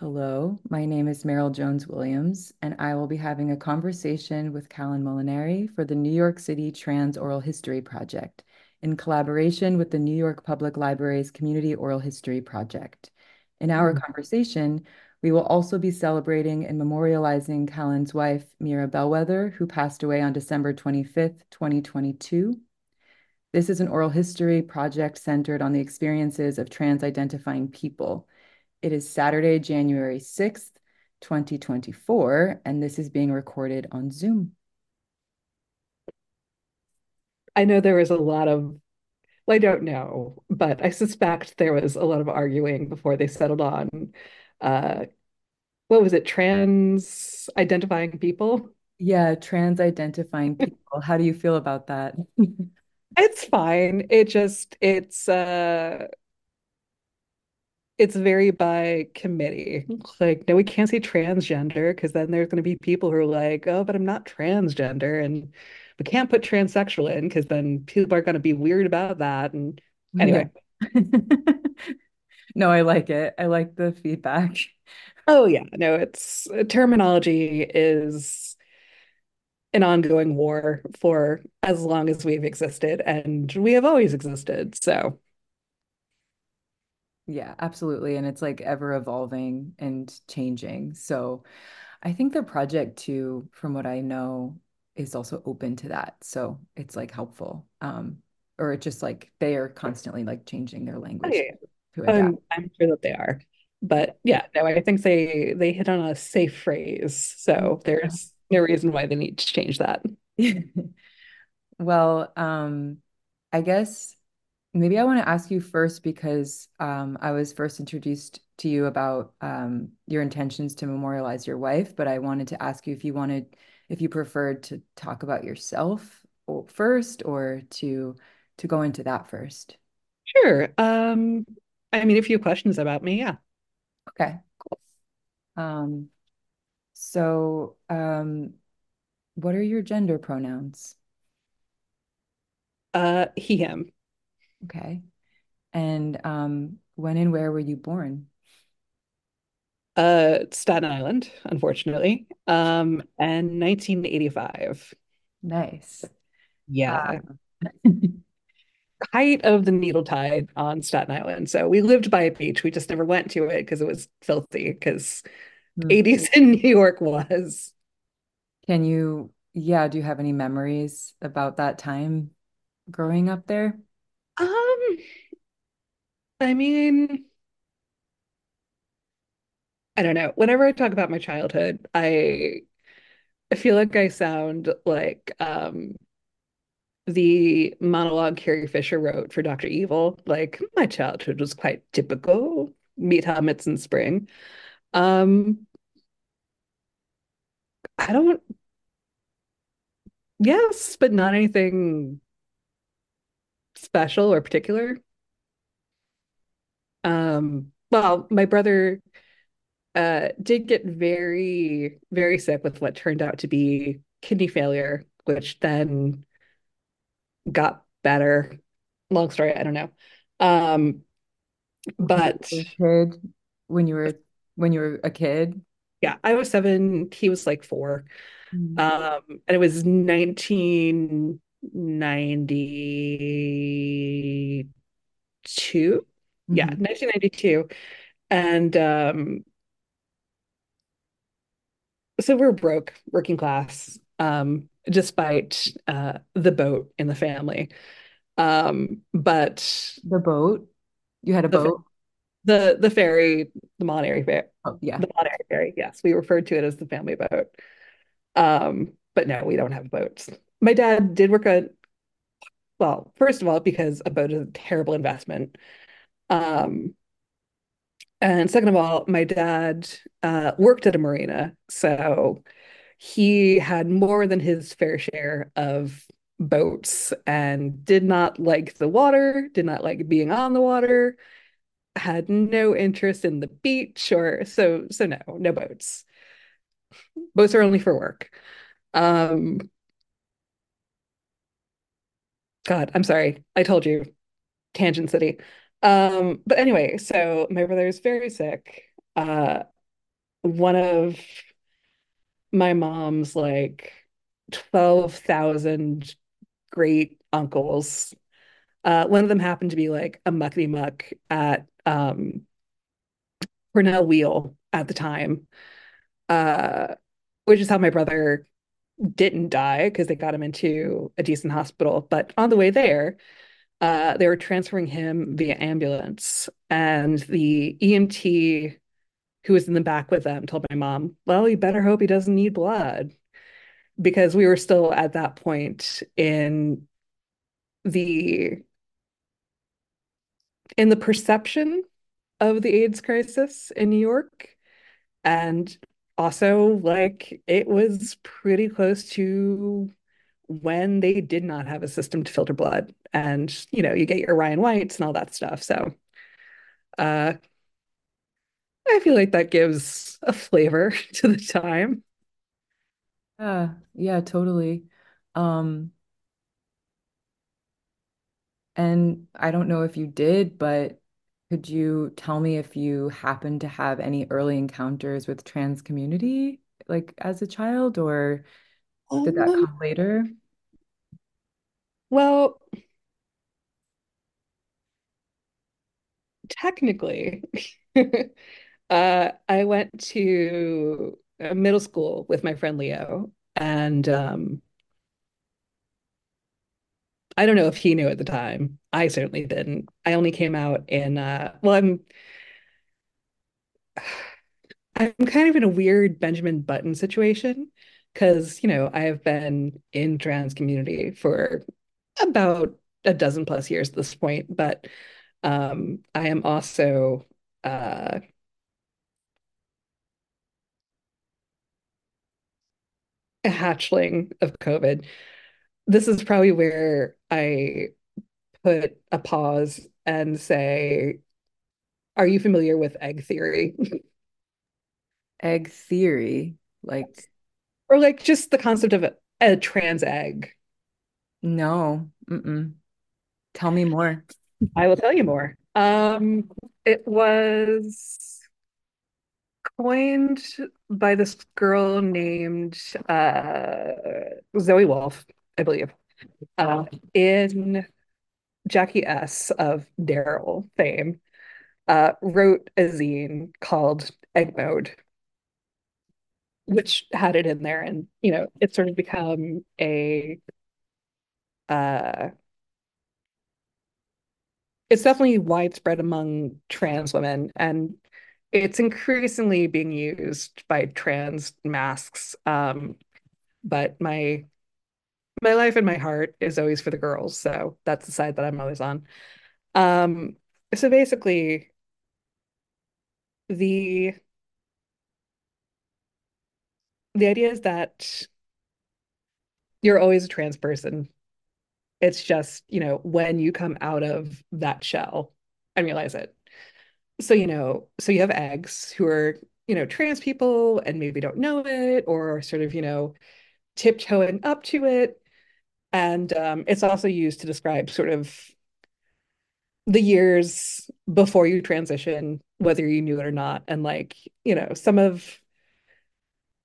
Hello, my name is Meryl Jones Williams, and I will be having a conversation with Callan Molinari for the New York City Trans Oral History Project in collaboration with the New York Public Library's Community Oral History Project. In our Mm. conversation, we will also be celebrating and memorializing Callan's wife, Mira Bellwether, who passed away on December 25th, 2022. This is an oral history project centered on the experiences of trans identifying people. It is Saturday, January 6th, 2024, and this is being recorded on Zoom. I know there was a lot of, well, I don't know, but I suspect there was a lot of arguing before they settled on, uh, what was it, trans identifying people? Yeah, trans identifying people. How do you feel about that? It's fine. It just it's uh it's very by committee. Like, no, we can't say transgender because then there's going to be people who are like, oh, but I'm not transgender, and we can't put transsexual in because then people are going to be weird about that. And Yeah. anyway, No, I like it. I like the feedback. oh yeah, no, it's terminology is an ongoing war for as long as we've existed, and we have always existed. So, Yeah, absolutely. And it's like ever evolving and changing. So I think the project too, from what I know, is also open to that. So it's like helpful. Um, or just like they are constantly like changing their oh, language adapt. I'm I'm sure that they are. But yeah, no, I think they they hit on a safe phrase. So there's no reason why they need to change that. Well, um, I guess maybe I want to ask you first because um, I was first introduced to you about um, your intentions to memorialize your wife, but I wanted to ask you if you wanted, if you preferred to talk about yourself or, first or to to go into that first. Sure. Um, I mean, a few questions about me, yeah. Okay, cool. Um, so um, what are your gender pronouns? Uh, he, him. Okay. And um, when and where were you born? Uh, Staten Island, unfortunately. Um, and 1985. Nice. Yeah. Height of the needle tide on Staten Island. So we lived by a beach. We just never went to it because it was filthy, because hmm. 80s in New York was. Can you, yeah, do you have any memories about that time growing up there? Um, I mean, I don't know. Whenever I talk about my childhood, I I feel like I sound like um the monologue Carrie Fisher wrote for Dr. Evil. Like my childhood was quite typical. Meat helmets in spring. Um, I don't, yes, but not anything special or particular. Um, well, my brother uh did get very, very sick with what turned out to be kidney failure, which then got better. Long story, I don't know. Um, but kid, when you were when you were a kid? yeah, I was seven, he was like four. Mm. Um, and it was 1992. Yeah, Mhm. 1992. And um, so we're broke, working class, um, despite uh, the boat in the family. Um, but The boat. You had a the boat? the the ferry, the Molinari ferry, Oh, yeah. the Molinari ferry, yes, we referred to it as the family boat. Um, but no, we don't have boats. My dad did work at, well, first of all, because a boat is a terrible investment. Um, and second of all, my dad uh, worked at a marina, so he had more than his fair share of boats and did not like the water, did not like being on the water, had no interest in the beach or so so no, no boats. Boats are only for work. Um, God, I'm sorry. I told you, Tangent City. Um, but anyway, so my brother is very sick. Uh, one of my mom's like 12,000 great uncles. Uh, one of them happened to be like a muckety muck at um, Cornell Weill at the time, uh, which is how my brother didn't die because they got him into a decent hospital. But on the way there, uh, they were transferring him via ambulance, and the EMT who was in the back with them told my mom, "Well, you better hope he doesn't need blood," because we were still at that point in the in the perception of the AIDS crisis in New York. And also, like, it was pretty close to when they did not have a system to filter blood. And, you know, you get your Ryan Whites and all that stuff. So, uh, I feel like that gives a flavor to the time. Yeah, yeah, totally. Um, and I don't know if you did, but could you tell me if you happened to have any early encounters with trans community, like as a child, or did that Um, come later? well, technically, uh, I went to uh, middle school with my friend Leo, and um, I don't know if he knew at the time. I certainly didn't. I only came out in uh, well, I'm I'm kind of in a weird Benjamin Button situation because, you know, I have been in trans community for about a dozen plus years at this point, but um, I am also uh, a hatchling of COVID. This is probably where I put a pause and say, are you familiar with egg theory? Egg theory, like, Or like just the concept of a, a trans egg? no, mm-mm. Tell me more. I will tell you more. Um, it was coined by this girl named uh, Zoe Wolf, I believe, uh, in Jackie S. of Daryl fame, uh, wrote a zine called Egg Mode, which had it in there, and you know, it's sort of become a uh, it's definitely widespread among trans women, and it's increasingly being used by trans masks. Um, but my my life and my heart is always for the girls, so that's the side that I'm always on. Um, so basically, the the idea is that you're always a trans person. It's just, you know, when you come out of that shell and realize it. So, you know, so you have eggs who are, you know, trans people and maybe don't know it or sort of, you know, tiptoeing up to it. And um, it's also used to describe sort of the years before you transition, whether you knew it or not, and like, you know, some of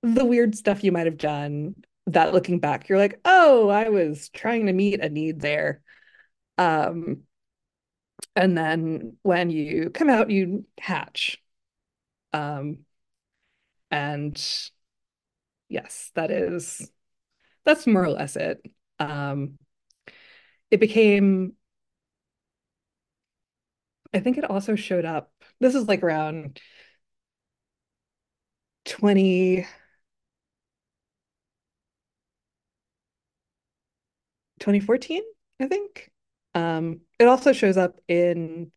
the weird stuff you might have done that looking back, you're like, oh, I was trying to meet a need there. Um, and then when you come out, you hatch. Um, and yes, that is that's more or less it. Um, it became, I think it also showed up. This is like around 20, 2014, I think. Um, it also shows up in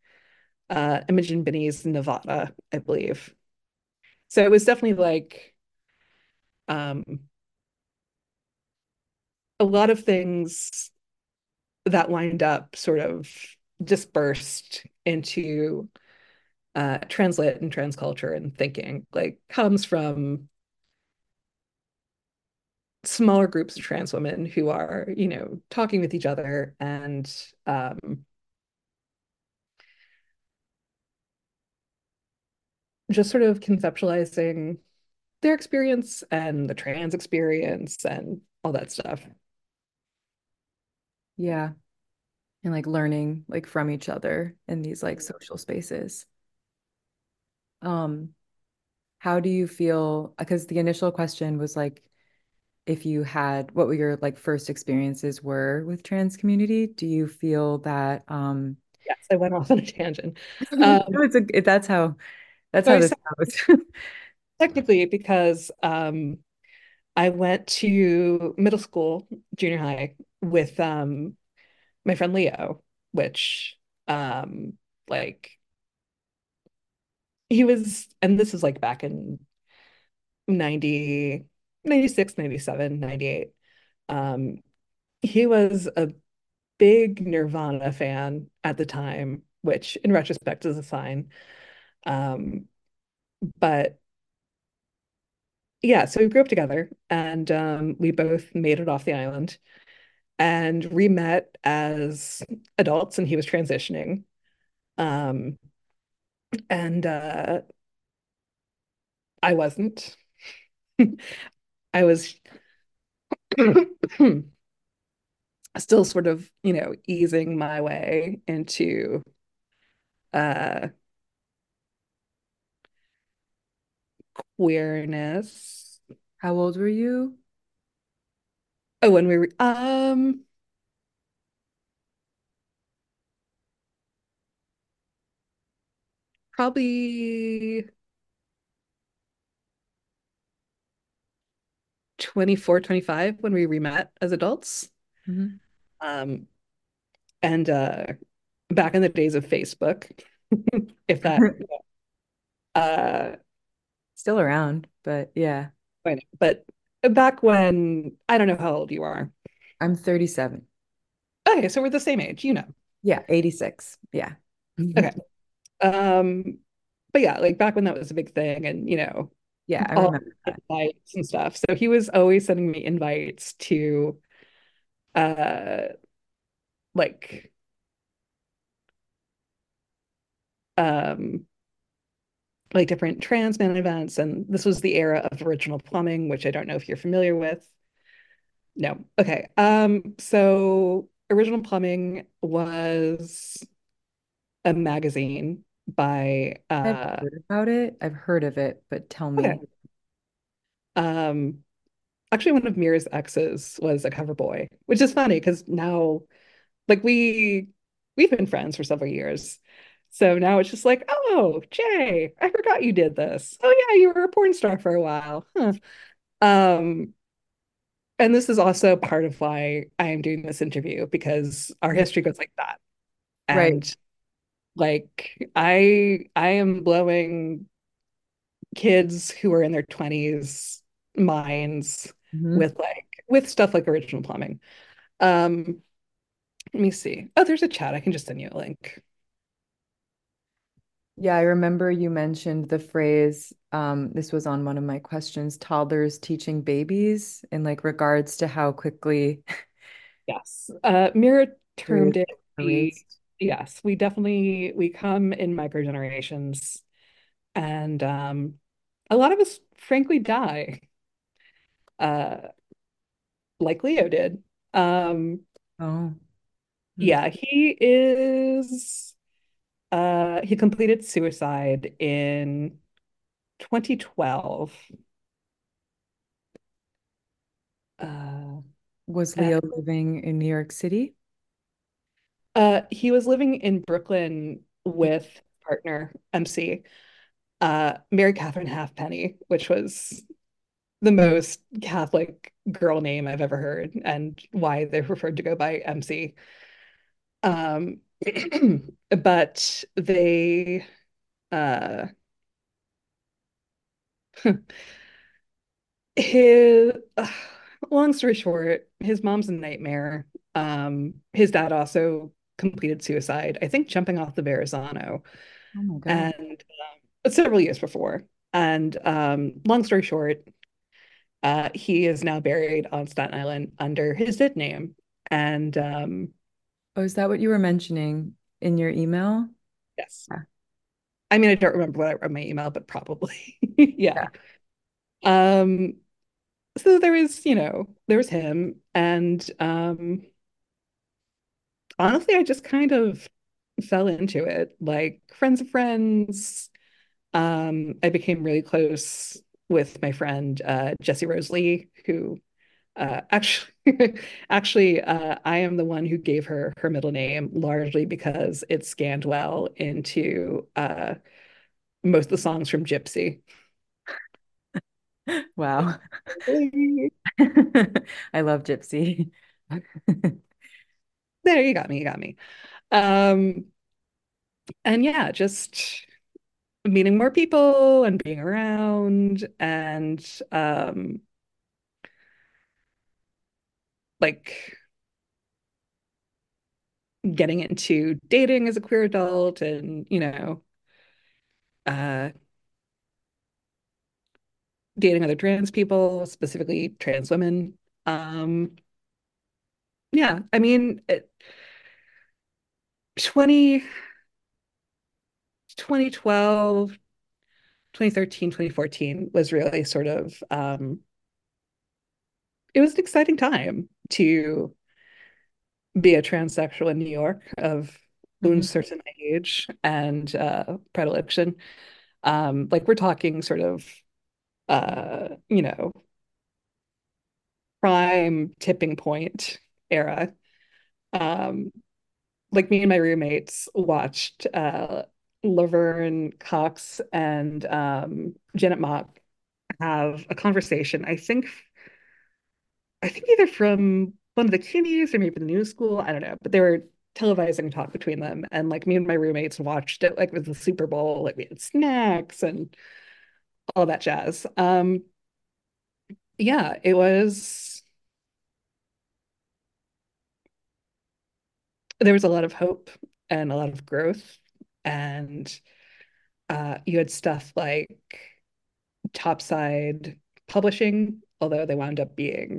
uh, Imogen Binnie's Nevada, I believe. So it was definitely like um, a lot of things that lined up sort of dispersed into uh, translit and trans culture and thinking like comes from smaller groups of trans women who are you know talking with each other and um, just sort of conceptualizing their experience and the trans experience and all that stuff. Yeah. And like learning like from each other in these like social spaces. Um, how do you feel? Because the initial question was like, if you had what were your like first experiences were with trans community, do you feel that um Yes, I went off on a tangent. no, Um, it's a, that's how that's how this goes. technically because um, I went to middle school, junior high with um, my friend Leo, which um, like he was, and this is like back in 90, 96, 97, 98. Um, he was a big Nirvana fan at the time, which in retrospect is a sign. Um, but yeah, so we grew up together and um, we both made it off the island and re-met as adults and he was transitioning. Um, and uh, I wasn't. I was still sort of, you know, easing my way into uh queerness. How old were you? Oh, when we were um probably 24, 25 when we re-met as adults. Mhm. Um and uh back in the days of Facebook, if that uh Still around, but yeah, but back when I don't know how old you are. I'm 37. Okay, so we're the same age, you know. Yeah, 86. Yeah. Okay. Um, but yeah, like back when that was a big thing and you know, Yeah, I remember invites and stuff. So he was always sending me invites to uh like um like different trans man events and this was the era of original plumbing, which I don't know if you're familiar with. No. Okay. Um, so Original Plumbing was a magazine by I've uh heard about it. I've heard of it, but tell okay. me. Um actually one of Mira's exes was a cover boy, which is funny because now like we we've been friends for several years. So now it's just like, oh, Jay, I forgot you did this. Oh yeah, you were a porn star for a while. Huh. Um and this is also part of why I am doing this interview because our history goes like that. Right. Like I I am blowing kids who are in their 20s minds Mhm. with like with stuff like original plumbing. Um, let me see. Oh, there's a chat. I can just send you a link. Yeah, I remember you mentioned the phrase, um, this was on one of my questions, toddlers teaching babies in like regards to how quickly Yes. Uh, Mira termed it the yes, we definitely we come in micro generations and um a lot of us frankly die. Uh like Leo did. Um Oh. mm. yeah, he is uh he completed suicide in 2012. Uh, Was and, Leo living in New York City? uh, he was living in Brooklyn with partner MC, uh, Mary Catherine Halfpenny, which was the most Catholic girl name I've ever heard, and why they preferred to go by MC. Um, but they, uh, his, uh, long story short, his mom's a nightmare. Um, his dad also completed suicide, I think jumping off the Verrazano, Oh my God. and um, several years before. And um, long story short, uh, he is now buried on Staten Island under his dead name. And um, Oh, is that what you were mentioning in your email? yes, Yeah. I mean, I don't remember what I wrote my email, but probably, yeah. Um, so there was, you know, there was him, and um, honestly, I just kind of fell into it. Like friends of friends. Um, I became really close with my friend uh, Jessie Rose Lee, who uh, actually, actually, uh, I am the one who gave her her middle name largely because it scanned well into uh, most of the songs from Gypsy. Wow. I love Gypsy. There, you got me, you got me. Um, and yeah, just meeting more people and being around and um, like getting into dating as a queer adult and, you know, uh, dating other trans people, specifically trans women. Um, yeah, I mean, it, 20, 2012, 2013, 2014 was really sort of um, it was an exciting time to be a transsexual in New York of Mhm. a certain age and uh, predilection. Um, like we're talking sort of uh, you know, prime tipping point era. Um, like me and my roommates watched uh, Laverne Cox and um, Janet Mock have a conversation. I think I think either from one of the kiddies or maybe the new school. I don't know, but they were televising talk between them, and like me and my roommates watched it like with the Super Bowl. Like we had snacks and all that jazz. Um, yeah, it was. There was a lot of hope and a lot of growth, and uh, you had stuff like Topside Publishing, although they wound up being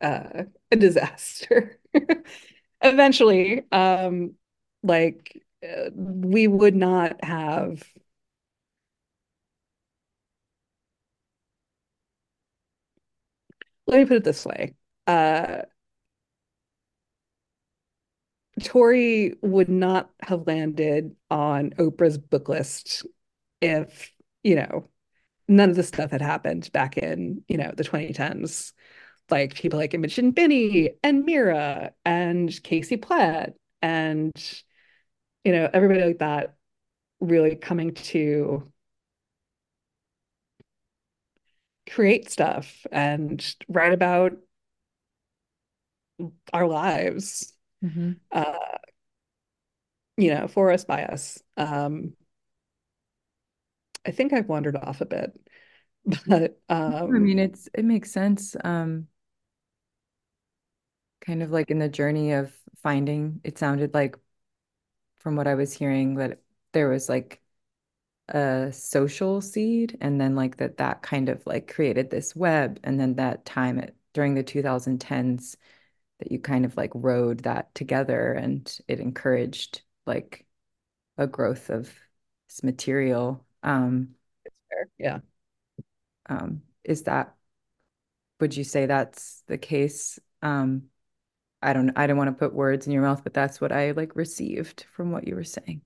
uh, a disaster. Eventually, um, like uh, we would not have let me put it this way. Uh, Torrey would not have landed on Oprah's book list if, you know, none of this stuff had happened back in, you know, the 2010s. Like people like Imogen Binnie and Mira and Casey Plett and, you know, everybody like that really coming to create stuff and write about our lives, Mhm. uh, you know, for us, by us. Um, I think I've wandered off a bit, but I um, mean, it's it makes sense. Um, kind of like in the journey of finding, it sounded like from what I was hearing that there was like a social seed and then like that that kind of like created this web and then that time it, during the 2010s that you kind of like rode that together and it encouraged like a growth of this material. Um, yeah. um, is that, would you say that's the case? Um, I don't, I don't want to put words in your mouth, but that's what I like received from what you were saying.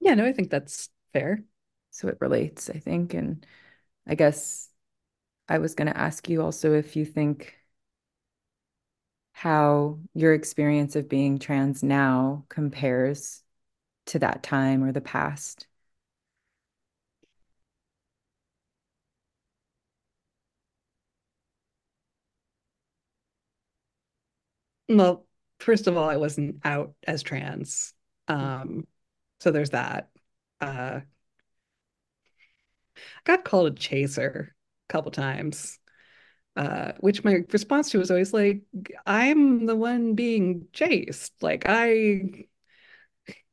Yeah, no, I think that's fair. So it relates, I think. And I guess I was going to ask you also if you think how your experience of being trans now compares to that time or the past. Well, first of all, I wasn't out as trans. Um, so there's that. Uh, got called a chaser a couple times, uh, which my response to was always like, I'm the one being chased. Like I,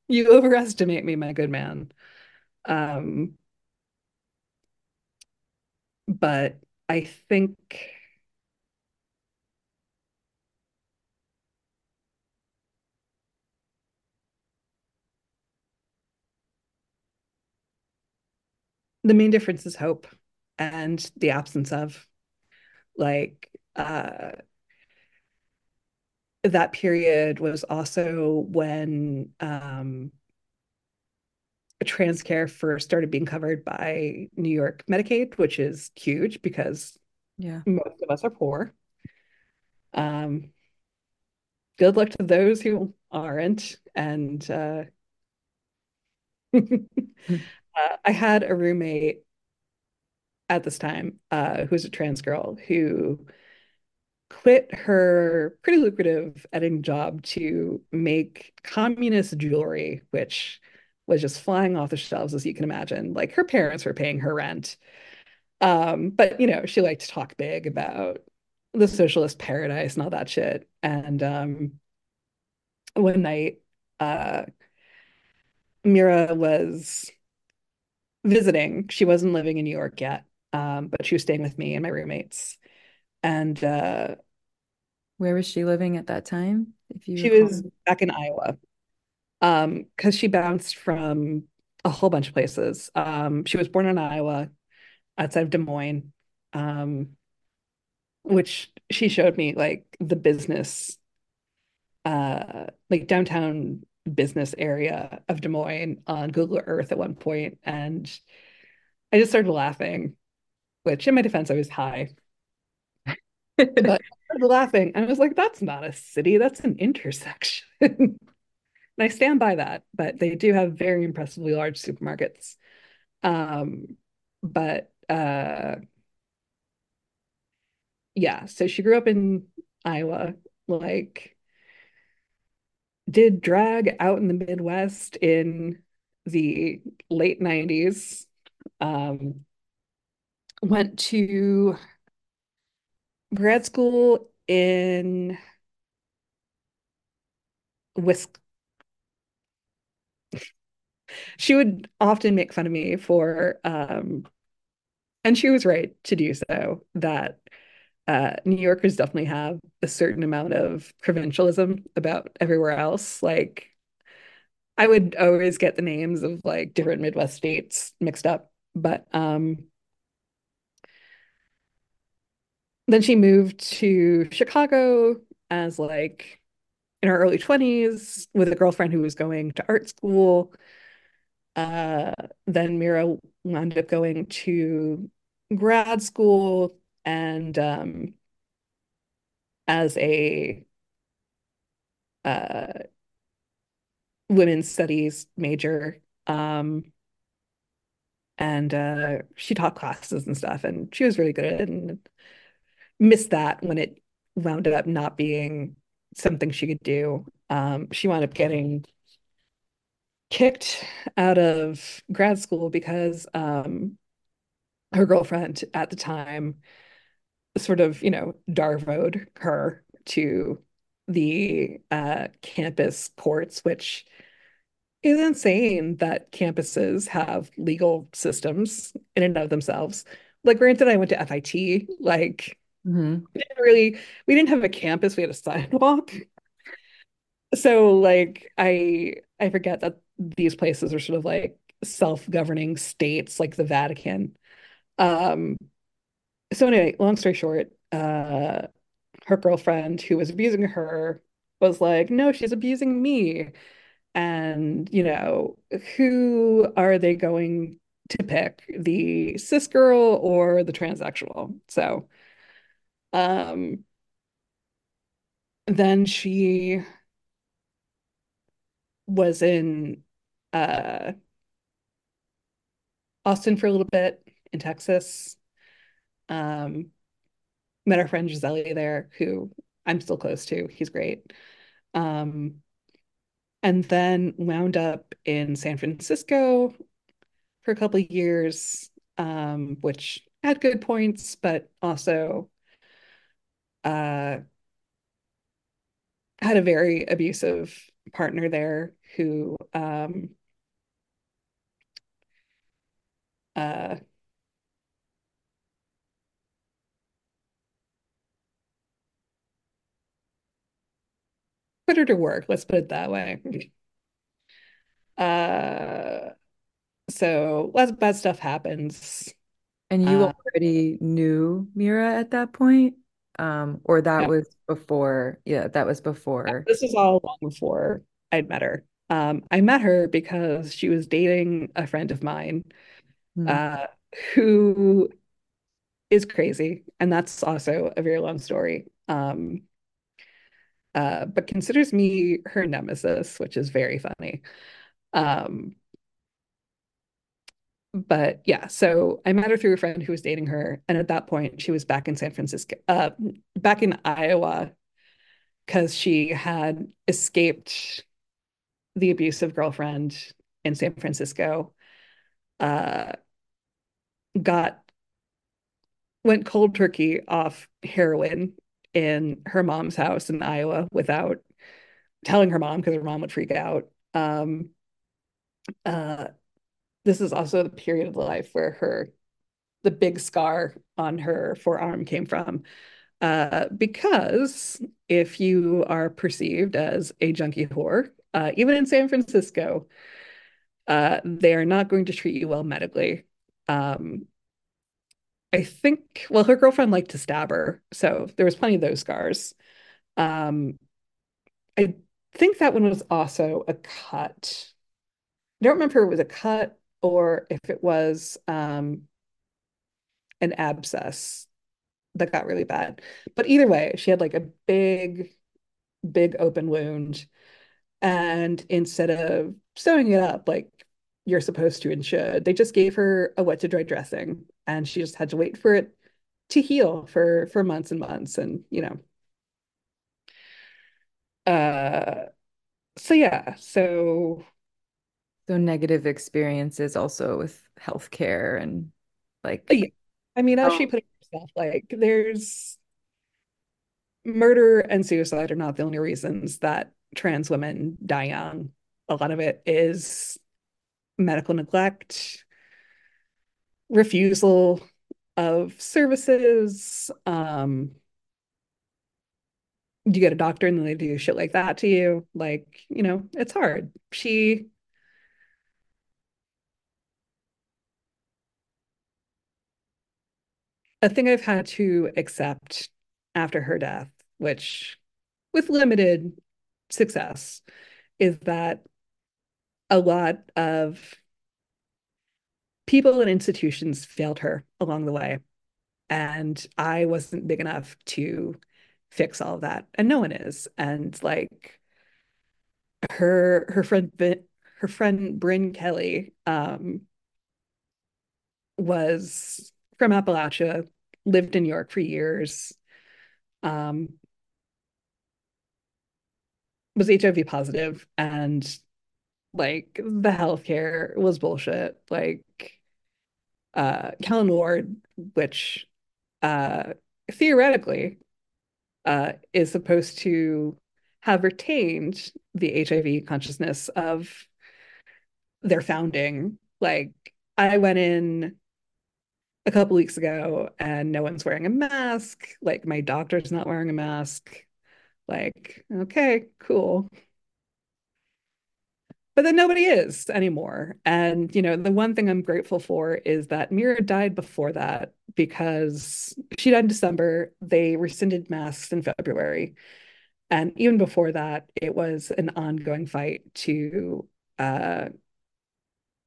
you overestimate me, my good man. Um, but I think the main difference is hope. and the absence of like uh that period was also when um trans care first started being covered by New York Medicaid, which is huge because Yeah. most of us are poor. Um, good luck to those who aren't. And uh, uh, I had a roommate at this time uh, was a trans girl who quit her pretty lucrative editing job to make communist jewelry, which was just flying off the shelves, as you can imagine. Like her parents were paying her rent. Um, but you know, she liked to talk big about the socialist paradise and all that shit. And um, one night, uh, Mira was visiting. She wasn't living in New York yet, um, but she was staying with me and my roommates. And uh, Where was she living at that time, if you she recall? was back in Iowa um, because she bounced from a whole bunch of places. Um, she was born in Iowa, outside of Des Moines, um, which she showed me like the business, uh, like downtown business area of Des Moines on Google Earth at one point, and I just started laughing, which in my defense, I was high, but I started laughing. I was like, that's not a city, that's an intersection. and I stand by that, but they do have very impressively large supermarkets. Um, but uh yeah, so she grew up in Iowa, like did drag out in the Midwest in the late 90s. Um, went to grad school in Wisconsin. She would often make fun of me for, um, and she was right to do so, that uh, New Yorkers definitely have a certain amount of provincialism about everywhere else. Like, I would always get the names of like different Midwest states mixed up. But um, then she moved to Chicago as like in her early 20s with a girlfriend who was going to art school. Uh, then Mira wound up going to grad school and um, as a uh, women's studies major. Um, and uh, she taught classes and stuff, and she was really good at it and missed that when it wound up not being something she could do. Um, she wound up getting kicked out of grad school because um, her girlfriend at the time sort of, you know, darvoed her to the uh, campus courts, which is insane that campuses have legal systems in and of themselves. Like, granted, I went to FIT, like, Mhm. we didn't really, we didn't have a campus, we had a sidewalk. So, like, I I forget that these places are sort of like self-governing states, like the Vatican. Um, so anyway, long story short, uh, her girlfriend who was abusing her was like, no, she's abusing me. And, you know, who are they going to pick? The cis girl or the transsexual? So, um, then she was in uh Austin for a little bit in Texas. Um, met our friend Gisele there, who I'm still close to. He's great. Um, and then wound up in San Francisco for a couple of years, um, which had good points, but also uh, had a very abusive partner there who um, uh, put her to work, let's put it that way. Uh, so lots of bad stuff happens. And you Uh, already knew Mira at that point? Um, or that no, was before, yeah, that was before. this is all long before I'd met her. Um, I met her because she was dating a friend of mine Hmm. uh, who is crazy, and that's also a very long story. Um, uh, but considers me her nemesis, which is very funny. Um, but yeah, so I met her through a friend who was dating her, and at that point, she was back in San Francisco, uh, back in Iowa, because she had escaped the abusive girlfriend in San Francisco. Uh, got went cold turkey off heroin in her mom's house in Iowa without telling her mom because her mom would freak out. Um, uh, this is also the period of life where her the big scar on her forearm came from. Uh, because if you are perceived as a junkie whore, uh, even in San Francisco, uh, they are not going to treat you well medically. Um, I think, well, her girlfriend liked to stab her, so there was plenty of those scars. Um, I think that one was also a cut. I don't remember if it was a cut or if it was um, an abscess that got really bad. But either way, she had like a big, big open wound. And instead of sewing it up like you're supposed to and should, they just gave her a wet to dry dressing and she just had to wait for it to heal for for months and months. And you know, uh so yeah, so So negative experiences also with healthcare and like, yeah. I mean, as she oh, put it herself, like there's murder and suicide are not the only reasons that trans women die young. A lot of it is medical neglect, refusal of services. Um, you get a doctor and then they do shit like that to you. Like, you know, it's hard. She, a thing I've had to accept after her death, which with limited success, is that a lot of people and institutions failed her along the way. And I wasn't big enough to fix all of that. And no one is. And like her her friend her friend Bryn Kelly um was from Appalachia, lived in York for years, um, was HIV positive, and like the healthcare was bullshit. Like uh Callen-Lorde, which uh theoretically uh, is supposed to have retained the HIV consciousness of their founding. Like, I went in a couple weeks ago and no one's wearing a mask. Like, my doctor's not wearing a mask. Like, okay, cool. But then nobody is anymore. And, you know, the one thing I'm grateful for is that Mira died before that because she died in December. They rescinded masks in February. And even before that, it was an ongoing fight to uh,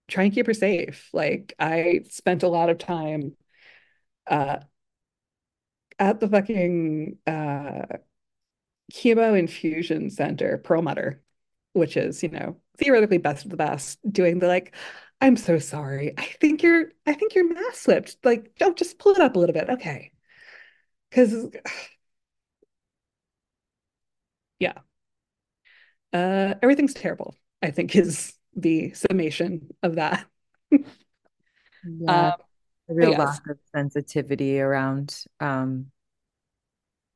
try and keep her safe. Like I spent a lot of time uh, at the fucking uh, chemo infusion center, Perlmutter, which is, you know, theoretically best of the best, doing the like, I'm so sorry. I think you're, I think your mask slipped. Like, don't just pull it up a little bit. Okay. Because, yeah, uh, everything's terrible, I think is the summation of that. yeah, Um, a real yes, lack of sensitivity around, um,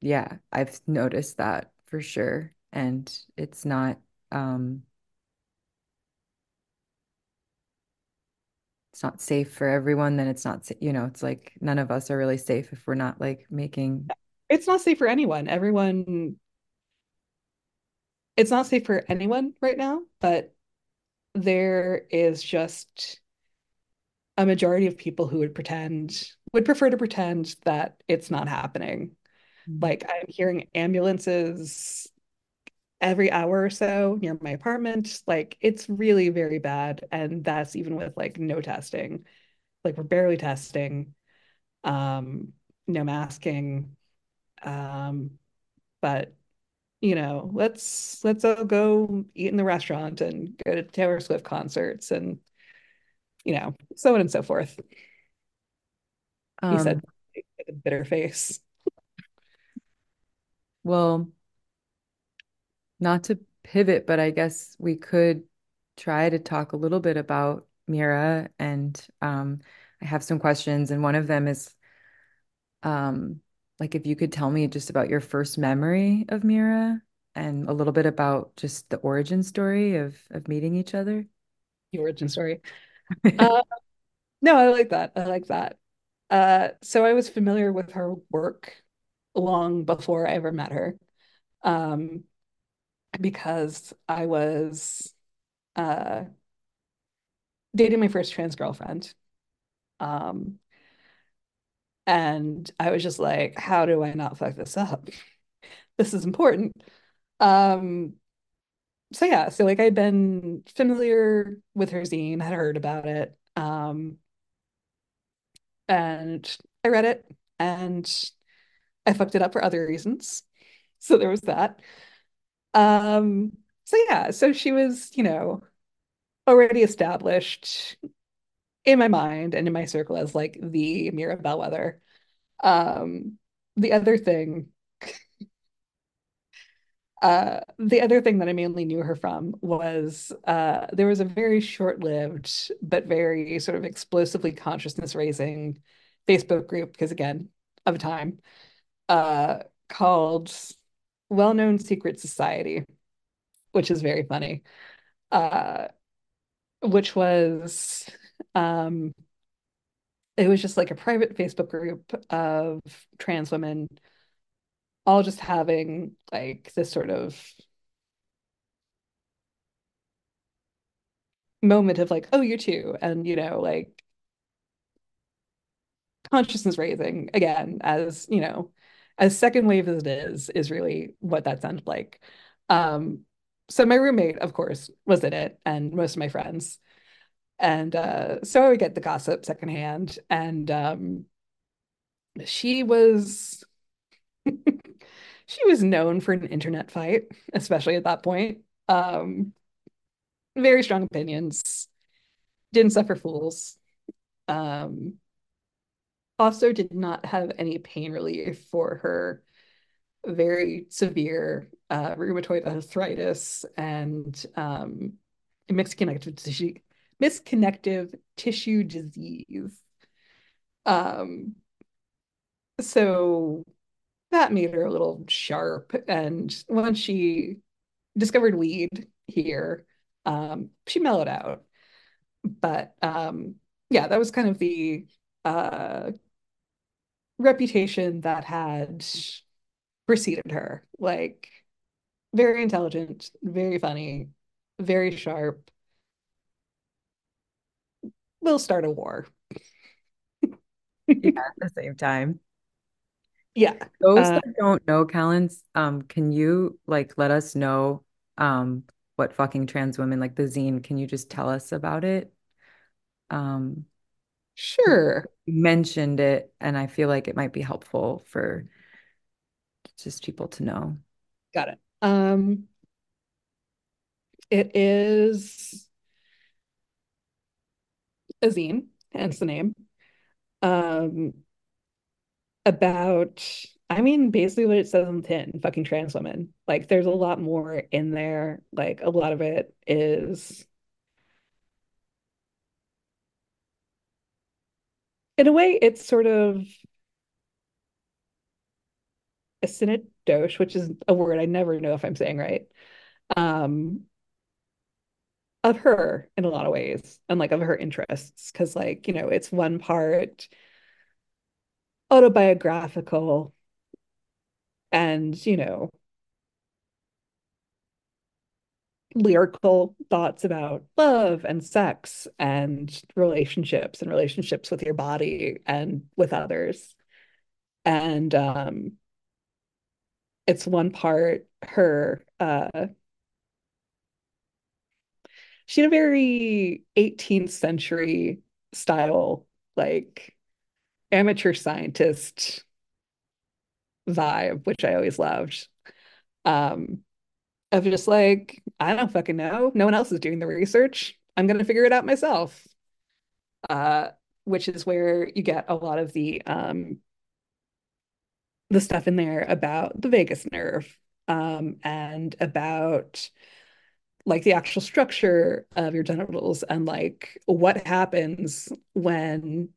yeah, I've noticed that for sure. And it's not, um, it's not safe for everyone, then it's not, you know, it's like none of us are really safe if we're not like making, it's not safe for anyone. Everyone, it's not safe for anyone right now, but there is just a majority of people who would pretend would prefer to pretend that it's not happening. Mm. Like I'm hearing ambulances every hour or so near my apartment. Like it's really very bad. And that's even with like no testing. Like we're barely testing, um, no masking. Um, but you know, let's let's all go eat in the restaurant and go to Taylor Swift concerts and you know, so on and so forth. He Um, said with a bitter face. well, not to pivot, but I guess we could try to talk a little bit about Mira, and um, I have some questions, and one of them is um, like if you could tell me just about your first memory of Mira and a little bit about just the origin story of of meeting each other. The origin story. Uh, no, I like that. I like that. Uh, so I was familiar with her work long before I ever met her, um, because I was uh, dating my first trans girlfriend. Um, and I was just like, how do I not fuck this up? This is important. Um, so yeah, so like I'd been familiar with her zine, had heard about it. Um, and I read it and I fucked it up for other reasons. So there was that. Um, so yeah, so she was, you know, already established in my mind and in my circle as like the Mira Bellwether. Um, the other thing, uh, the other thing that I mainly knew her from was uh, there was a very short-lived but very sort of explosively consciousness-raising Facebook group, because again, of time, uh, called Well-Known Secret Society, which is very funny. Uh, which was um it was just like a private Facebook group of trans women all just having like this sort of moment of like, oh, you too, and you know, like consciousness raising again, as you know, as second wave as it is, is really what that sounded like. Um, so my roommate, of course, was in it, and most of my friends. And uh, so I would get the gossip secondhand. And um, she was she was known for an internet fight, especially at that point. Um, very strong opinions, didn't suffer fools. Um, also did not have any pain relief for her very severe uh, rheumatoid arthritis and um, mixed connective tissue misconnective tissue disease. Um, so that made her a little sharp. And once she discovered weed here, um, she mellowed out. But um, yeah, that was kind of the uh, reputation that had preceded her. Like, very intelligent, very funny, very sharp. We'll start a war. Yeah, at the same time. Yeah. Those Uh, that don't know, Callens, um, can you like let us know um what fucking trans women like the zine? Can you just tell us about it? Um, sure. mentioned it, and I feel like it might be helpful for just people to know. Got it. Um, it is a zine, hence the name. Um, about, I mean, basically what it says on the tin, fucking trans women. Like, there's a lot more in there. Like, a lot of it is, in a way, it's sort of a synecdoche, which is a word I never know if I'm saying right. Um, of her in a lot of ways and like of her interests because like you know it's one part autobiographical and you know lyrical thoughts about love and sex and relationships and relationships with your body and with others. And um, it's one part her uh, she had a very 18th century style, like amateur scientist vibe, which I always loved. Um, of just like, I don't fucking know. No one else is doing the research. I'm gonna figure it out myself. Uh, which is where you get a lot of the um the stuff in there about the vagus nerve um and about like the actual structure of your genitals and like what happens when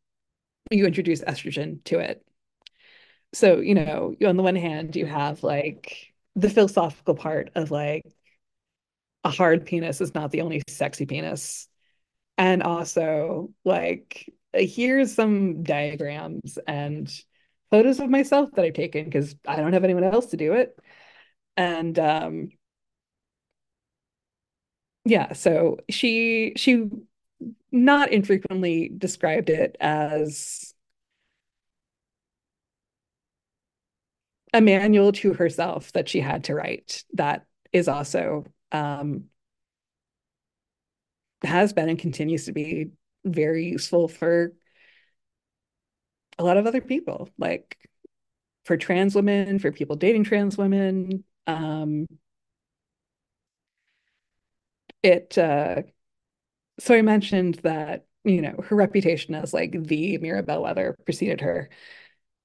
you introduce estrogen to it. So, you know, on the one hand, you have like the philosophical part of like a hard penis is not the only sexy penis. And also, like, here's some diagrams and photos of myself that I've taken because I don't have anyone else to do it. And um yeah, so she she not infrequently described it as a manual to herself that she had to write that is also um, has been and continues to be very useful for a lot of other people, like for trans women, for people dating trans women. Um, it uh, so I mentioned that you know her reputation as like the Mira Bellwether preceded her,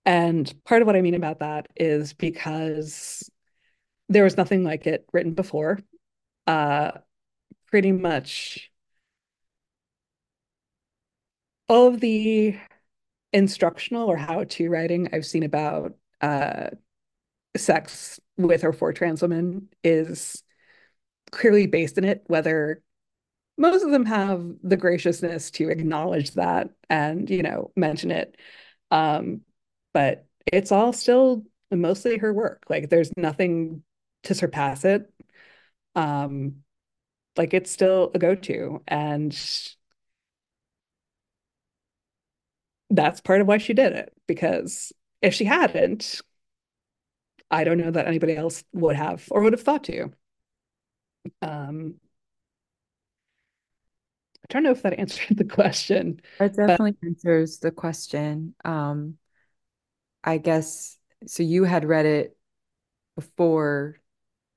and part of what I mean about that is because there was nothing like it written before. Uh, pretty much all of the instructional or how-to writing I've seen about uh, sex with or for trans women is clearly based in it, whether most of them have the graciousness to acknowledge that and, you know, mention it. Um, but it's all still mostly her work. Like there's nothing to surpass it. Um, like it's still a go-to. And that's part of why she did it. Because if she hadn't, I don't know that anybody else would have or would have thought to. Um, I don't know if that answered the question. That definitely but... answers the question. Um, I guess so you had read it before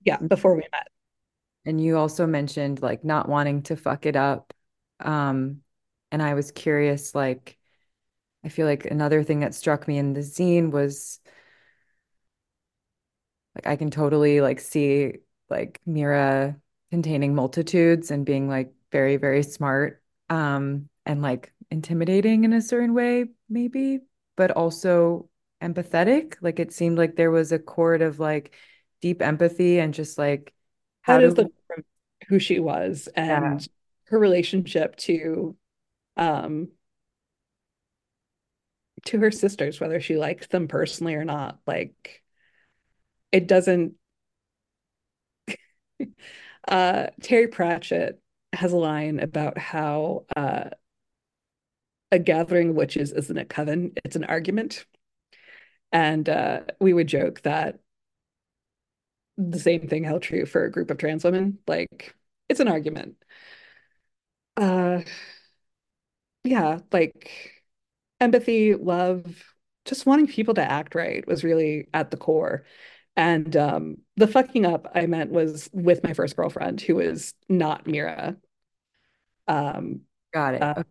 yeah, before we met. And you also mentioned like not wanting to fuck it up. Um, and I was curious, like, I feel like another thing that struck me in the zine was like I can totally like see like Mira containing multitudes and being like very, very smart um and like intimidating in a certain way, maybe, but also empathetic. Like it seemed like there was a chord of like deep empathy and just like how that is the who she was and yeah. her relationship to um to her sisters, whether she liked them personally or not. Like it doesn't uh Terry Pratchett has a line about how uh a gathering of witches isn't a coven, it's an argument. And uh, we would joke that the same thing held true for a group of trans women. Like, it's an argument. Uh, yeah, like empathy, love, just wanting people to act right was really at the core. And um, the fucking up I meant was with my first girlfriend who was not Mira. Um, Got it. Uh,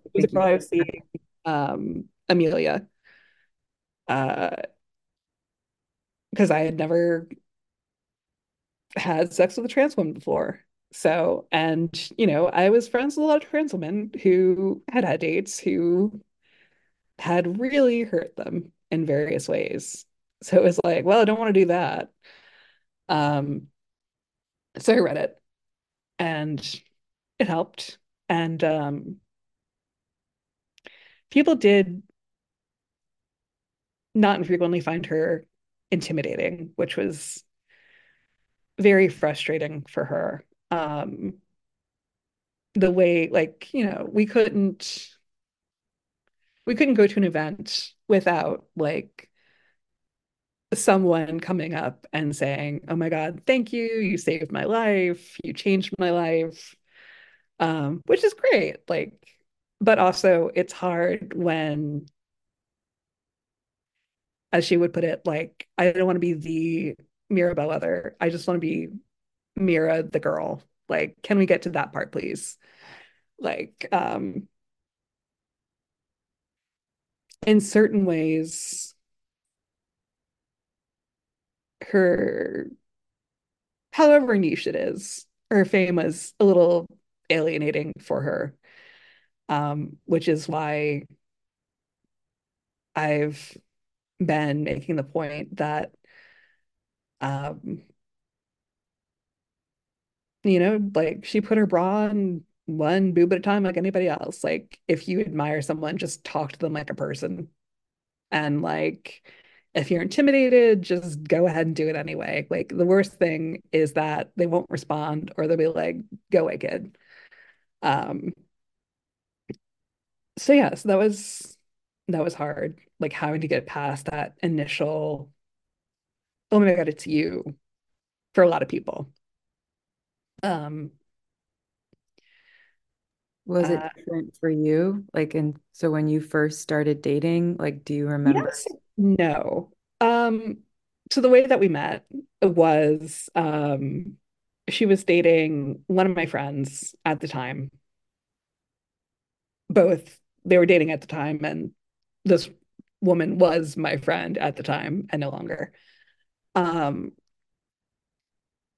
okay. um, Amelia. Uh, because I had never had sex with a trans woman before. So, and you know, I was friends with a lot of trans women who had had dates who had really hurt them in various ways. So it was like, well, I don't want to do that. Um, so I read it and it helped. And um, people did not infrequently find her intimidating, which was very frustrating for her. Um, the way like, you know, we couldn't we couldn't go to an event without like someone coming up and saying, "Oh my God, thank you. You saved my life. You changed my life." Um, which is great. Like, but also it's hard when, as she would put it, like, I don't want to be the Mira Bellwether. I just want to be Mira the girl. Like, can we get to that part, please? Like, um, in certain ways, her, however niche it is, her fame was a little alienating for her, um, which is why I've been making the point that, um, you know, like she put her bra on one boob at a time like anybody else. Like if you admire someone, just talk to them like a person. And like if you're intimidated, just go ahead and do it anyway. Like the worst thing is that they won't respond or they'll be like, go away, kid. Um so yeah, so that was that was hard, like having to get past that initial, oh my God, it's you for a lot of people. Um Was it uh different for you? Like, and so when you first started dating, like, do you remember? yes, no. Um so the way that we met was um she was dating one of my friends at the time. Both they were dating at the time, and this woman was my friend at the time and no longer. Um,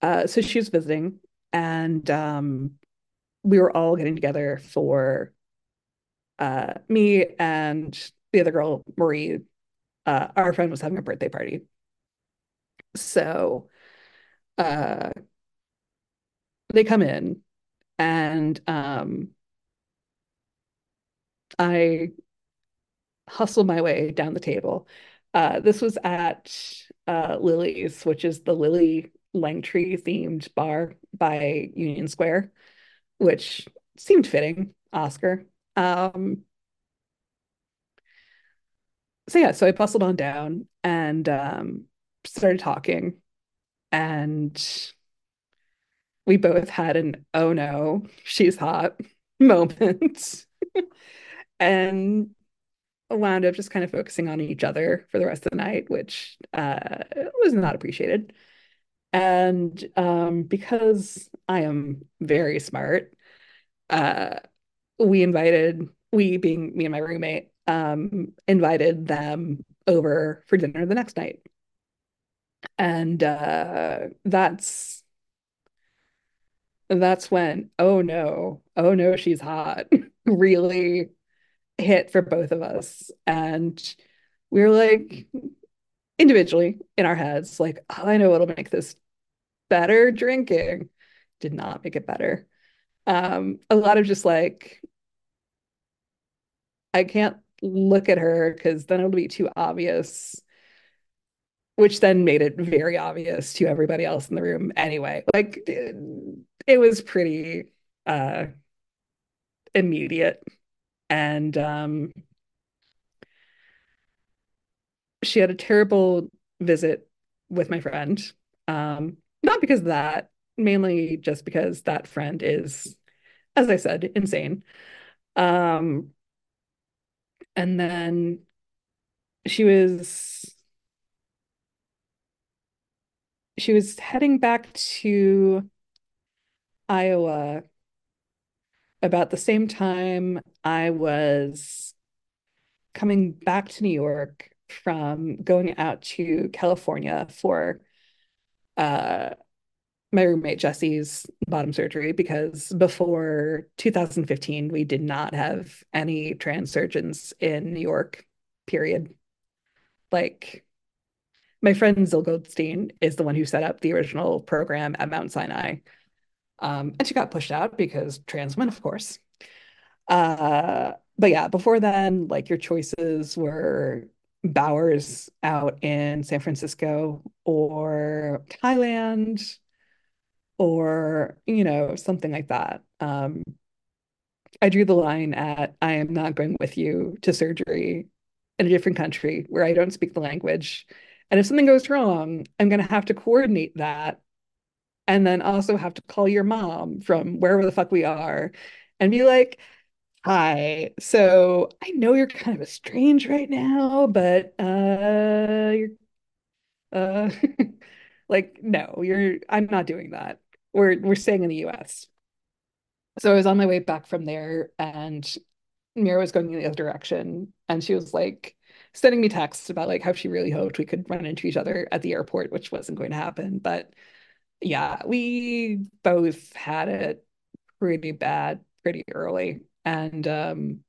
uh, so she was visiting, and um, we were all getting together for uh, me and the other girl, Marie. Uh, our friend was having a birthday party. So uh, they come in, and um, I hustle my way down the table. Uh, this was at uh, Lillie's, which is the Lillie Langtry themed bar by Union Square, which seemed fitting, Oscar. Um, so yeah, so I bustled on down and um, started talking, and we both had an oh no, she's hot moment, and wound up just kind of focusing on each other for the rest of the night, which uh, was not appreciated. And um, because I am very smart, uh, we invited, we being me and my roommate, um, invited them over for dinner the next night. And uh, that's that's when, oh no, oh no, she's hot, really hit for both of us. And we were like, individually in our heads, like, oh, I know what'll make this better drinking. Did not make it better. Um, a lot of just like, I can't look at her because then it'll be too obvious, which then made it very obvious to everybody else in the room anyway. Like it, it was pretty uh immediate. And um she had a terrible visit with my friend. Um, not because of that, mainly just because that friend is, as I said, insane. Um, and then she was she was heading back to Iowa about the same time I was coming back to New York from going out to California for uh, my roommate Jesse's bottom surgery because before 2015 we did not have any trans surgeons in New York, period. Like my friend Zil Goldstein is the one who set up the original program at Mount Sinai. Um, and she got pushed out because trans women, of course. Uh, but yeah, before then, like your choices were Bowers out in San Francisco or Thailand or, you know, something like that. Um, I drew the line at I am not going with you to surgery in a different country where I don't speak the language. And if something goes wrong, I'm going to have to coordinate that and then also have to call your mom from wherever the fuck we are and be like, hi, so I know you're kind of estranged right now, but uh, you're uh, like, no, you're, I'm not doing that. We're, we're staying in the US. So I was on my way back from there and Mira was going in the other direction and she was like sending me texts about like how she really hoped we could run into each other at the airport, which wasn't going to happen. But yeah, we both had it pretty bad pretty early. And um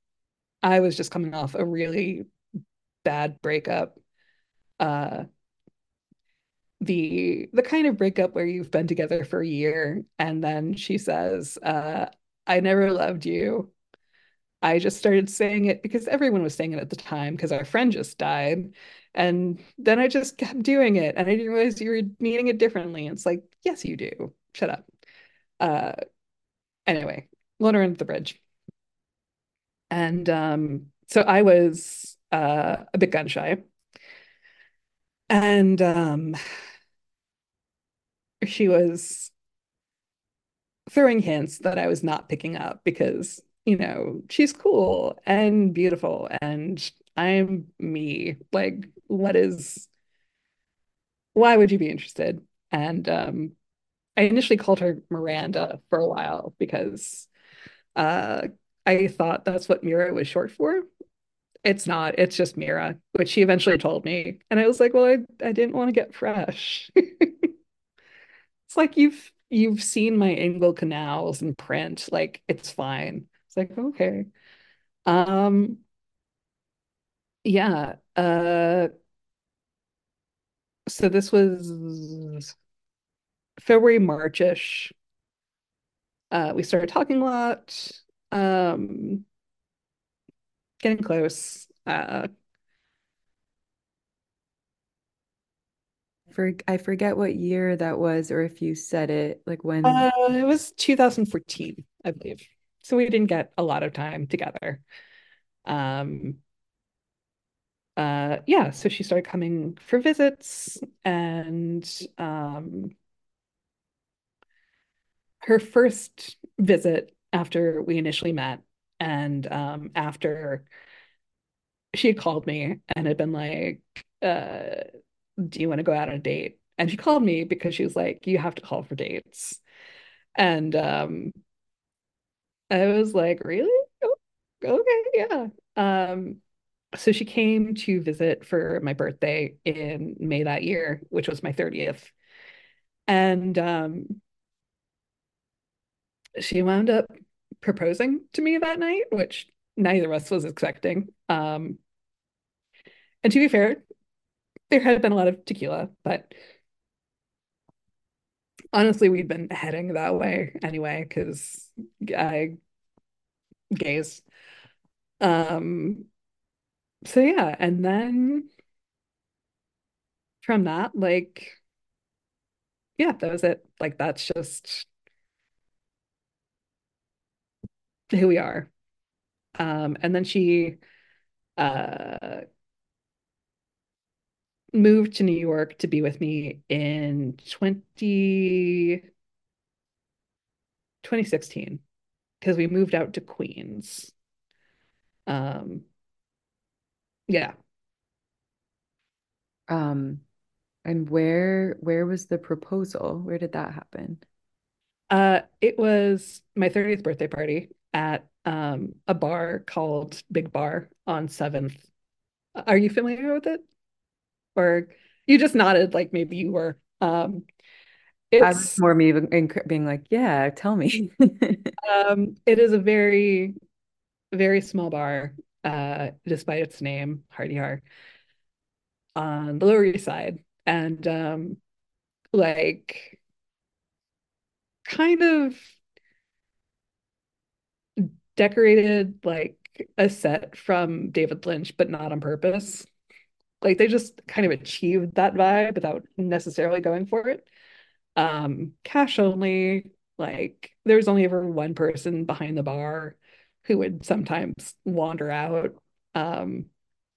I was just coming off a really bad breakup. Uh the the kind of breakup where you've been together for a year and then she says, uh, I never loved you. I just started saying it because everyone was saying it at the time because our friend just died. And then I just kept doing it and I didn't realize you were meaning it differently. It's like, yes, you do. Shut up. Uh anyway, let her under the bridge. And um, so I was uh a bit gun shy. And um she was throwing hints that I was not picking up because, you know, she's cool and beautiful and I'm me. Like, what is, why would you be interested? And um, I initially called her Miranda for a while because uh, I thought that's what Mira was short for. It's not, it's just Mira, which she eventually told me. And I was like, well, I, I didn't want to get fresh. It's like you've you've seen my inguinal canals in print. Like it's fine. It's like, okay. Um, yeah. Uh, so this was February, Marchish. Uh, we started talking a lot, um, getting close. Uh, For I forget what year that was, or if you said it, like when. uh, it was 2014, I believe. So we didn't get a lot of time together. Um, uh, yeah, so she started coming for visits and um, her first visit after we initially met and um, after she had called me and had been like, uh, do you want to go out on a date? And she called me because she was like, you have to call for dates. And um, I was like, really? Oh, okay, yeah. Um, so she came to visit for my birthday in May that year, which was my 30th. And um, she wound up proposing to me that night, which neither of us was expecting. Um, and to be fair, there had been a lot of tequila, but honestly, we'd been heading that way anyway, because I gays. Um, so yeah, and then from that, like, yeah, that was it. Like, that's just who we are. Um, and then she uh moved to New York to be with me in 20, 2016 because we moved out to Queens. Um, yeah. Um, and where where was the proposal? Where did that happen? Uh, it was my 30th birthday party at um a bar called Big Bar on 7th. Are you familiar with it? Or you just nodded like maybe you were. Um, I was it's more me being being like, yeah, tell me. um it is a very very small bar, uh, despite its name, Hardy Har, on the Lower East Side. And um, like kind of decorated like a set from David Lynch, but not on purpose. Like they just kind of achieved that vibe without necessarily going for it. um, cash only. Like there was only ever one person behind the bar who would sometimes wander out. Um,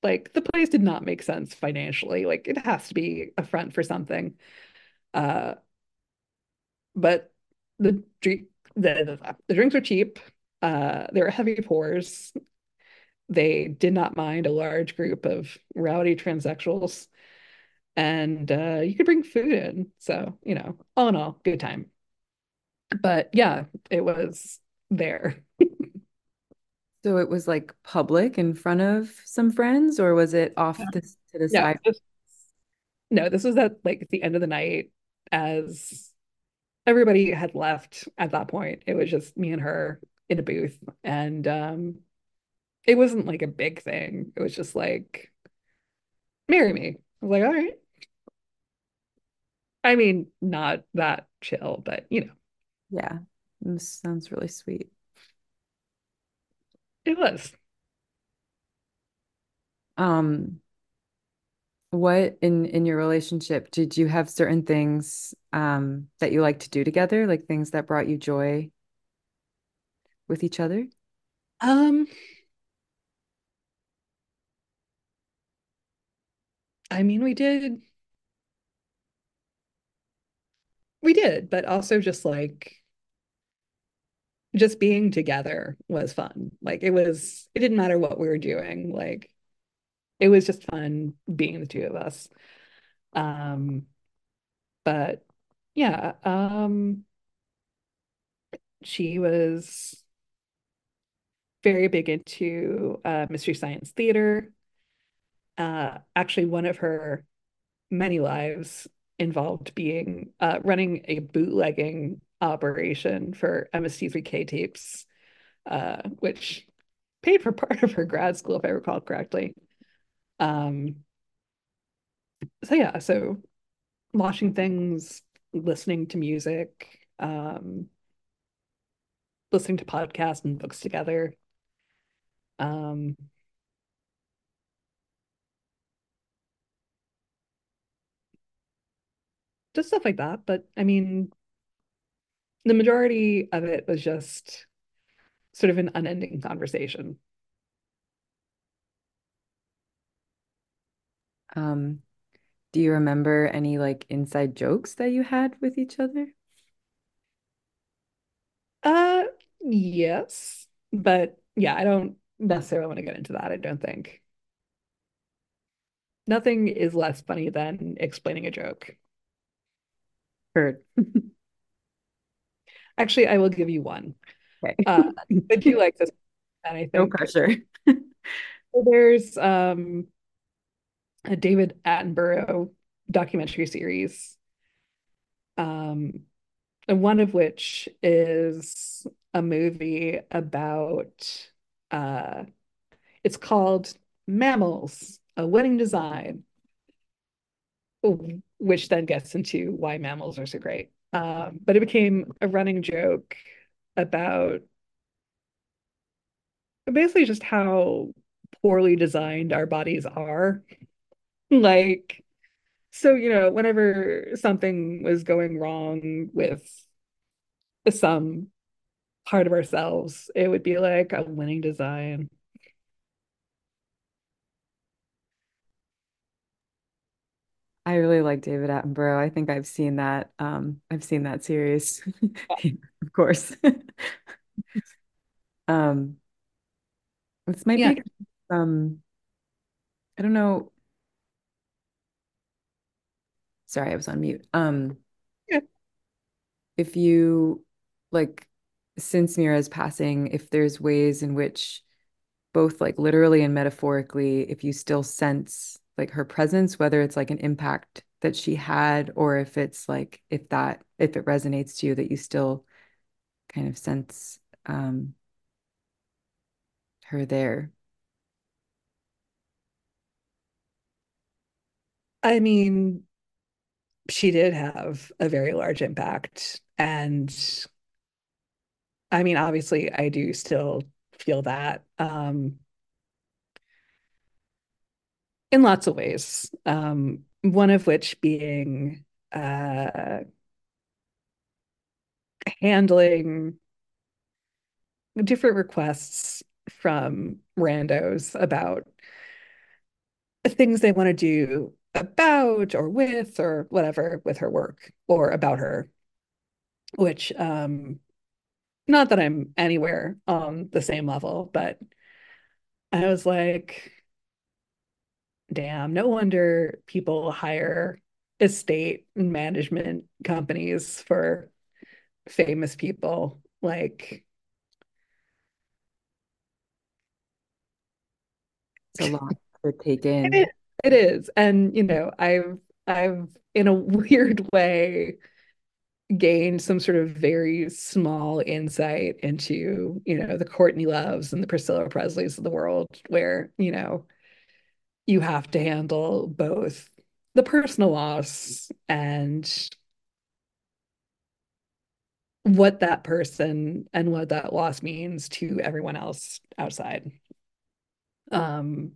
like the place did not make sense financially. Like it has to be a front for something. Uh, but the drink the, the, drinks were cheap. Uh, they were heavy pours. They did not mind a large group of rowdy transsexuals, and uh, you could bring food in. So you know, all in all, good time. But yeah, it was there. So it was like public in front of some friends, or was it off the, to the Yeah, side? this, no, this was at like the end of the night as everybody had left at that point. It was just me and her in a booth. And um it wasn't like a big thing. It was just like, marry me. I was like, all right. I mean, not that chill, but you know, Yeah, this sounds really sweet. It was. Um, what in in your relationship did you have certain things um that you like to do together, like things that brought you joy with each other? Um, I mean, we did we did, but also just like just being together was fun. Like it was it didn't matter what we were doing. Like it was just fun being the two of us. Um, but yeah, um, she was very big into uh, Mystery Science Theater. Uh, actually, one of her many lives involved being uh, running a bootlegging operation for MST3K tapes, uh, which paid for part of her grad school, if I recall correctly. Um, so yeah, so watching things, listening to music, um, listening to podcasts and books together. Um, just stuff like that. But I mean, the majority of it was just sort of an unending conversation. Um, do you remember any like inside jokes that you had with each other? Uh, yes, but yeah, I don't necessarily want to get into that, I don't think. Nothing is less funny than explaining a joke. Heard. Actually, I will give you one. Okay. Uh, I do like this, and I think No pressure. there's um a David Attenborough documentary series, um, and one of which is a movie about uh it's called Mammals, a Winning Design, which then gets into why mammals are so great. Um, but it became a running joke about basically just how poorly designed our bodies are. Like, so, you know, whenever something was going wrong with some part of ourselves, it would be like a winning design. I really like David Attenborough. I think I've seen that. Um, I've seen that series, of course. Um, this might Yeah. be um, I don't know. Sorry, I was on mute. Um, Yeah. if you like, since Mira's passing, if there's ways in which both like literally and metaphorically, if you still sense like her presence, whether it's like an impact that she had, or if it's like if that if it resonates to you that you still kind of sense um her there. I mean, she did have a very large impact. And I mean, obviously, I do still feel that um, in lots of ways. Um, one of which being uh, handling different requests from randos about things they want to do about or with or whatever with her work or about her, which um not that I'm anywhere on the same level, but I was like, damn, no wonder people hire estate management companies for famous people. Like, it's a lot to take in. It, it is. And, you know, I've, I've in a weird way gained some sort of very small insight into, you know, the Courtney Loves and the Priscilla Presleys of the world, where, you know, you have to handle both the personal loss and what that person and what that loss means to everyone else outside. Um,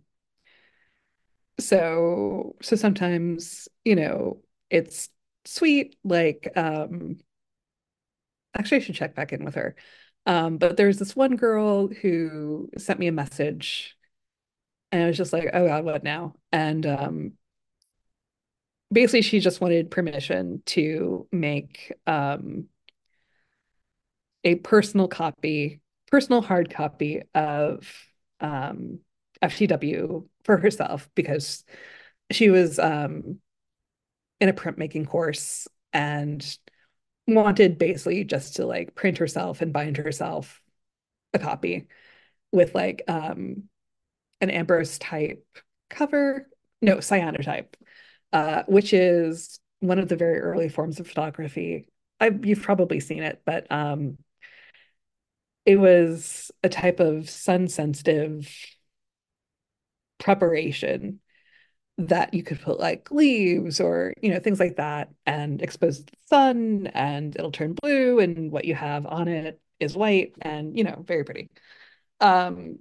so so sometimes, you know, it's sweet, like um actually I should check back in with her. Um, but there's this one girl who sent me a message and I was just like, oh God, what now? And um basically she just wanted permission to make um a personal copy, personal hard copy of um FTW for herself because she was um in a printmaking course and wanted basically just to like print herself and bind herself a copy with like um an ambrotype cover, no, cyanotype, uh, which is one of the very early forms of photography. I, you've probably seen it, but um, it was a type of sun sensitive preparation that you could put like leaves or you know things like that and expose to the sun and it'll turn blue and what you have on it is white and you know very pretty um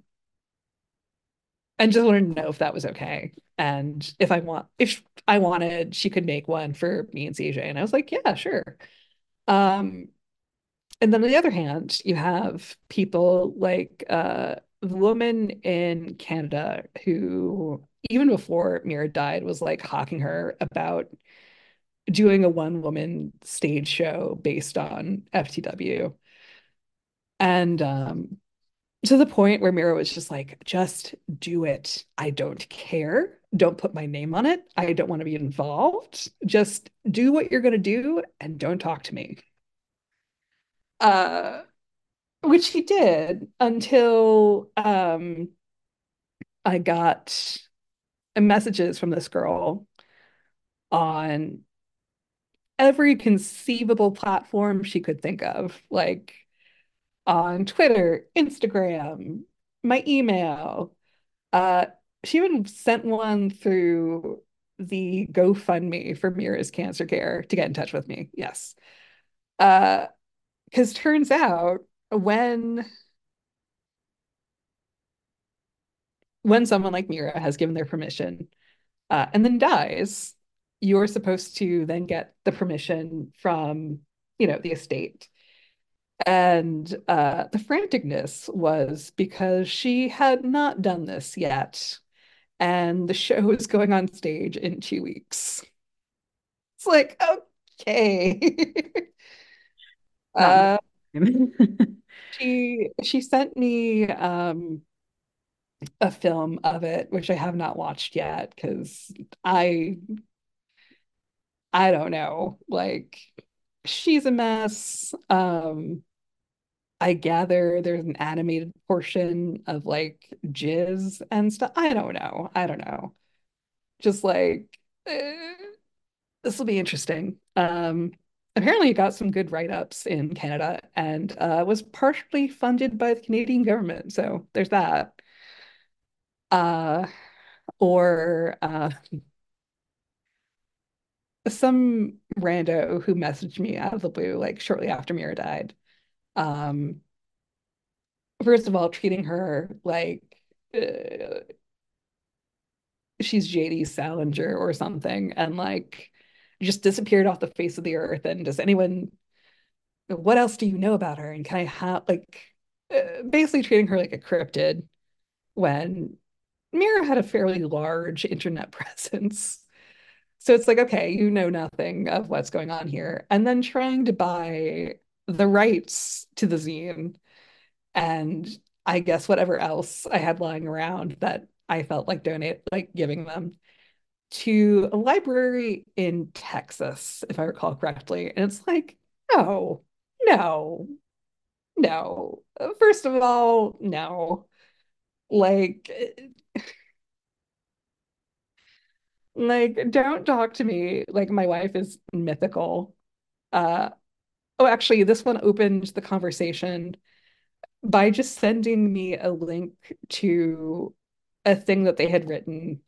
and just wanted to know if that was okay. And if I want if I wanted she could make one for me and CJ and I was like yeah sure. Um and then on the other hand you have people like uh the woman in Canada who even before Mira died was like hawking her about doing a one woman stage show based on FTW and um to the point where Mira was just like, just do it. I don't care. Don't put my name on it. I don't want to be involved. Just do what you're going to do and don't talk to me. Uh, which he did until um, I got messages from this girl on every conceivable platform she could think of. Like, on Twitter, Instagram, my email. Uh, she even sent one through the GoFundMe for Mira's cancer care to get in touch with me. Yes. Uh, because turns out when when someone like Mira has given their permission uh, and then dies, you're supposed to then get the permission from, you know, the estate and uh, the franticness was because she had not done this yet. And the show was going on stage in two weeks. It's like, okay. uh, she she sent me um, a film of it, which I have not watched yet because I I don't know. Like she's a mess. Um, I gather there's an animated portion of like jizz and stuff. I don't know. I don't know. Just like eh, this will be interesting. Um, apparently it got some good write-ups in Canada and uh, was partially funded by the Canadian government. So there's that. Uh, or uh, some rando who messaged me out of the blue, like shortly after Mira died, um, first of all, treating her like uh, she's JD Salinger or something, and like just disappeared off the face of the earth. And does anyone what else do you know about her? And can I have like uh, basically treating her like a cryptid when Mira had a fairly large internet presence. So it's like, okay, you know nothing of what's going on here. And then trying to buy the rights to the zine and I guess whatever else I had lying around that I felt like donate, like giving them to a library in Texas, if I recall correctly. And it's like, no, no, no. First of all, no. Like, like don't talk to me like my wife is mythical. Uh, oh, actually, this one opened the conversation by just sending me a link to a thing that they had written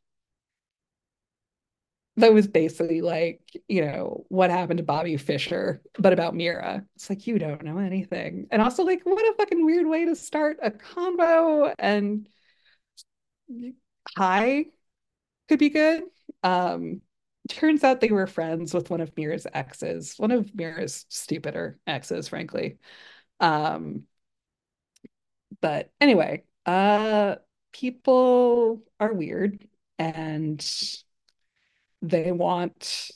that was basically like, you know, what happened to Bobby Fischer, but about Mira. It's like, you don't know anything. And also, like, what a fucking weird way to start a combo. And hi could be good. Um, turns out they were friends with one of Mira's exes, one of Mira's stupider exes, frankly. Um, but anyway, uh, people are weird and they want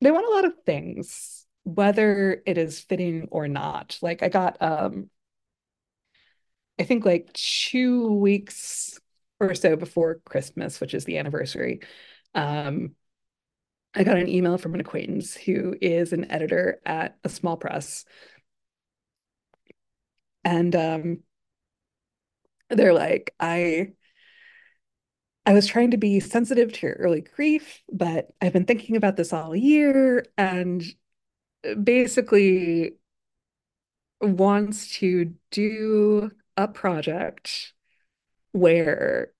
they want a lot of things, whether it is fitting or not. Like I got um I think like two weeks or so before Christmas, which is the anniversary, um, I got an email from an acquaintance who is an editor at a small press. And um, they're like, I I was trying to be sensitive to your early grief, but I've been thinking about this all year and basically wants to do a project where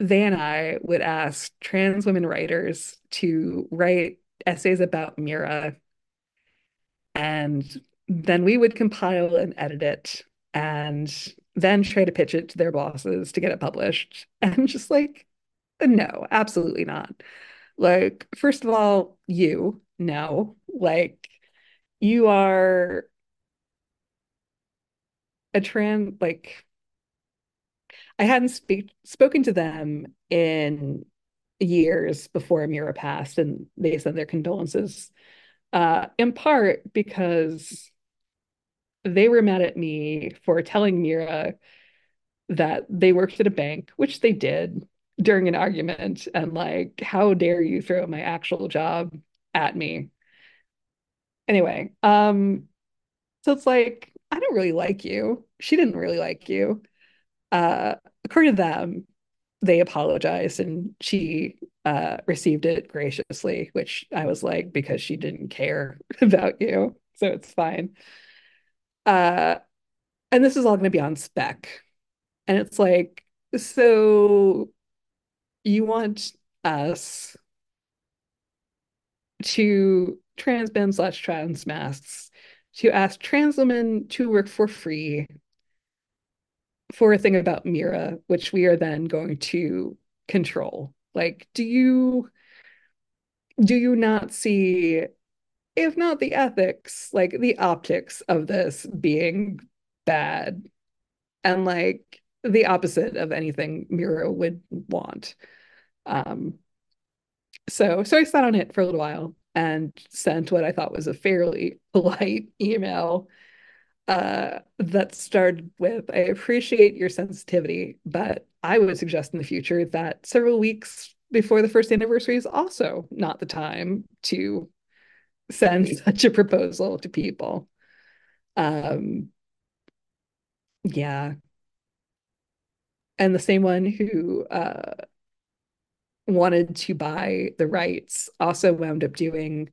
they and I would ask trans women writers to write essays about Mira, and then we would compile and edit it, and then try to pitch it to their bosses to get it published. And just like, no, absolutely not. Like, first of all, you, no, like, you are a trans, like, I hadn't speak, spoken to them in years before Mira passed, and they sent their condolences, uh, in part because they were mad at me for telling Mira that they worked at a bank, which they did during an argument, and like, how dare you throw my actual job at me? Anyway, um, so it's like, I don't really like you. She didn't really like you uh, according to them, they apologized and she uh, received it graciously, which I was like, because she didn't care about you. So it's fine. Uh, and this is all going to be on spec. And it's like, so you want us to trans men slash trans mascs to ask trans women to work for free for a thing about Mira, which we are then going to control. Like, do you do you not see, if not the ethics, like the optics of this being bad and like the opposite of anything Mira would want? Um, so so I sat on it for a little while and sent what I thought was a fairly polite email uh, that started with I appreciate your sensitivity, but I would suggest in the future that several weeks before the first anniversary is also not the time to send such a proposal to people. Um, yeah. And the same one who uh, wanted to buy the rights also wound up doing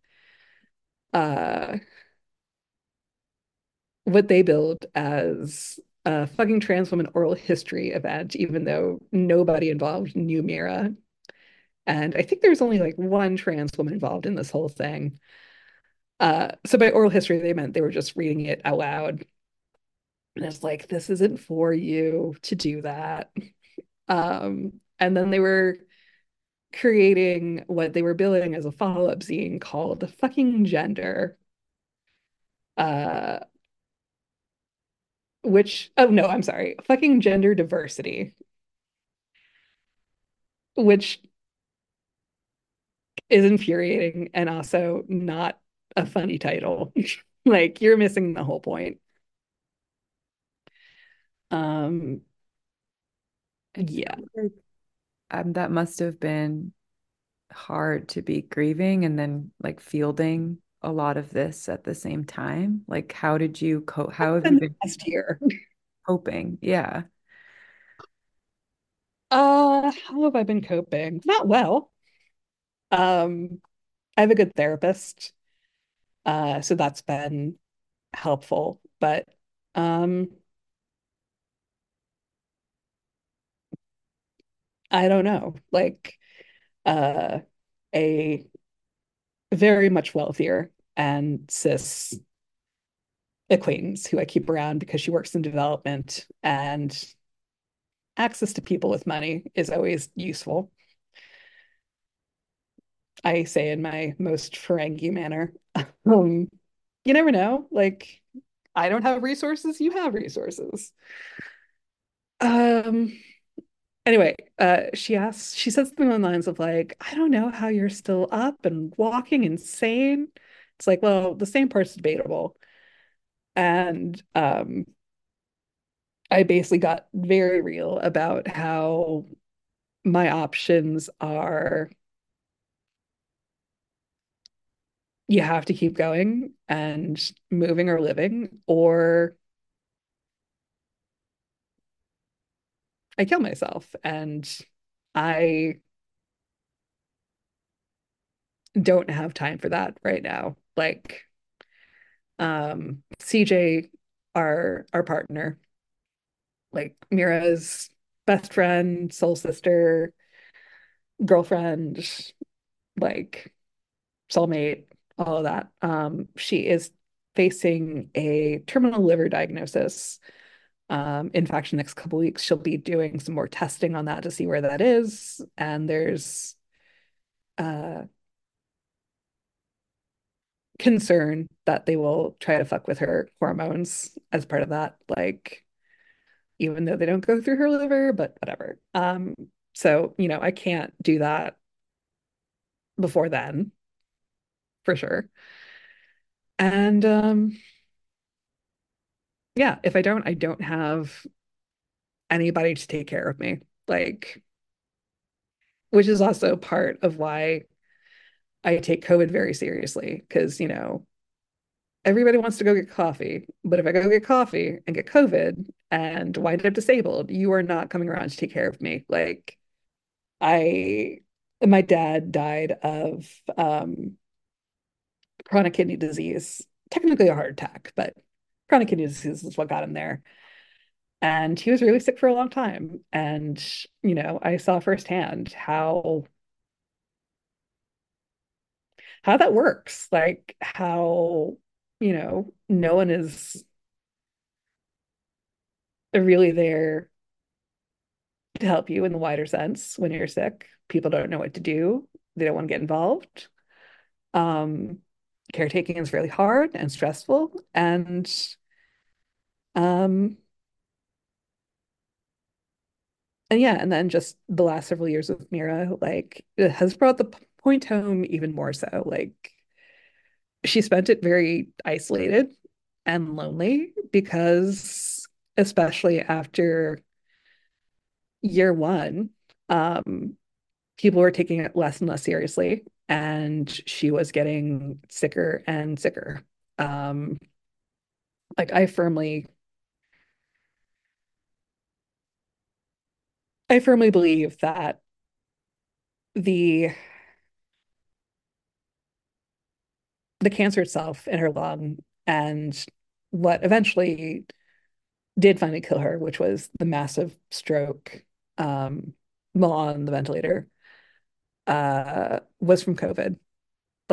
uh, what they build as a fucking trans woman oral history event, even though nobody involved knew Mira. And I think there's only like one trans woman involved in this whole thing. Uh, so by oral history, they meant they were just reading it out loud. And it's like, this isn't for you to do that. Um, and then they were creating what they were billing as a follow-up zine called the Fucking Gender. Uh, which, oh no, I'm sorry, Fucking Gender Diversity, which is infuriating and also not a funny title. Like you're missing the whole point. Um, yeah. Um, that must have been hard to be grieving and then like fielding a lot of this at the same time. Like, how did you cope? How have you been best year. coping? Yeah. Uh, how have I been coping? Not well. Um, I have a good therapist. Uh, so that's been helpful. But um I don't know. Like uh a very much wealthier and cis acquaintance who I keep around because she works in development and access to people with money is always useful. I say in my most Ferengi manner. Um, you never know. Like, I don't have resources, you have resources. Um, anyway, uh, she asks, she says something along the lines of like, I don't know how you're still up and walking insane. It's like, well, the same part's debatable. And um, I basically got very real about how my options are you have to keep going and moving or living, or I kill myself. And I don't have time for that right now. Like, um, CJ, our our partner, like Mira's best friend, soul sister, girlfriend, like soulmate, all of that. Um, she is facing a terminal liver diagnosis. Um, in fact, the next couple weeks, she'll be doing some more testing on that to see where that is. And there's uh, concern that they will try to fuck with her hormones as part of that. Like, even though they don't go through her liver, but whatever. Um, so, you know, I can't do that before then, for sure. And um, yeah, if I don't, I don't have anybody to take care of me. Like, which is also part of why I take COVID very seriously because, you know, everybody wants to go get coffee, but if I go get coffee and get COVID and wind up disabled, you are not coming around to take care of me. Like, I, my dad died of um, chronic kidney disease, technically a heart attack, but chronic kidney disease is what got him there. And he was really sick for a long time. And, you know, I saw firsthand how how that works. Like how, you know, no one is really there to help you in the wider sense when you're sick. People don't know what to do. They don't want to get involved. Um, caretaking is really hard and stressful. And um and yeah, and then just the last several years with Mira, like it has brought the point home even more so. Like she spent it very isolated and lonely because especially after year one, um, people were taking it less and less seriously, and she was getting sicker and sicker. Um, like I firmly I firmly believe that the the cancer itself in her lung and what eventually did finally kill her, which was the massive stroke um, on the ventilator, uh, was from COVID.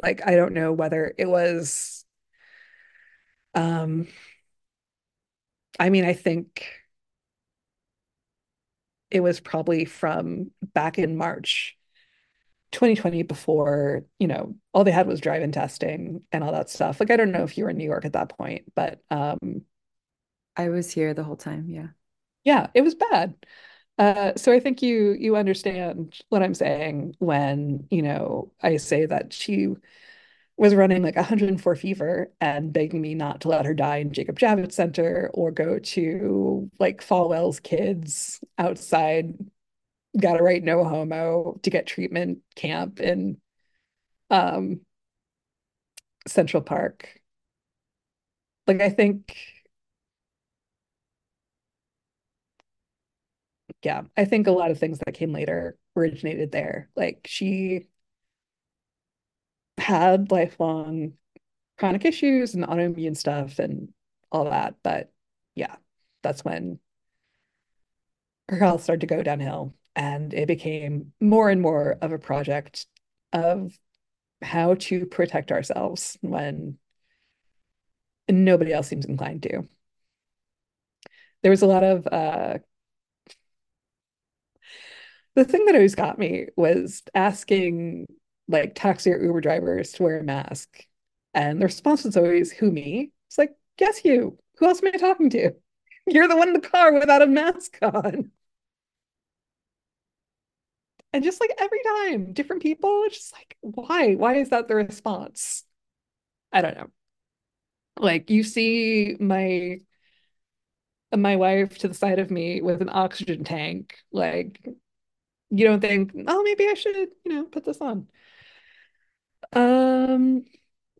Like, I don't know whether it was, um, I mean, I think it was probably from back in March 2020 before, you know, all they had was drive-in testing and all that stuff. Like I don't know if you were in New York at that point, but um I was here the whole time. Yeah. yeah, it was bad. Uh, so I think you you understand what I'm saying when, you know, I say that she was running like 104 fever and begging me not to let her die in Jacob Javits Center or go to like Falwell's kids outside, gotta write no homo to get treatment camp in um Central Park. Like I think yeah, I think a lot of things that came later originated there. Like she had lifelong chronic issues and autoimmune stuff and all that. But yeah, that's when her health started to go downhill. And it became more and more of a project of how to protect ourselves when nobody else seems inclined to. There was a lot of uh, the thing that always got me was asking like taxi or Uber drivers to wear a mask. And the response was always, who me? It's like, guess you. Who else am I talking to? You're the one in the car without a mask on. And just like every time, different people, it's just like, why? Why is that the response? I don't know. Like you see my my wife to the side of me with an oxygen tank, like you don't think, oh, maybe I should, you know, put this on. Um,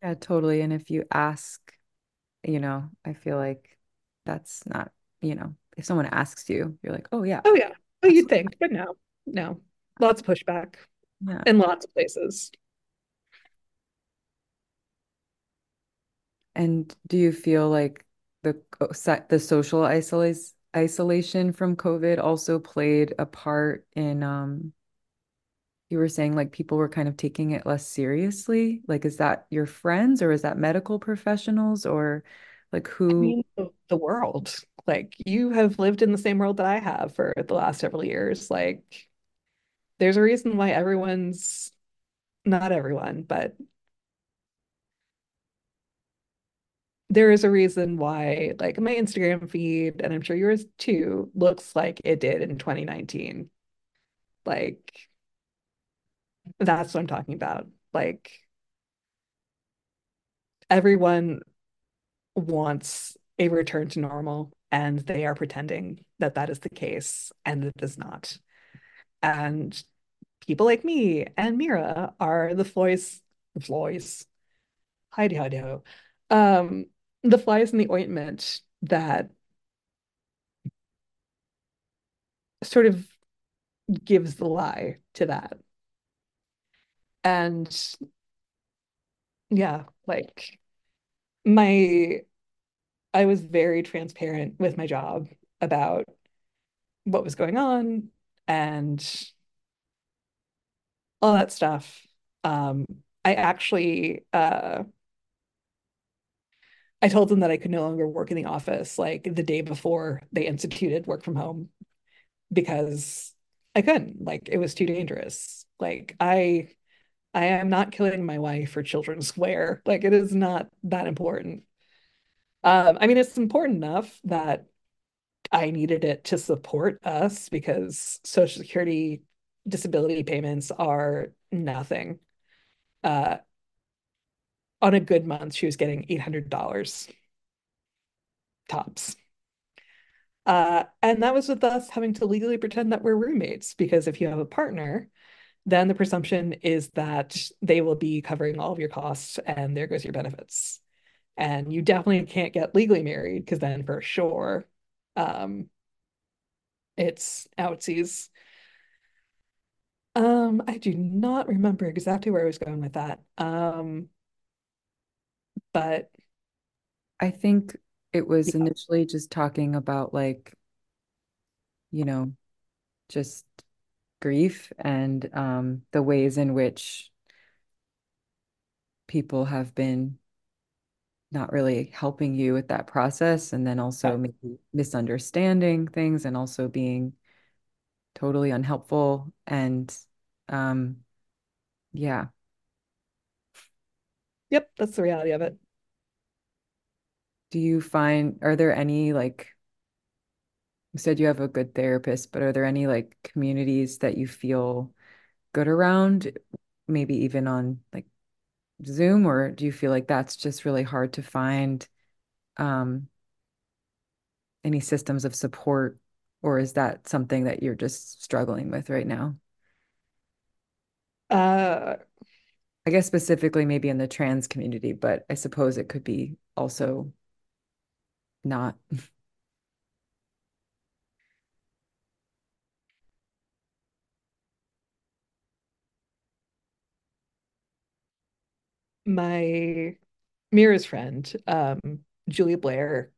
Yeah, totally. And if you ask, you know, I feel like that's not, you know, if someone asks you, you're like, oh yeah, oh yeah. Oh, you'd think, but no, no. Lots of pushback Yeah. in lots of places. And do you feel like the the social isolation isolation from COVID also played a part in um you were saying like people were kind of taking it less seriously? Like is that your friends or is that medical professionals or like I who? mean, the, the world. Like you have lived in the same world that I have for the last several years. Like there's a reason why everyone's not everyone, but there is a reason why like my Instagram feed, and I'm sure yours too, looks like it did in 2019. Like that's what I'm talking about. Like everyone wants a return to normal, and they are pretending that that is the case, and it is not. And people like me and Mira are the flies, the flies, hidey hidey ho, um, the flies in the ointment that sort of gives the lie to that. And yeah, like my, I was very transparent with my job about what was going on and all that stuff. Um, I actually, uh, I told them that I could no longer work in the office like the day before they instituted work from home because I couldn't. Like it was too dangerous. Like I I am not killing my wife for children swear. Like it is not that important. Um, I mean, it's important enough that I needed it to support us because Social Security disability payments are nothing. Uh, on a good month, she was getting $800 tops. Uh, and that was with us having to legally pretend that we're roommates because if you have a partner, then the presumption is that they will be covering all of your costs and there goes your benefits. And you definitely can't get legally married because then for sure um, it's outsies. Um, I do not remember exactly where I was going with that. Um, but I think it was yeah, initially just talking about like, you know, just grief and um, the ways in which people have been not really helping you with that process, and then also maybe misunderstanding things and also being totally unhelpful and um yeah. Yep, that's the reality of it. Do you find are there any like you said you have a good therapist, but are there any like communities that you feel good around, maybe even on like Zoom, or do you feel like that's just really hard to find um, any systems of support, or is that something that you're just struggling with right now? Uh, I guess specifically maybe in the trans community, but I suppose it could be also not. my Mira's friend, um, Julie Blair,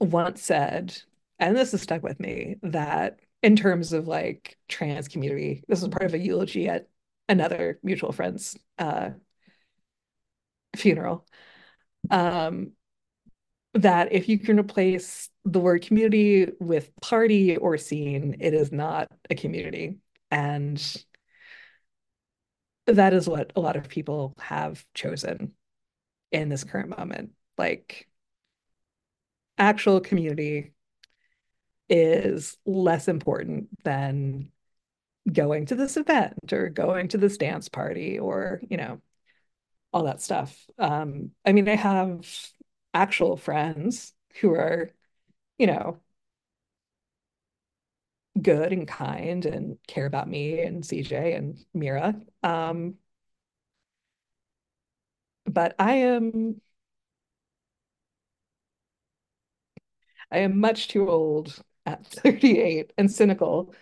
once said, and this has stuck with me, that in terms of like trans community, this was part of a eulogy at another mutual friend's uh, funeral. Um, that if you can replace the word community with party or scene, it is not a community. And that is what a lot of people have chosen in this current moment. Like actual community is less important than going to this event or going to this dance party or, you know, all that stuff. Um, I mean, I have actual friends who are, you know, good and kind and care about me and CJ and Mira. Um, but I am I am much too old at 38 and cynical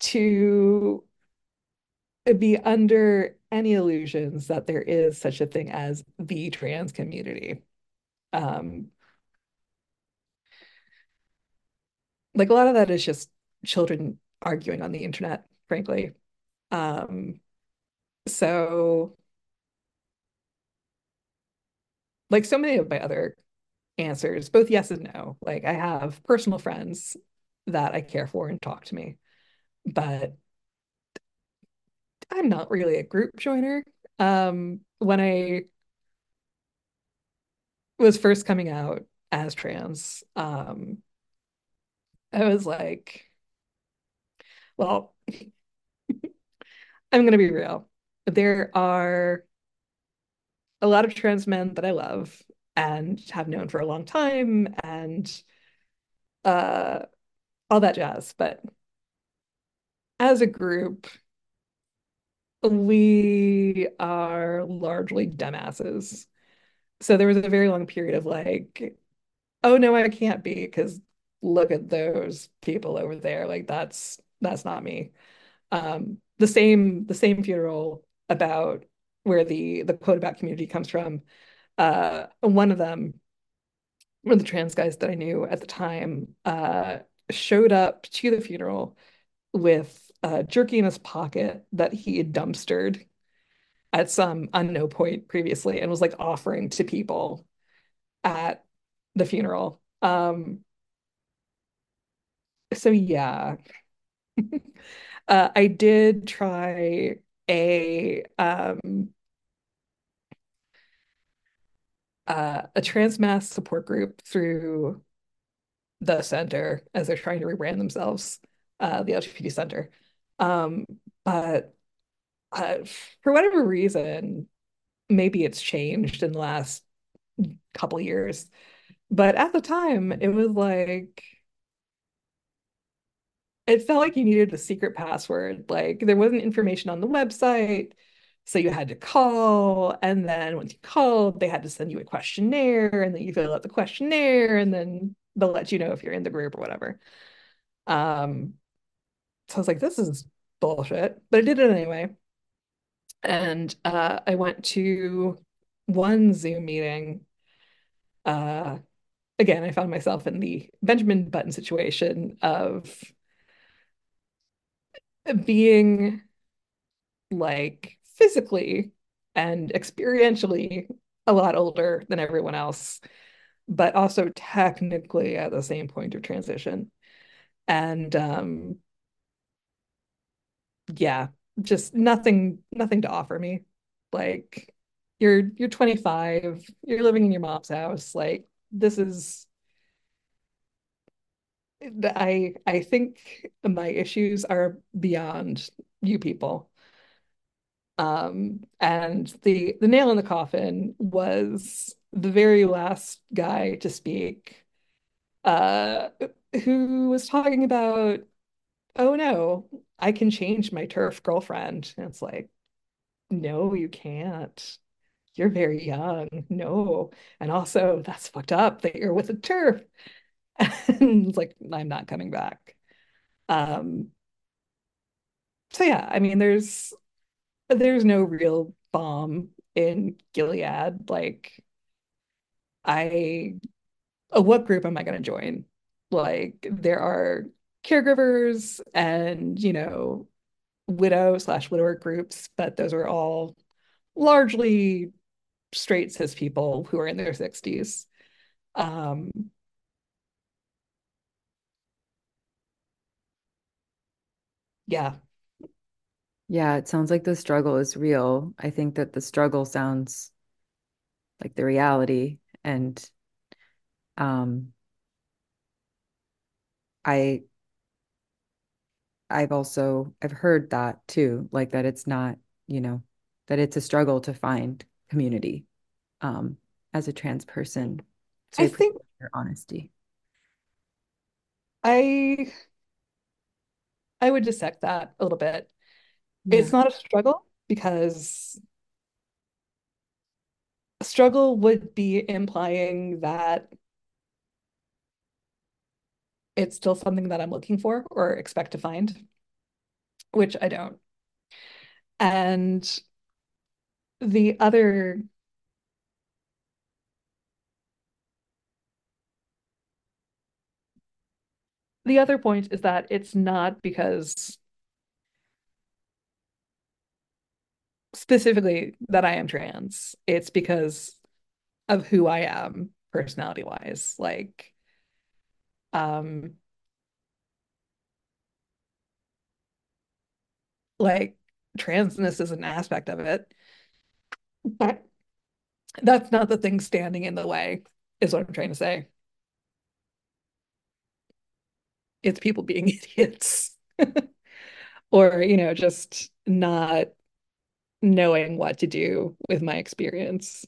to be under any illusions that there is such a thing as the trans community. Um, like a lot of that is just children arguing on the internet, frankly. Um, so, like so many of my other answers, both yes and no. Like I have personal friends that I care for and talk to me, but I'm not really a group joiner. Um, when I was first coming out as trans, um, I was like, well, I'm gonna be real. There are a lot of trans men that I love and have known for a long time and uh all that jazz. But as a group, we are largely dumbasses. So there was a very long period of like, oh no, I can't be because look at those people over there. Like that's that's not me. Um, the same the same funeral about where the the quote about community comes from. Uh, one of them, one of the trans guys that I knew at the time, uh, showed up to the funeral with uh, jerky in his pocket that he had dumpstered at some unknown point previously and was like offering to people at the funeral. Um, so yeah. Uh, I did try a um uh, a trans masc support group through the center as they're trying to rebrand themselves, uh, the LGBT center. Um, but uh, for whatever reason, maybe it's changed in the last couple years. But at the time, it was like it felt like you needed a secret password. Like there wasn't information on the website. So you had to call, and then once you called, they had to send you a questionnaire, and then you fill out the questionnaire, and then they'll let you know if you're in the group or whatever. Um, so I was like, this is bullshit, but I did it anyway. And uh, I went to one Zoom meeting. Uh, again, I found myself in the Benjamin Button situation of being like physically and experientially a lot older than everyone else, but also technically at the same point of transition. And um, yeah, just nothing nothing to offer me. Like you're you're 25, you're living in your mom's house. Like this is I I think my issues are beyond you people. Um, and the the nail in the coffin was the very last guy to speak, uh, who was talking about, oh no, I can change my TERF girlfriend. And it's like, no, you can't. You're very young. No. And also, that's fucked up that you're with a TERF. And it's like, I'm not coming back. Um, so yeah, I mean, there's there's no real balm in Gilead. Like, I, uh, what group am I going to join? Like, there are caregivers and, you know, widow slash widower groups, but those are all largely straight cis people who are in their 60s. Um, yeah, Yeah, it sounds like the struggle is real. I think that the struggle sounds like the reality. And um, I I've also I've heard that too, like that it's not, you know, that it's a struggle to find community um, as a trans person. So I I think your honesty. I I would dissect that a little bit. Yeah. It's not a struggle because a struggle would be implying that it's still something that I'm looking for or expect to find, which I don't. And the other the other point is that it's not because specifically that I am trans. It's because of who I am personality wise. Like um like transness is an aspect of it, but that's not the thing standing in the way, is what I'm trying to say. It's people being idiots or, you know, just not knowing what to do with my experience.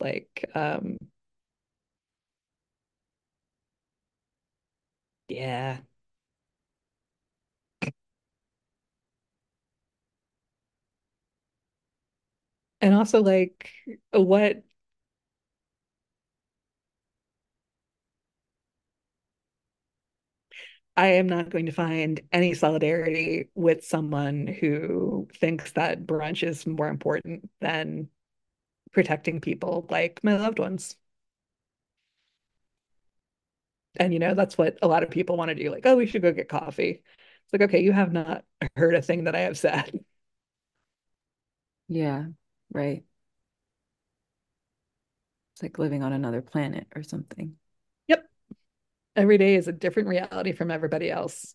Like, um, yeah. And also, like, what I am not going to find any solidarity with someone who thinks that brunch is more important than protecting people like my loved ones. And, you know, that's what a lot of people want to do. Like, oh, we should go get coffee. It's like, okay, you have not heard a thing that I have said. Yeah, right. It's like living on another planet or something. Every day is a different reality from everybody else,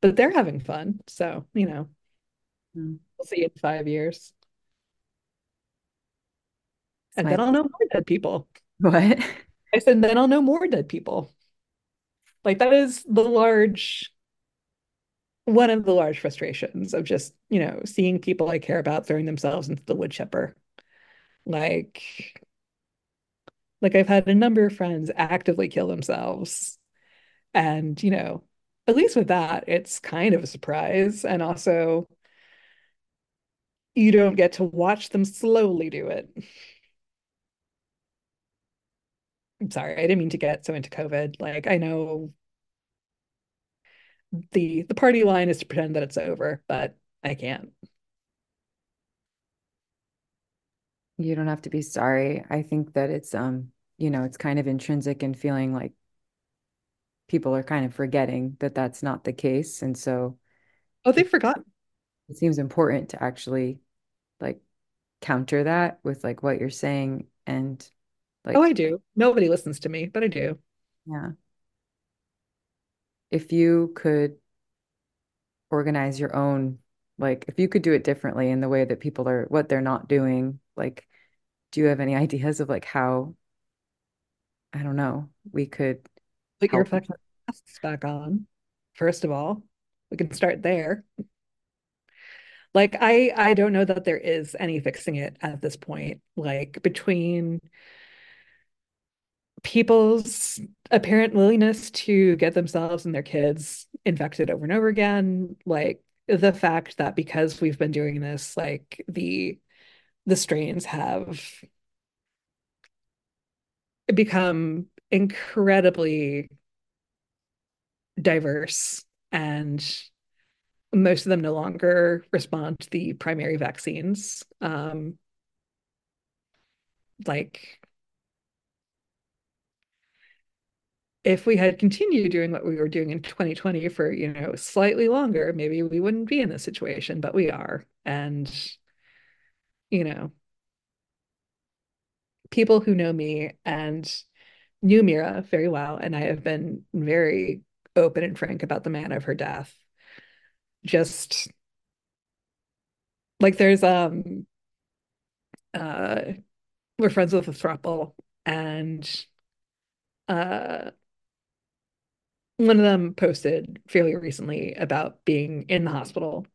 but they're having fun. So, you know, Mm. we'll see you in five years. It's And then I'll know more dead people. what? I said, then I'll know more dead people. Like, that is the large one of the large frustrations of just, you know, seeing people I care about throwing themselves into the wood chipper. Like, like I've had a number of friends actively kill themselves. And, you know, at least with that, it's kind of a surprise. And also, you don't get to watch them slowly do it. I'm sorry, I didn't mean to get so into COVID. Like, I know the the party line is to pretend that it's over, but I can't. You don't have to be sorry. I think that it's um, you know, it's kind of intrinsic in feeling like people are kind of forgetting that that's not the case. And so Oh, they've forgotten. it seems important to actually like counter that with like what you're saying and like Oh, I do. Nobody listens to me, but I do. yeah, if you could organize your own Like, if you could do it differently in the way that people are, what they're not doing, like, do you have any ideas of like how, I don't know, we could Put your fucking masks back on, first of all. We can start there. Like I I don't know that there is any fixing it at this point. Like between people's apparent willingness to get themselves and their kids infected over and over again, like the fact that because we've been doing this, like the the strains have become incredibly diverse and most of them no longer respond to the primary vaccines. Um, like if we had continued doing what we were doing in 2020 for, you know, slightly longer, maybe we wouldn't be in this situation, but we are. And, you know, people who know me and knew Mira very well, and I have been very open and frank about the manner of her death. Just like there's um uh we're friends with a throuple and uh one of them posted fairly recently about being in the hospital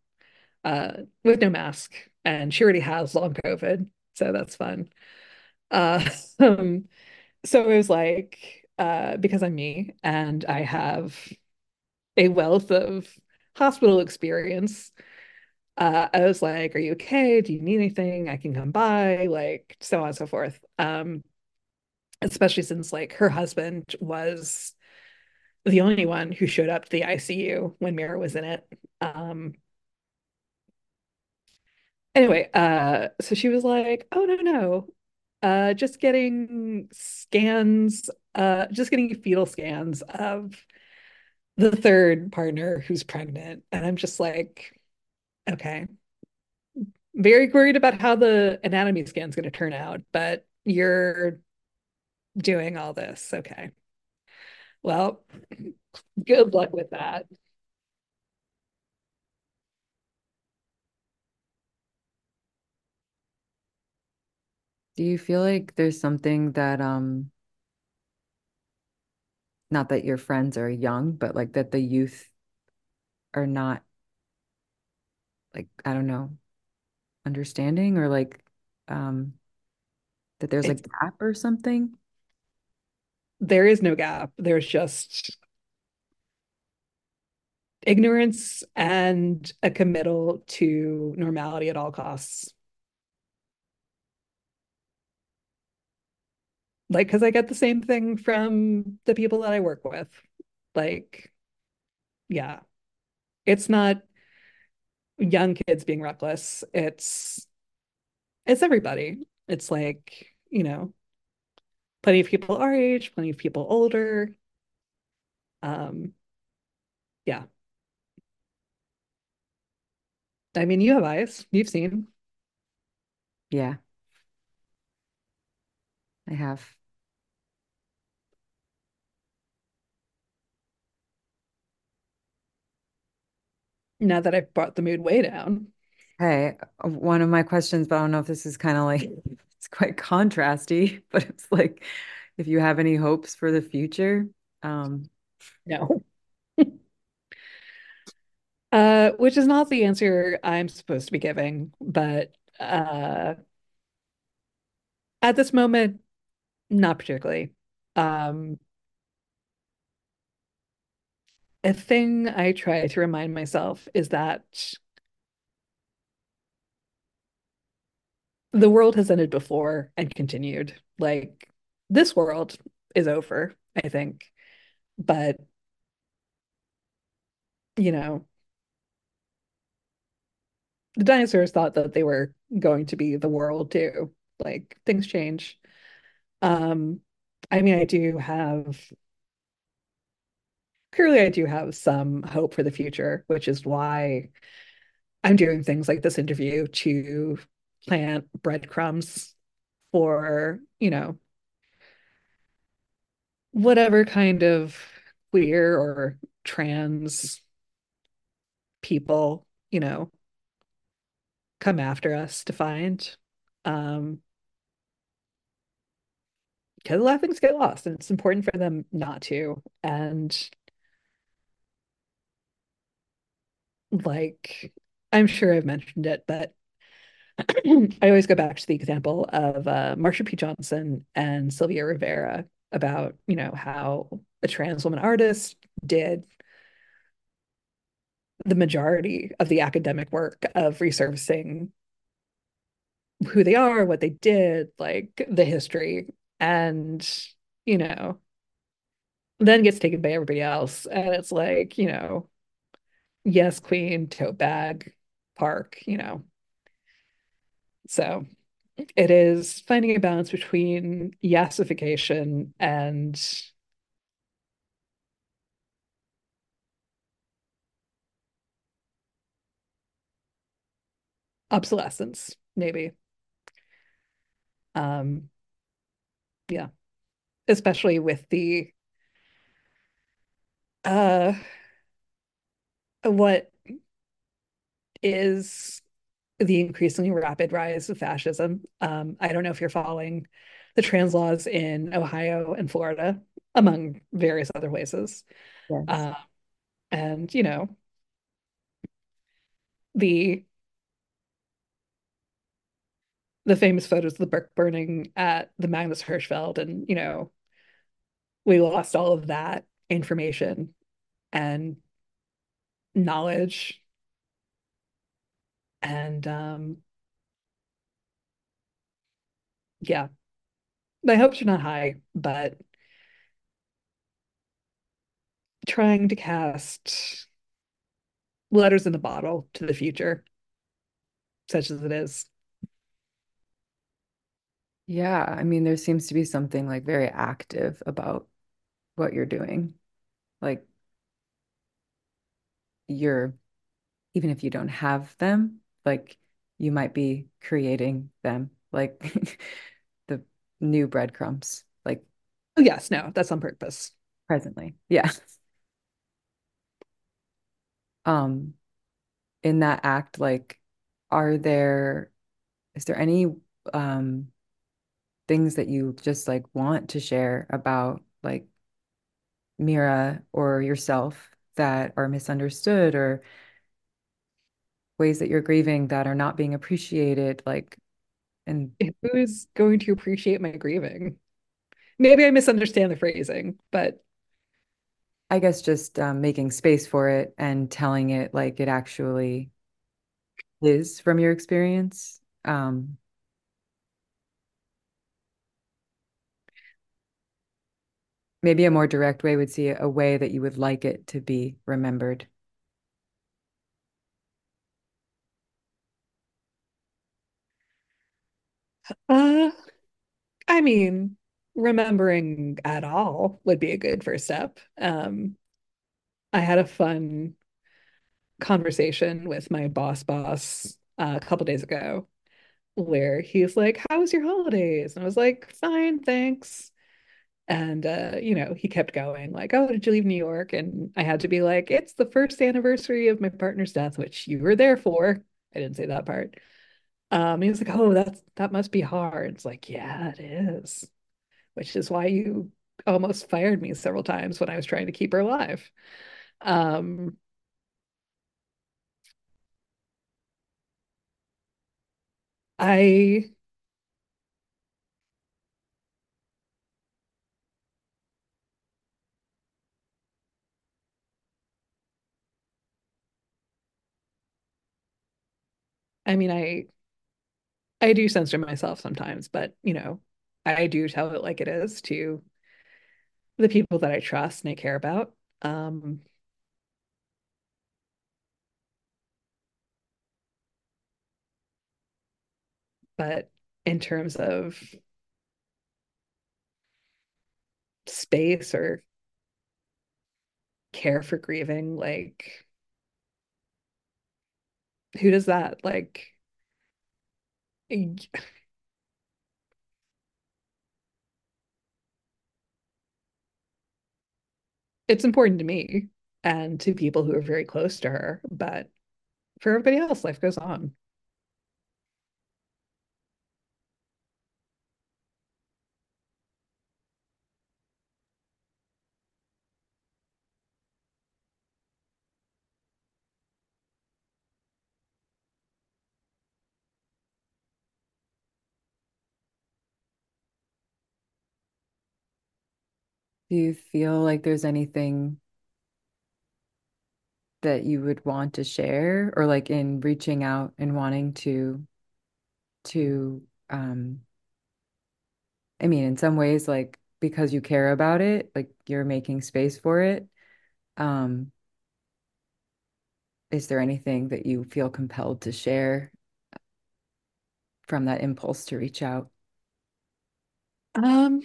uh, with no mask, and she already has long COVID, so that's fun. Uh, um, so it was like uh, because I'm me and I have a wealth of hospital experience. Uh, I was like, "Are you okay? Do you need anything? I can come by." Like so on and so forth. Um, especially since like her husband was the only one who showed up to the ICU when Mira was in it. Um, anyway, uh, so she was like, "Oh no, no, uh, just getting scans, uh, just getting fetal scans of the third partner who's pregnant," and I'm just like, "Okay." Very worried about how the anatomy scan is going to turn out, but you're doing all this. Okay. Well, good luck with that. Do you feel like there's something that, um, not that your friends are young, but like that the youth are not like, I don't know, understanding or like, um, that there's a gap or something? there is no gap. There's just ignorance and a committal to normality at all costs. Like, because I get the same thing from the people that I work with. Like, yeah, it's not young kids being reckless. It's it's everybody. It's like, you know, plenty of people our age, plenty of people older. Um, yeah. I mean, you have eyes. You've seen. Yeah, I have. Now that I've brought the mood way down. Hey, one of my questions, but I don't know if this is kind of like it's quite contrasty, but it's like if you have any hopes for the future. Um, No. Uh, which is not the answer I'm supposed to be giving, but uh, at this moment, not particularly. Um, a thing I try to remind myself is that the world has ended before and continued. Like this world is over, I think. But, you know, the dinosaurs thought that they were going to be the world too. Like things change. Um, I mean, I do have clearly I do have some hope for the future, which is why I'm doing things like this interview to plant breadcrumbs for, you know, whatever kind of queer or trans people, you know, come after us to find. Um, because a lot of things get lost and it's important for them not to. And like, I'm sure I've mentioned it, but I always go back to the example of uh, Marsha P. Johnson and Sylvia Rivera about, you know, how a trans woman artist did the majority of the academic work of resurfacing who they are, what they did, like the history, and, you know, then gets taken by everybody else. And it's like, you know, yes, queen, tote bag, park, you know. So it is finding a balance between yassification and obsolescence, maybe. Um, yeah, especially with the uh what is the increasingly rapid rise of fascism. Um, I don't know if you're following the trans laws in Ohio and Florida, among various other places. Yes. Uh, and, you know, the the famous photos of the book burning at the Magnus Hirschfeld, and you know, we lost all of that information and knowledge. And um yeah. My hopes are not high but trying to cast letters in a bottle to the future such as it is. Yeah, I mean, there seems to be something like very active about what you're doing. Like you're, even if you don't have them, like you might be creating them, like the new breadcrumbs, like oh yes no that's on purpose presently. Yeah. Um, in that act, like, are there, is there any um things that you just like want to share about like Mira or yourself that are misunderstood or ways that you're grieving that are not being appreciated like and who's going to appreciate my grieving? Maybe I misunderstand the phrasing but I guess just um, making space for it and telling it like it actually is from your experience um maybe a more direct way would see a way that you would like it to be remembered uh I mean remembering at all would be a good first step um I had a fun conversation with my boss boss uh, a couple days ago where he's like, How was your holidays? And I was like, Fine, thanks. And uh, you know, he kept going, like, Oh, did you leave New York? And I had to be like, It's the first anniversary of my partner's death, which you were there for. I didn't say that part. Um, he was like, Oh, that's that must be hard. It's like, yeah, it is, which is why you almost fired me several times when I was trying to keep her alive. Um, I I mean, I I do censor myself sometimes, but you know, I do tell it like it is to the people that I trust and I care about. Um, but in terms of space or care for grieving, like who does that? Like it's important to me and to people who are very close to her, but for everybody else, life goes on. Do you feel like there's anything that you would want to share or like in reaching out and wanting to to um I mean in some ways like because you care about it, like you're making space for it. Um is there anything that you feel compelled to share from that impulse to reach out? Um,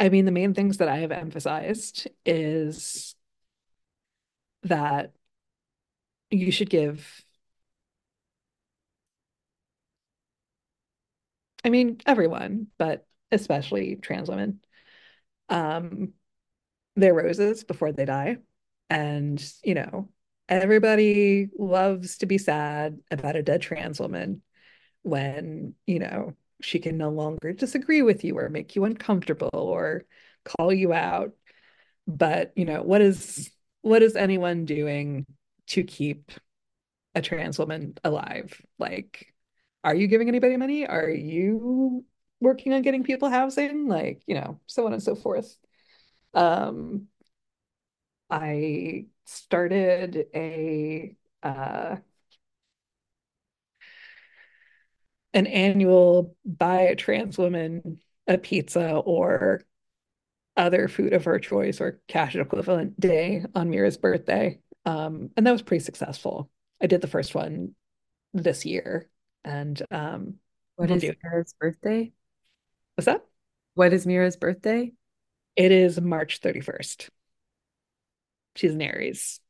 I mean, the main things that I have emphasized is that you should give, I mean, everyone, but especially trans women, um, their roses before they die. And, you know, everybody loves to be sad about a dead trans woman when, you know, she can no longer disagree with you or make you uncomfortable or call you out. But, you know, what is what is anyone doing to keep a trans woman alive? Like, are you giving anybody money? Are you working on getting people housing? Like, you know, so on and so forth. Um, I started a uh, an annual buy a trans woman a pizza or other food of her choice or cash equivalent day on Mira's birthday. Um, and that was pretty successful. I did the first one this year and um, What is. Mira's birthday? What's that? What is Mira's birthday? It is March 31st. She's an Aries.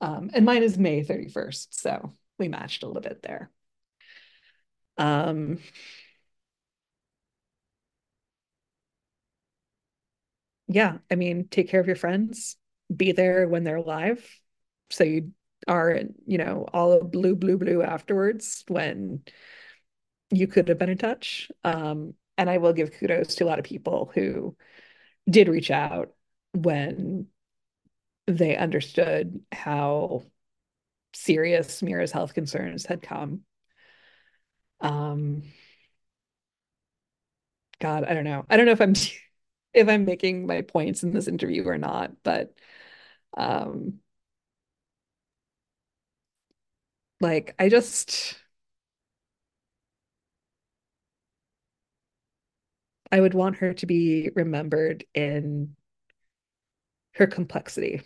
Um, and mine is May 31st. So we matched a little bit there. Um, yeah, I mean, take care of your friends, be there when they're alive. So you are, you know, all blue, blue, blue afterwards when you could have been in touch. Um, and I will give kudos to a lot of people who did reach out when they understood how serious Mira's health concerns had come. Um, God, I don't know. I don't know if I'm if I'm making my points in this interview or not, but um like I just I would want her to be remembered in her complexity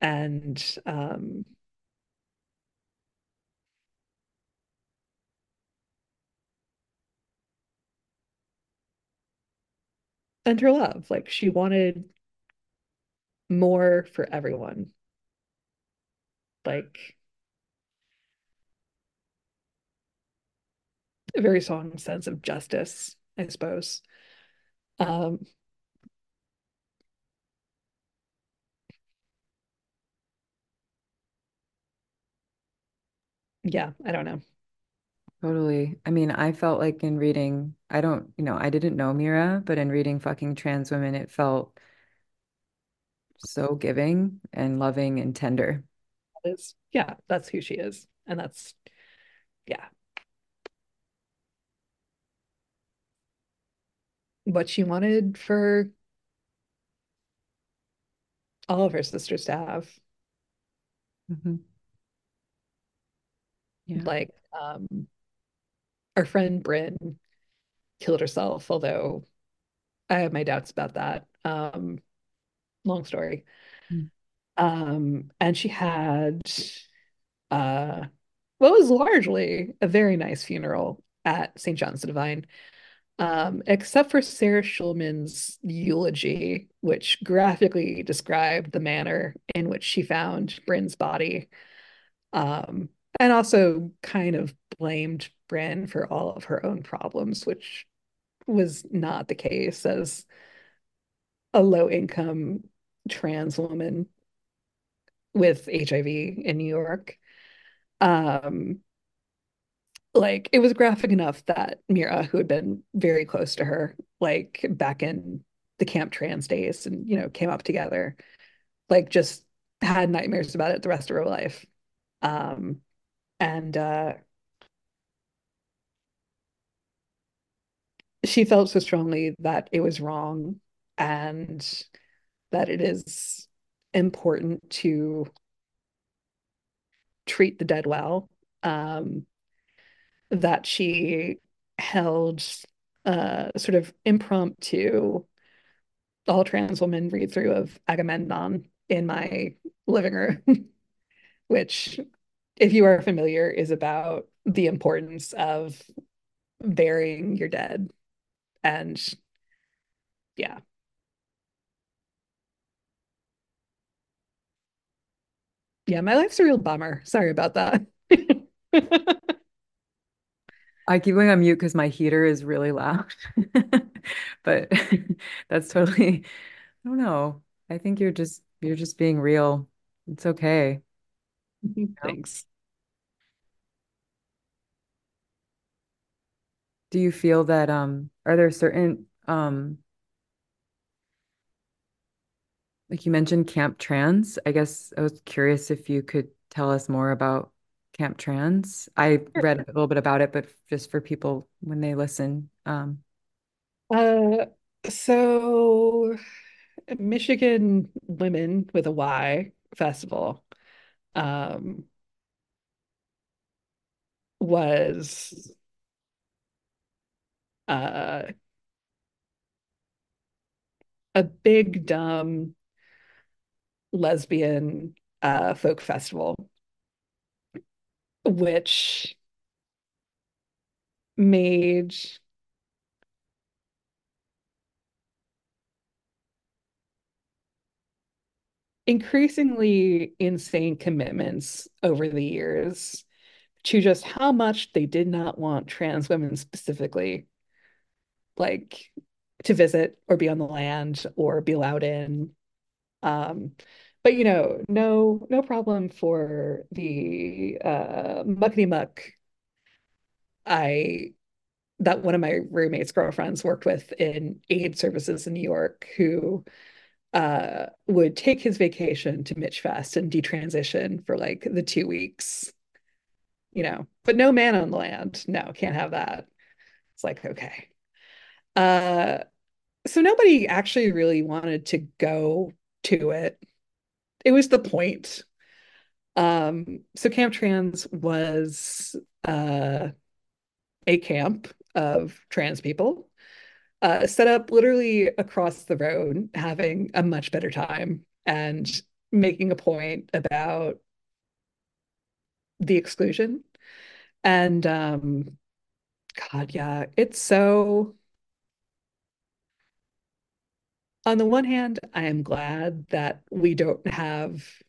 and um and her love. Like she wanted more for everyone. Like a very strong sense of justice, I suppose. Um, yeah, I don't know. Totally. I mean, I felt like in reading, I don't, you know, I didn't know Mira, but in reading fucking trans women, it felt so giving and loving and tender. It's, yeah, that's who she is. And that's, yeah, what she wanted for all of her sisters to have. Mhm. Yeah. Like, um, our friend Bryn killed herself, although I have my doubts about that. Um, long story. Mm. Um, and she had uh what was largely a very nice funeral at St. John's the Divine. Um, except for Sarah Schulman's eulogy, which graphically described the manner in which she found Bryn's body. Um, and also kind of blamed Bryn for all of her own problems, which was not the case as a low income trans woman with HIV in New York. Um, like it was graphic enough that Mira, who had been very close to her, like back in the camp trans days and you know came up together, like just had nightmares about it the rest of her life. Um, and uh, she felt so strongly that it was wrong and that it is important to treat the dead well. Um, that she held uh, sort of impromptu all trans woman read through of Agamemnon in my living room, which, if you are familiar, is about the importance of burying your dead. And yeah. Yeah, my life's a real bummer. Sorry about that. I keep going on mute because my heater is really loud. But that's totally, I don't know. I think you're just you're just being real. It's okay. Thanks. Do you feel that um are there certain um like you mentioned Camp Trans? I guess I was curious if you could tell us more about Camp Trans. I read a little bit about it, but just for people when they listen. Um Uh, so Michigan Women with a Y Festival um, was uh, a big dumb lesbian uh, folk festival, which made increasingly insane commitments over the years to just how much they did not want trans women specifically like to visit or be on the land or be allowed in um but you know no no problem for the uh muckety muck I that one of my roommates girlfriends worked with in aid services in New York who uh would take his vacation to Michfest and detransition for like the two weeks you know, but no man on the land. No, can't have that. It's like, okay. Uh, so nobody actually really wanted to go to it. It was the point. Um, so Camp Trans was uh, a camp of trans people uh, set up literally across the road, having a much better time and making a point about the exclusion. And um, God, yeah, it's so. On the one hand, I am glad that we don't have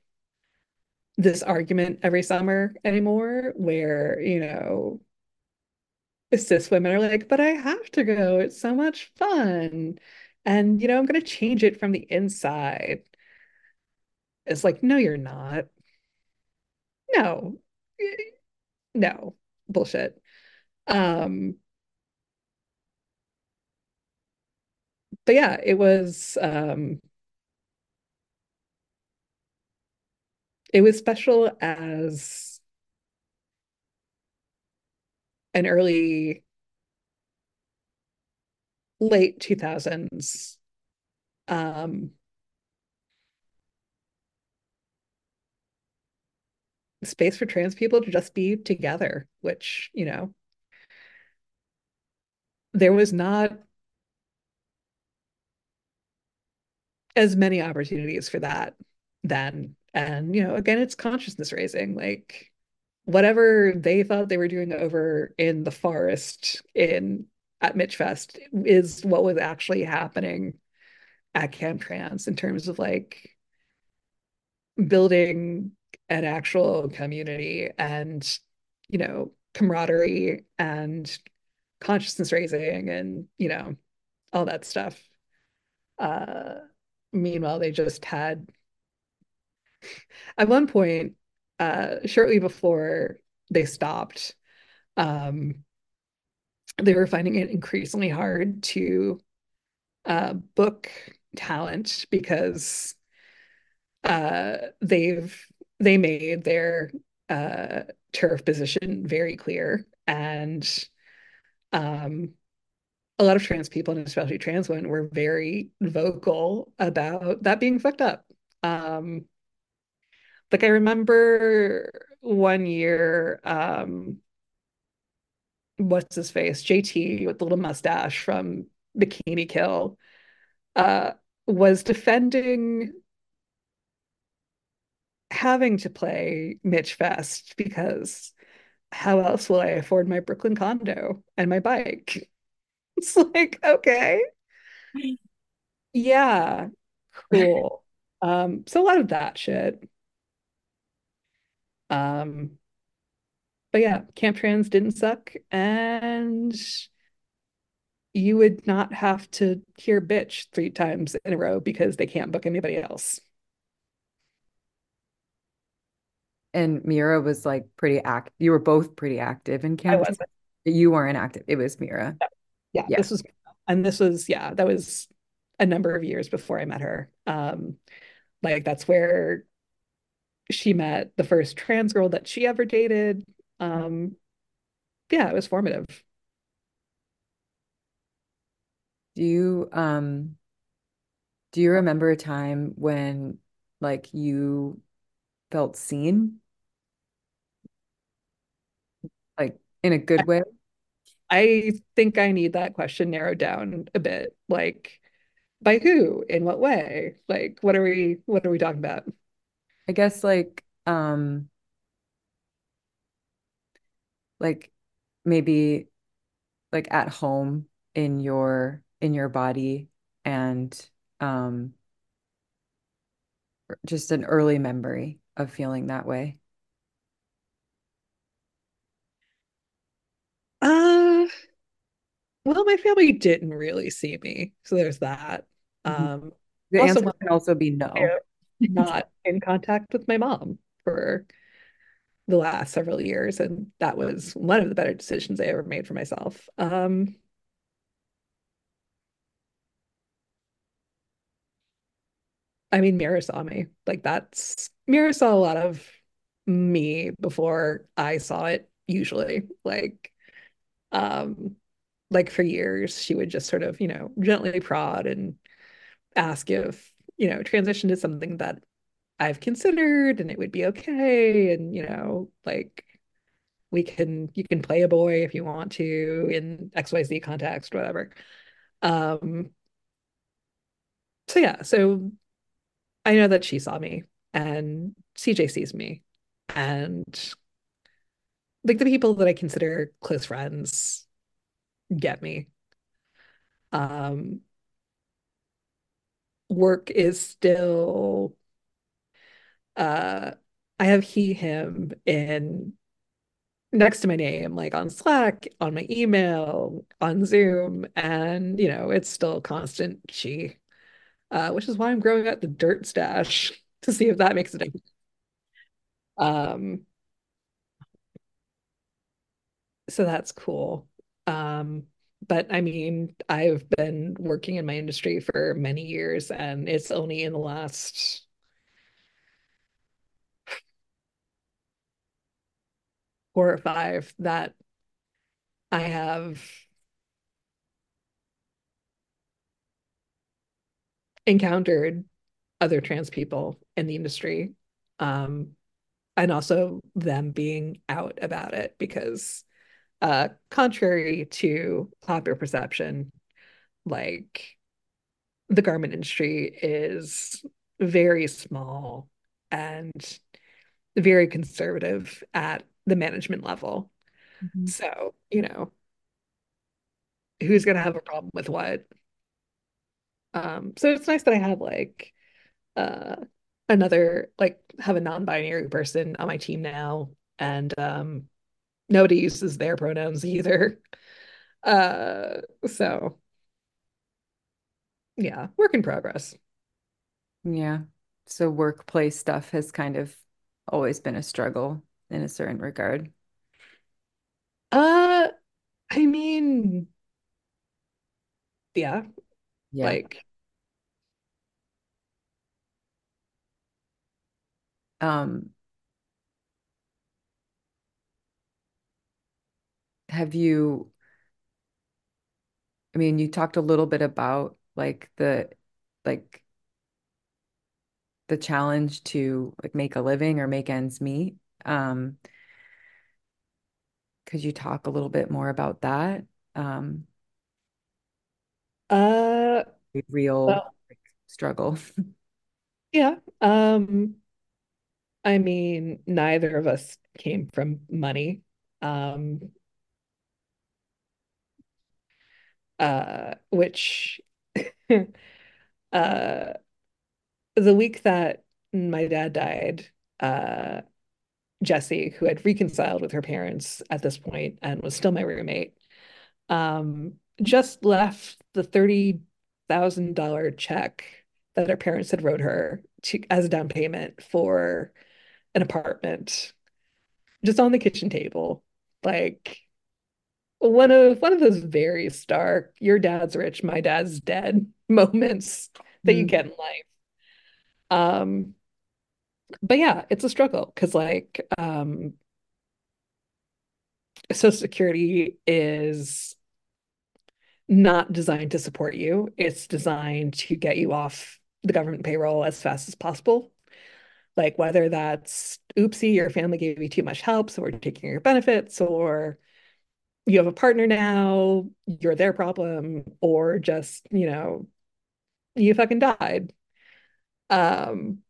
this argument every summer anymore where, you know, cis women are like, but I have to go. It's so much fun. And, you know, I'm going to change it from the inside. It's like, no, you're not. No, no, bullshit. Um, but yeah, it was um it was special as an early late 2000s um space for trans people to just be together, which, you know, there was not as many opportunities for that then. And, you know, again, it's consciousness raising. Like, whatever they thought they were doing over in the forest in at Michfest is what was actually happening at Camp Trans in terms of like building an actual community and you know camaraderie and consciousness raising and you know all that stuff uh meanwhile they just had at one point uh shortly before they stopped um they were finding it increasingly hard to uh book talent because uh they've they made their uh TERF position very clear and um a lot of trans people, and especially trans women, were very vocal about that being fucked up. Um, like I remember one year, um, what's his face? JD with the little mustache from Bikini Kill, uh, was defending having to play Michfest because how else will I afford my Brooklyn condo and my bike? It's like, okay, yeah, cool. Um, so a lot of that shit. Um, but yeah, Camp Trans didn't suck, and you would not have to hear bitch three times in a row because they can't book anybody else. And Mira was like pretty act. You were both pretty active in Camp. You weren't active. It was Mira. Yeah, Yeah. this was, and this was, yeah, that was a number of years before I met her. Um, like that's where she met the first trans girl that she ever dated. Um, yeah, it was formative. Do you um do you remember a time when like you felt seen? Like in a good way? I think I need that question narrowed down a bit. Like, by who? In what way? Like, what are we what are we talking about? I guess like um like maybe like at home in your in your body and um just an early memory of feeling that way. Uh, well, my family didn't really see me, so there's that. Mhm. Um, The also answer can also be no. not in contact with my mom for the last several years, and that was one of the better decisions I ever made for myself. Um, I mean, Mira saw me. Like that's Mira saw a lot of me before I saw it, usually. Like, um, like for years, she would just sort of, you know, gently prod and ask if, you know, transition is something that I've considered and it would be okay. And, you know, like we can you can play a boy if you want to in XYZ context, whatever. Um, so yeah, so I know that she saw me and CJ sees me. And like the people that I consider close friends get me. Um, work is still uh I have he, him in next to my name, like on Slack, on my email, on Zoom, and you know, it's still constant she, uh, which is why I'm growing out the dirt stash to see if that makes a difference. Um, so that's cool. Um, but I mean, I've been working in my industry for many years, and it's only in the last four or five that I have encountered other trans people in the industry. Um, and also them being out about it because uh contrary to popular perception, like the garment industry is very small and very conservative at the management level. Mhm. So, you know, who's gonna have a problem with what? Um, so it's nice that I have like uh another like have a non-binary person on my team now and um nobody uses their pronouns either. Uh so yeah, work in progress. Yeah. So workplace stuff has kind of always been a struggle in a certain regard. Uh I mean, yeah, Yeah. like Um, have you I mean, you talked a little bit about like the like the challenge to like make a living or make ends meet. Um, could you talk a little bit more about that? Um, Uh, real well, like, struggle. yeah. Um, I mean, neither of us came from money. Um, uh, which uh the week that my dad died, uh Jessie, who had reconciled with her parents at this point and was still my roommate, um, just left the $30,000 check that her parents had wrote her to, as a down payment for an apartment just on the kitchen table. Like one of one of those very stark, your dad's rich, my dad's dead moments that you Mm. get in life. Um, but yeah, it's a struggle because like um Social Security is not designed to support you. It's designed to get you off the government payroll as fast as possible. Like whether that's oopsie, your family gave you too much help, so we're taking your benefits, or you have a partner now, you're their problem, or just, you know, you fucking died. Um,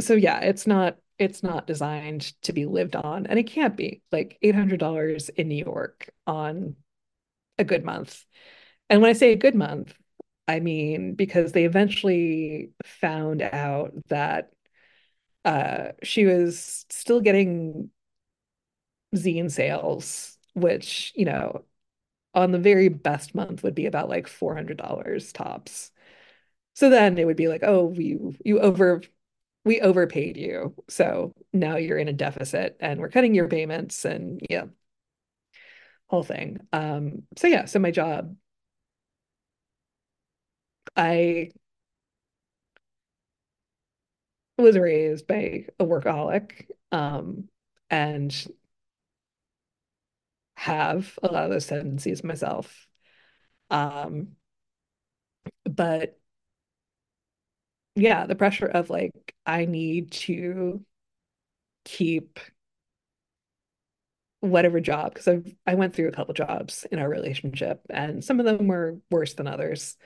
so yeah, it's not it's not designed to be lived on, and it can't be. Like $800 in New York on a good month. And when I say a good month, I mean because they eventually found out that uh, she was still getting zine sales, which, you know, on the very best month would be about like $400 tops. So then it would be like, oh, we you over we overpaid you. So now you're in a deficit and we're cutting your payments and yeah, whole thing. Um, so yeah, so my job, I was raised by a workaholic, um, and have a lot of those tendencies myself. Um, but yeah, the pressure of like, I need to keep whatever job because I I went through a couple jobs in our relationship and some of them were worse than others.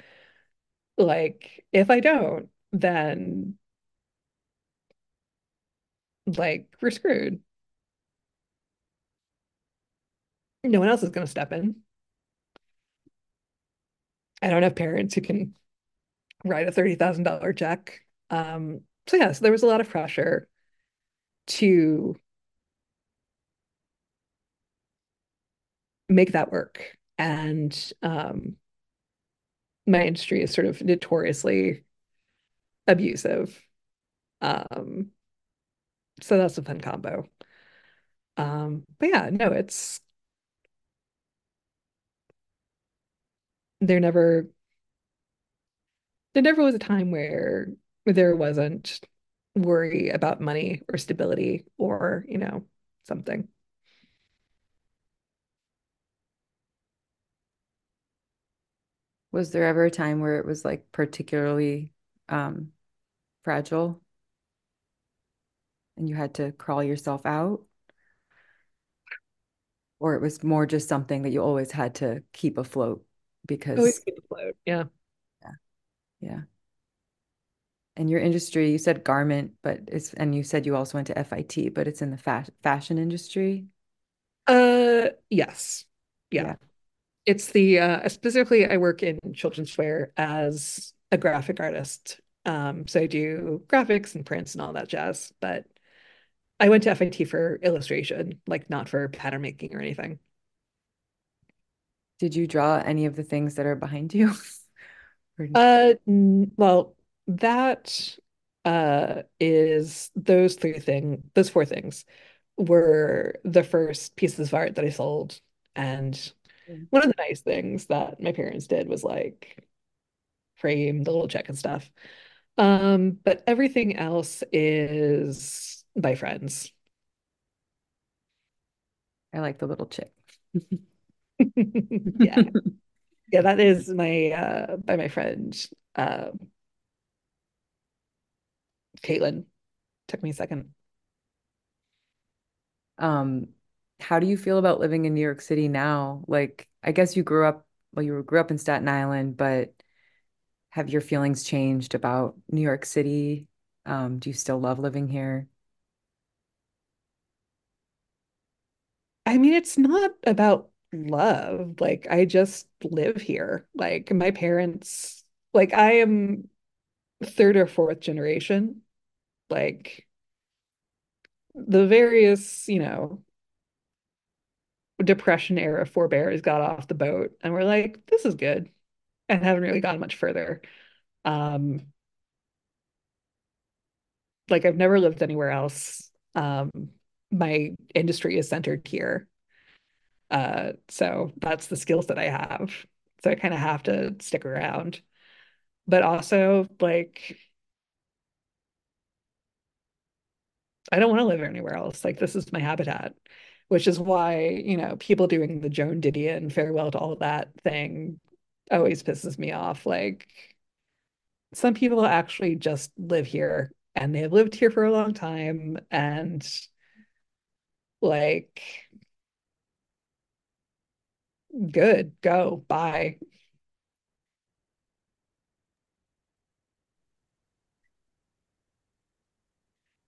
Like if I don't, then like we're screwed. No one else is going to step in. I don't have parents who can write a $30,000 check. Um, so yeah, so there was a lot of pressure to make that work. And um, my industry is sort of notoriously abusive. Um, so that's a fun combo. Um, but yeah, no, it's there never there never was a time where there wasn't worry about money or stability or, you know, something. Was there ever a time where it was like particularly um, fragile and you had to crawl yourself out? Or it was more just something that you always had to keep afloat Always because, keep afloat. Yeah. yeah, yeah. And your industry, you said garment, but it's, and you said you also went to FIT, but it's in the fa fashion industry. Uh, yes. Yeah. Yeah. It's the uh specifically I work in children's wear as a graphic artist. Um, so I do graphics and prints and all that jazz, but I went to FIT for illustration, like not for pattern making or anything. Did you draw any of the things that are behind you? Or- Uh, n- well, that uh is those three things, those four things were the first pieces of art that I sold. And one of the nice things that my parents did was like frame the little check and stuff. Um, but everything else is by friends. I like the little chick. Yeah. Yeah, that is my uh by my friend uh Caitlin. Took me a second. Um, how do you feel about living in New York City now? Like, I guess you grew up, well, you grew up in Staten Island, but have your feelings changed about New York City? Um, do you still love living here? I mean, it's not about love. Like I just live here. Like my parents, like I am third or fourth generation. Like the various, you know, Depression era forebears got off the boat and we're like, this is good, and haven't really gone much further. Um, like I've never lived anywhere else. Um, my industry is centered here. Uh, so that's the skills that I have. So I kind of have to stick around. But also, like, I don't want to live anywhere else. Like, this is my habitat, which is why, you know, people doing the Joan Didion farewell to all that thing always pisses me off. Like, some people actually just live here and they have lived here for a long time and like good. Go. Bye.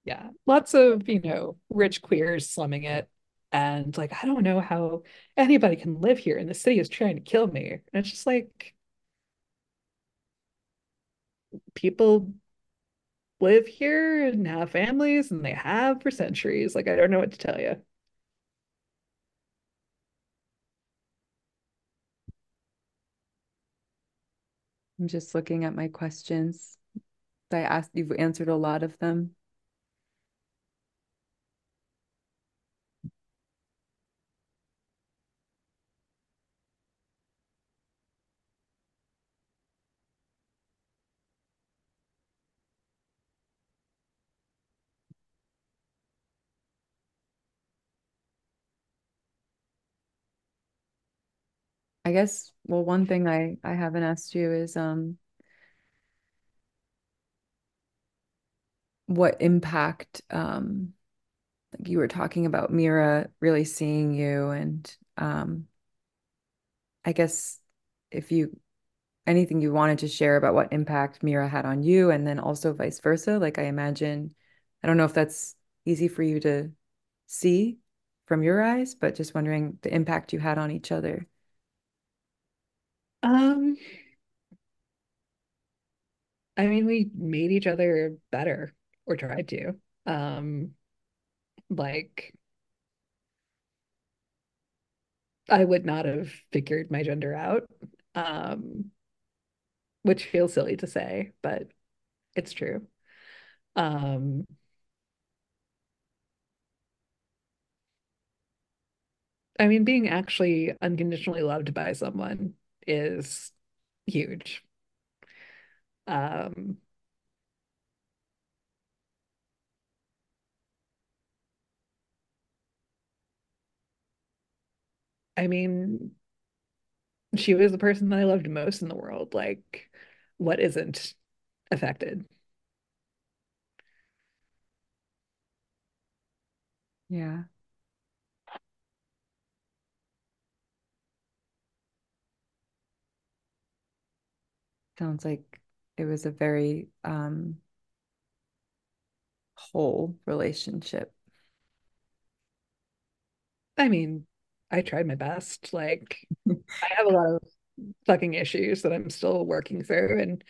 Yeah. Lots of you know rich queers slumming it. And like i don't know how anybody can live here and the city is trying to kill me. And it's just like people live here and have families and they have for centuries. Like i don't know what to tell you I'm just looking at my questions. I asked, you've answered a lot of them. I guess, well, one thing I I haven't asked you is um what impact um like you were talking about Mira really seeing you and um I guess if you anything you wanted to share about what impact Mira had on you and then also vice versa, like I imagine I don't know if that's easy for you to see from your eyes, but just wondering the impact you had on each other. Um i mean we made each other better or tried to um like I would not have figured my gender out, um, which feels silly to say, but it's true. Um, I mean, being actually unconditionally loved by someone is huge. Um, I mean, she was the person that I loved most in the world. Like, what isn't affected? Yeah, sounds like it was a very um whole relationship. I mean, I tried my best. Like, I have a lot of fucking issues that I'm still working through, and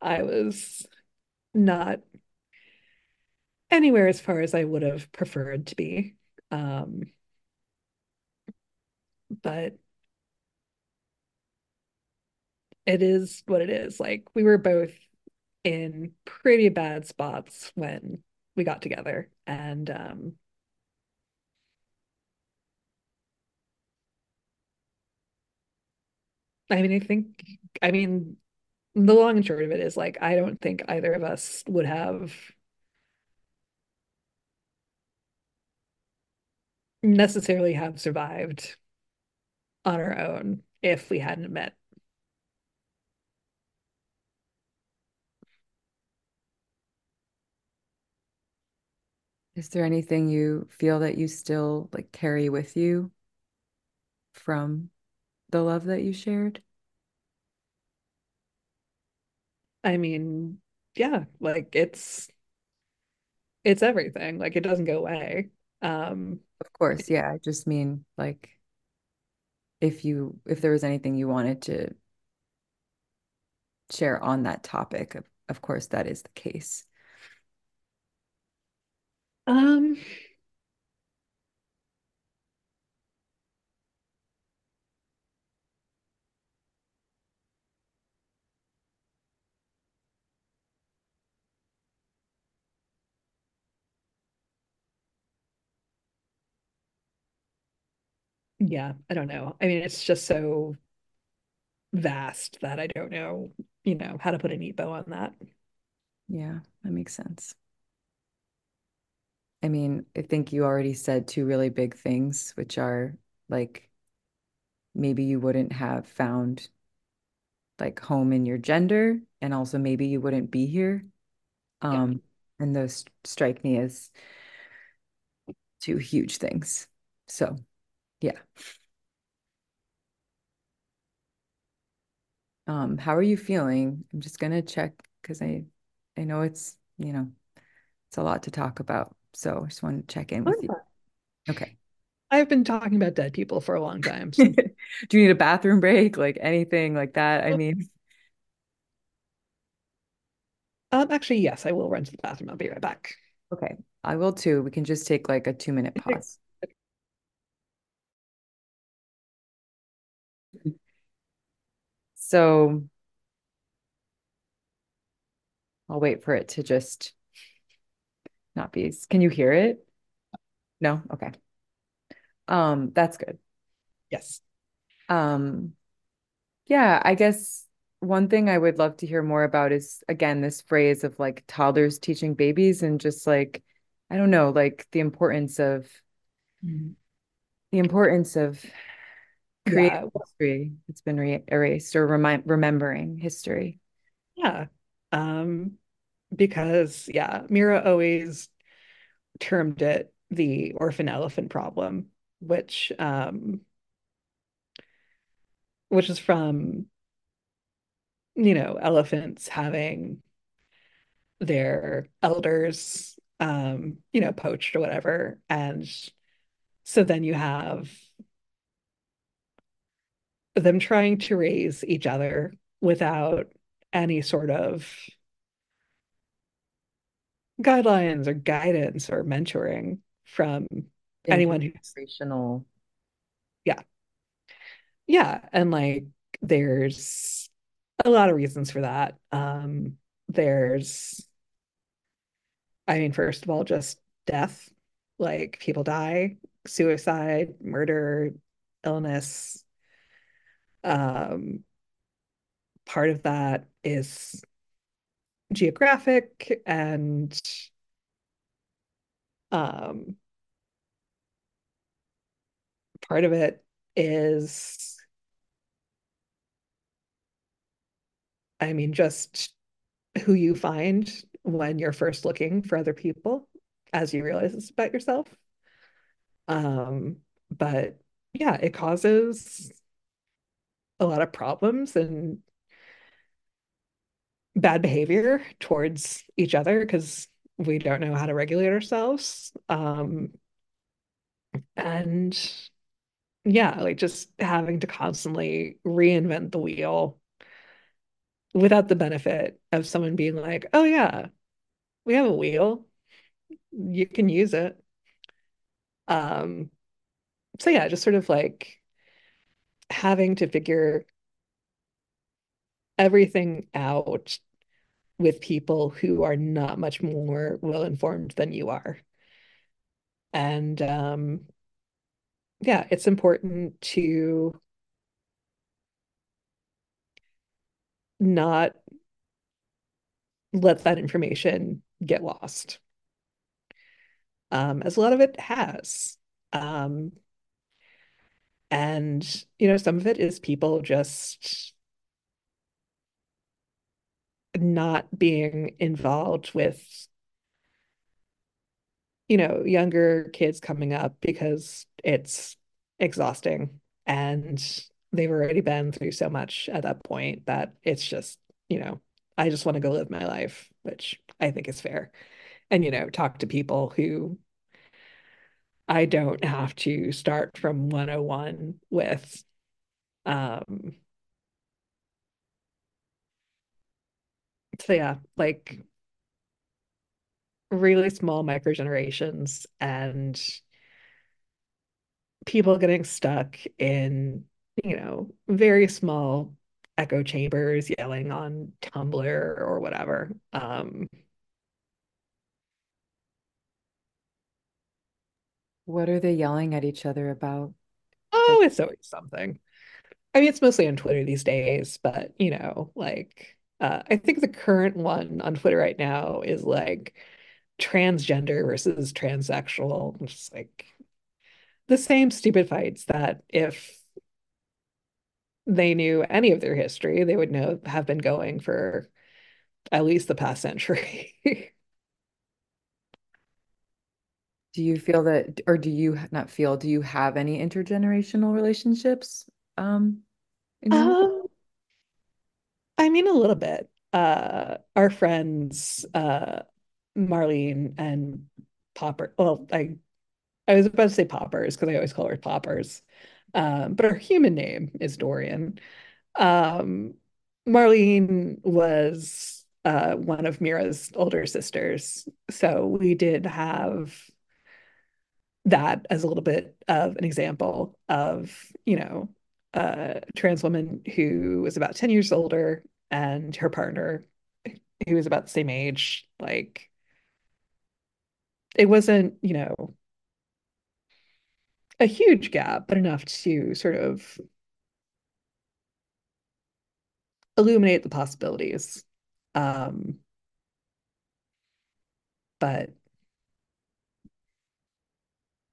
I was not anywhere as far as I would have preferred to be. Um, but it is what it is. Like we were both in pretty bad spots when we got together. And um, I mean, I think, I mean, the long and short of it is like, I don't think either of us would have necessarily have survived on our own if we hadn't met. Is there anything you feel that you still like carry with you from the love that you shared? I mean, yeah, like it's it's everything. Like it doesn't go away. Um, Of course, yeah. I just mean like if you if there was anything you wanted to share on that topic, of, of course that is the case. Um, yeah, I don't know. I mean, it's just so vast that I don't know, you know, how to put a neat bow on that. Yeah, that makes sense. I mean, I think you already said two really big things, which are like maybe you wouldn't have found like home in your gender, and also maybe you wouldn't be here. Yeah. Um, and those strike me as two huge things. So, yeah. Um, how are you feeling? I'm just gonna check because I I know it's, you know, it's a lot to talk about. So I just want to check in with you. Okay. I've been talking about dead people for a long time. Do you need a bathroom break? Like anything like that? I mean, um, actually, yes, I will run to the bathroom. I'll be right back. okay. I will too. We can just take like a two minute pause. So I'll wait for it to just not bees. Can you hear it? No? Okay. Um, that's good. Yes. Um, yeah, I guess one thing I would love to hear more about is again this phrase of like toddlers teaching babies and just like I don't know, like the importance of Mhm. the importance of creating Yeah. history that's been re erased or remind remembering history. Yeah. Um, because yeah, Mira always termed it the orphan elephant problem, which um which is from, you know, elephants having their elders um, you know, poached or whatever. And so then you have them trying to raise each other without any sort of guidelines or guidance or mentoring from anyone who's Intergenerational. yeah. Yeah and like there's a lot of reasons for that. Um there's I mean first of all just death. Like people die suicide murder illness. Um part of that is geographic and um part of it is I mean, just who you find when you're first looking for other people as you realize about yourself. Um, but yeah, it causes a lot of problems and bad behavior towards each other because we don't know how to regulate ourselves. Um, and yeah, like just having to constantly reinvent the wheel without the benefit of someone being like, oh yeah, we have a wheel. You can use it. Um, so yeah, just sort of like having to figure everything out with people who are not much more well informed than you are. And um, yeah, it's important to not let that information get lost, um, as a lot of it has. Um, And, you know, some of it is people just not being involved with, you know, younger kids coming up because it's exhausting and they've already been through so much at that point that it's just, you know, I just want to go live my life, which I think is fair. And, you know, talk to people who I don't have to start from 101 with. Um, so yeah, like really small micro generations and people getting stuck in, you know, very small echo chambers yelling on Tumblr or whatever. Um, What are they yelling at each other about? oh, it's always something. I mean, it's mostly on Twitter these days, but you know, like uh, I think the current one on Twitter right now is like transgender versus transsexual. Just like the same stupid fights that if they knew any of their history, they would know have been going for at least the past century. do you feel that, or do you not feel, do you have any intergenerational relationships um? Um, I mean, a little bit. Uh, our friends, uh, Marlene and Popper. Well, I I was about to say Poppers because I always call her Poppers. Um, but her human name is Dorian. Um, Marlene was uh, one of Mira's older sisters. So we did have that as a little bit of an example of, you know, a trans woman who was about 10 years older and her partner who was about the same age. Like, it wasn't, you know, a huge gap, but enough to sort of illuminate the possibilities. Um, but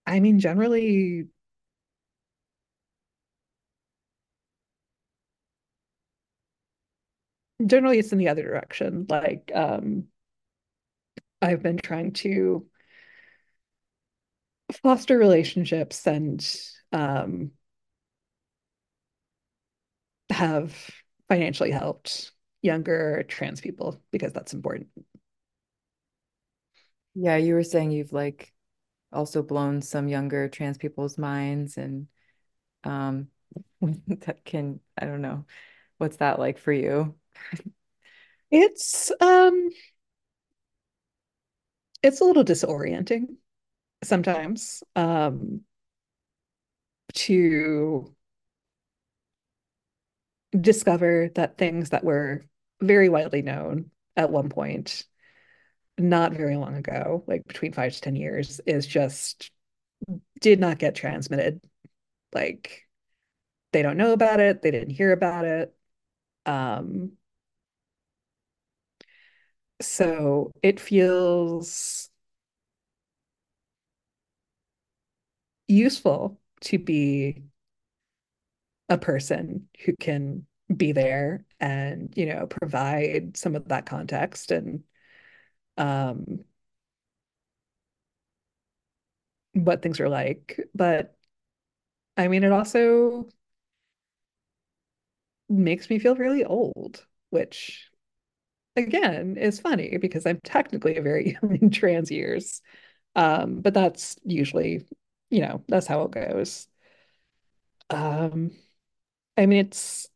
I mean, generally, generally it's in the other direction. Like, um, I've been trying to foster relationships and um, have financially helped younger trans people because that's important. Yeah, you were saying you've like also blown some younger trans people's minds and um that can, I don't know, what's that like for you? It's um it's a little disorienting sometimes um to discover that things that were very widely known at one point, not very long ago, like between five to 10 years, is just did not get transmitted. Like they don't know about it, they didn't hear about it. Um, so it feels useful to be a person who can be there and, you know, provide some of that context and um, what things are like. But I mean, it also makes me feel really old, which again is funny because I'm technically a very young trans years. Um, but that's usually, you know, that's how it goes. Um, I mean, it's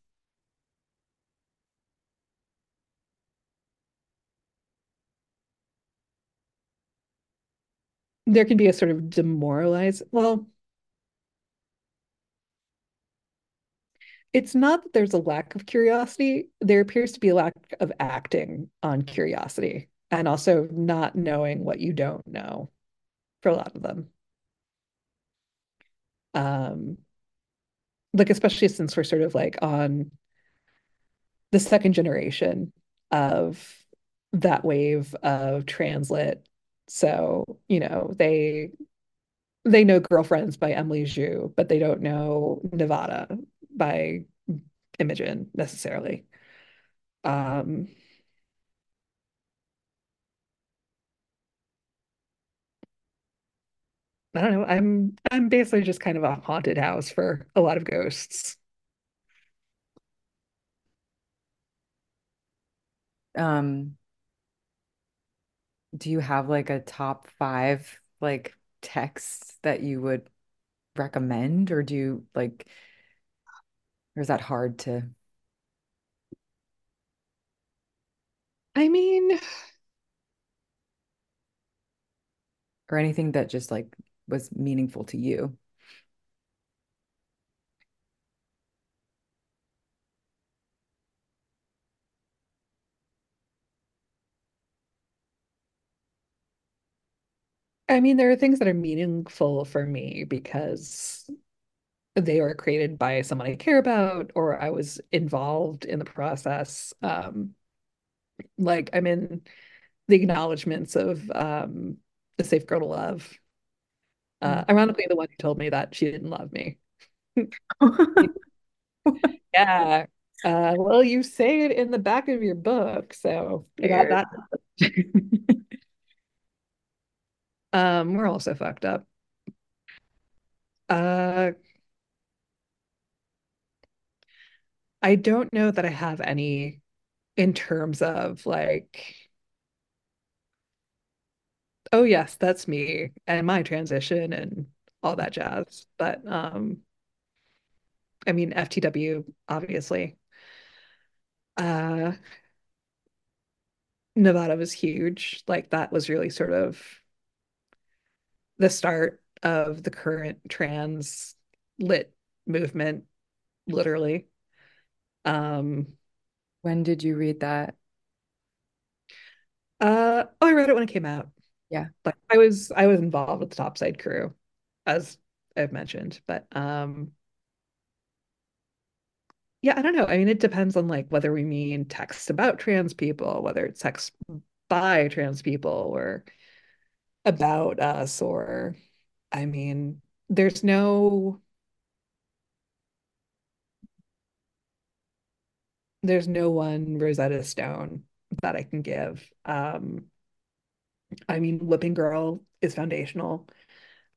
there can be a sort of demoralize. Well, it's not that there's a lack of curiosity. There appears to be a lack of acting on curiosity and also not knowing what you don't know for a lot of them. Um, like especially since we're sort of like on the second generation of that wave of translit. So, you know, they they know Girlfriends by Emily Zhou, but they don't know Nevada by Imogen necessarily. Um, I don't know. I'm I'm basically just kind of a haunted house for a lot of ghosts. Um, do you have like a top five like texts that you would recommend, or do you like, or is that hard to, I mean, or anything that just like was meaningful to you? I mean, there are things that are meaningful for me because they were created by someone I care about or I was involved in the process. Um, like I'm in the acknowledgments of um, A Safe Girl to Love. Uh, ironically, the one who told me that she didn't love me. Yeah. Uh, well, you say it in the back of your book, so I got that. Um, we're also fucked up. Uh, I don't know that I have any in terms of like, oh yes, that's me and my transition and all that jazz. But um, I mean FTW, obviously. Uh, Nevada was huge. Like that was really sort of the start of the current trans lit movement, literally. Um, When did you read that? uh, oh, I read it when it came out. Yeah. Like I was I was involved with the Topside crew, as I've mentioned. But um yeah, I don't know. I mean, it depends on like whether we mean text about trans people, whether it's text by trans people or about us, or I mean, there's no there's no one Rosetta Stone that I can give. Um, I mean, Whipping Girl is foundational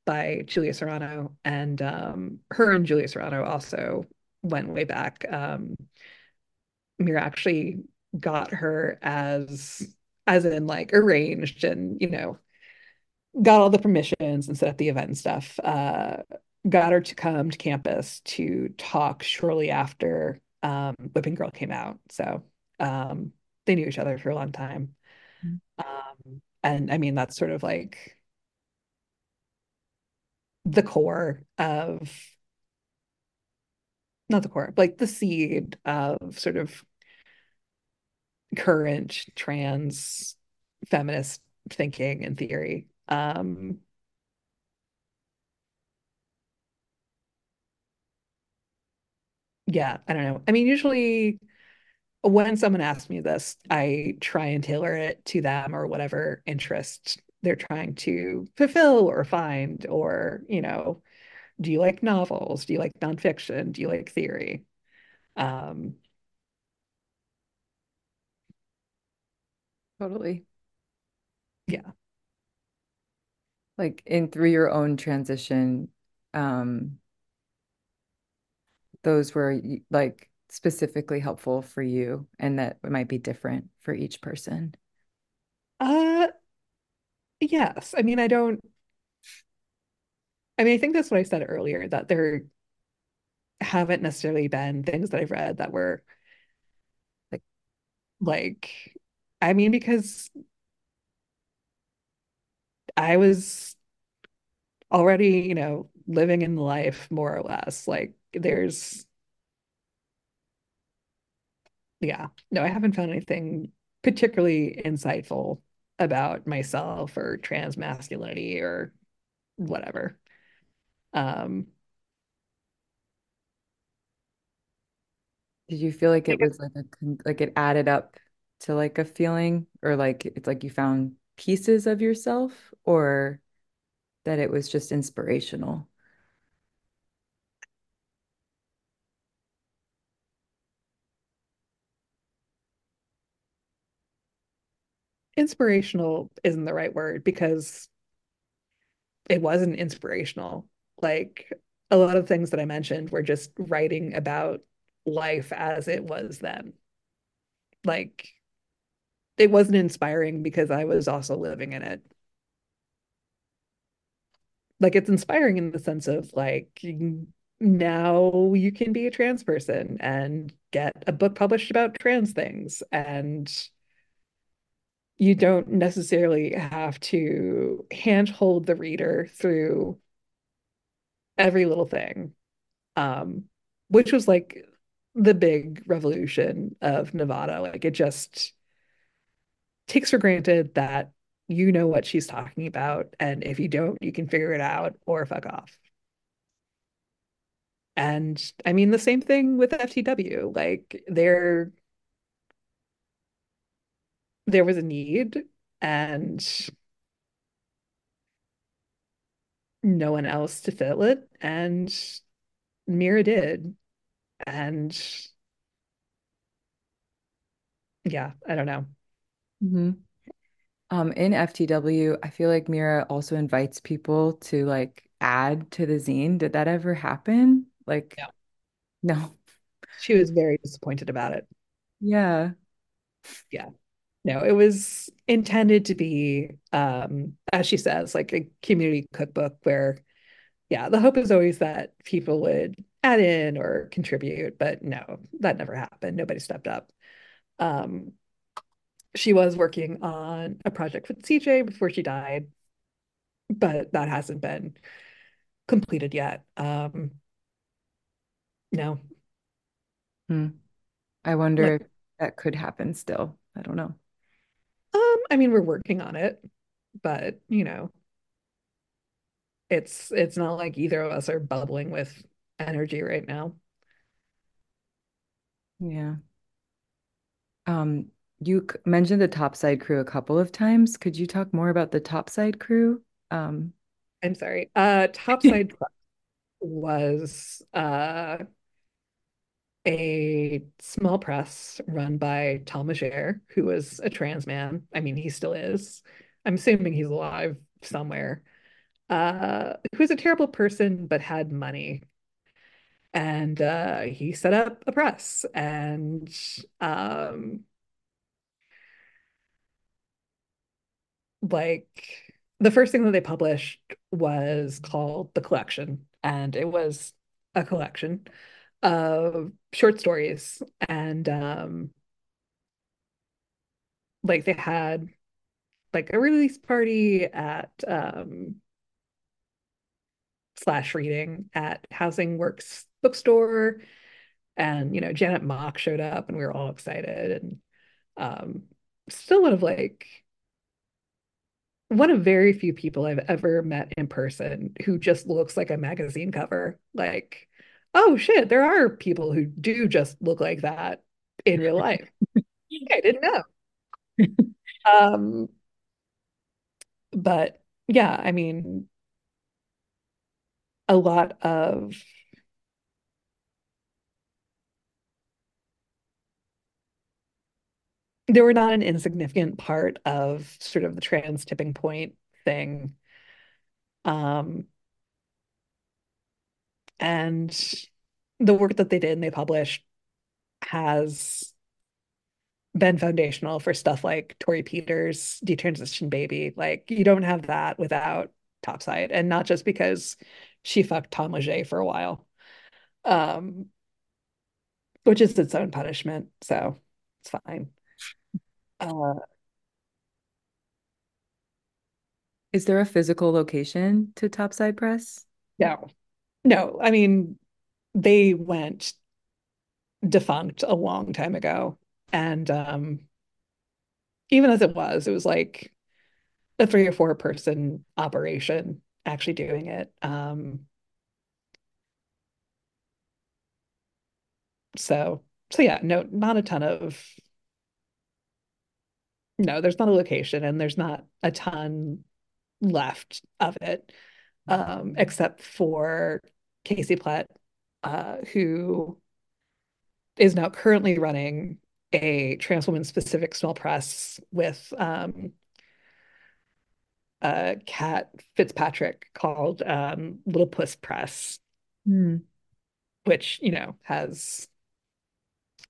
by Julia Serano, and um, her and Julia Serano also went way back. Um, Mira actually got her as as in like arranged and you know got all the permissions and set up the event and stuff. Uh, got her to come to campus to talk shortly after um, Whipping Girl came out. So um, they knew each other for a long time. Um, and I mean, that's sort of like the core of, not the core, like the seed of sort of current trans feminist thinking and theory. Um, yeah, I don't know. I mean, usually when someone asks me this, I try and tailor it to them or whatever interest they're trying to fulfill or find, or, you know, do you like novels? Do you like nonfiction? Do you like theory? Um, Totally. yeah. Like in through your own transition, um, those were like specifically helpful for you and that it might be different for each person. Uh, yes. I mean, I don't, I mean, I think that's what I said earlier, that there haven't necessarily been things that I've read that were Like, like, I mean, because I was already, you know, living in life more or less. Like there's, yeah, no, I haven't found anything particularly insightful about myself or trans masculinity or whatever. Um, did you feel like it was like a like it added up to like a feeling or like it's like you found pieces of yourself or that it was just inspirational. Inspirational isn't the right word because it wasn't inspirational. Like a lot of things that I mentioned were just writing about life as it was then. Like it wasn't inspiring because I was also living in it. Like it's inspiring in the sense of like now you can be a trans person and get a book published about trans things and you don't necessarily have to handhold the reader through every little thing um which was like the big revolution of Nevada. Like it just takes for granted that you know what she's talking about and if you don't you can figure it out or fuck off. And I mean the same thing with FTW like there there was a need and no one else to fill it and Mira did and yeah I don't know Mm-hmm. Um, in FTW, I feel like Mira also invites people to like add to the zine. Did that ever happen? Like, yeah no. she was very disappointed about it Yeah. yeah no it was intended to be um as she says like a community cookbook where yeah the hope is always that people would add in or contribute but no that never happened nobody stepped up um she was working on a project with CJ before she died but that hasn't been completed yet um no Hmm. I wonder if that could happen still. I don't know. I mean we're working on it but you know it's it's not like either of us are bubbling with energy right now Yeah. Um, you mentioned the Topside crew a couple of times. Could you talk more about the Topside crew? Um, I'm sorry uh Topside was uh a small press run by Tom Leger, who was a trans man. I mean, he still is. I'm assuming he's alive somewhere. Uh, who was a terrible person but had money. And uh, he set up a press. And um, like the first thing that they published was called The Collection. And it was a collection of short stories. And um, like they had like a release party at um slash reading at Housing Works bookstore and you know Janet Mock showed up and we were all excited and um still one of like one of very few people I've ever met in person who just looks like a magazine cover like oh shit there are people who do just look like that in real life I didn't know um but yeah I mean a lot of they were not an insignificant part of sort of the trans tipping point thing. Um, and the work that they did and they published has been foundational for stuff like Torrey Peters' Detransition Baby. Like you don't have that without Topside, and not just because she fucked Tom Leger for a while, um, which is its own punishment. So it's fine. Uh, is there a physical location to Topside Press? no, no. I mean, they went defunct a long time ago, and um, even as it was, it was like a three or four person operation actually doing it. Um, so, so yeah, no, not a ton of no, there's not a location and there's not a ton left of it. um, except for Casey Plett, uh, who is now currently running a trans woman specific small press with um, uh, Cat Fitzpatrick called um, Little Puss Press, Hmm. which, you know, has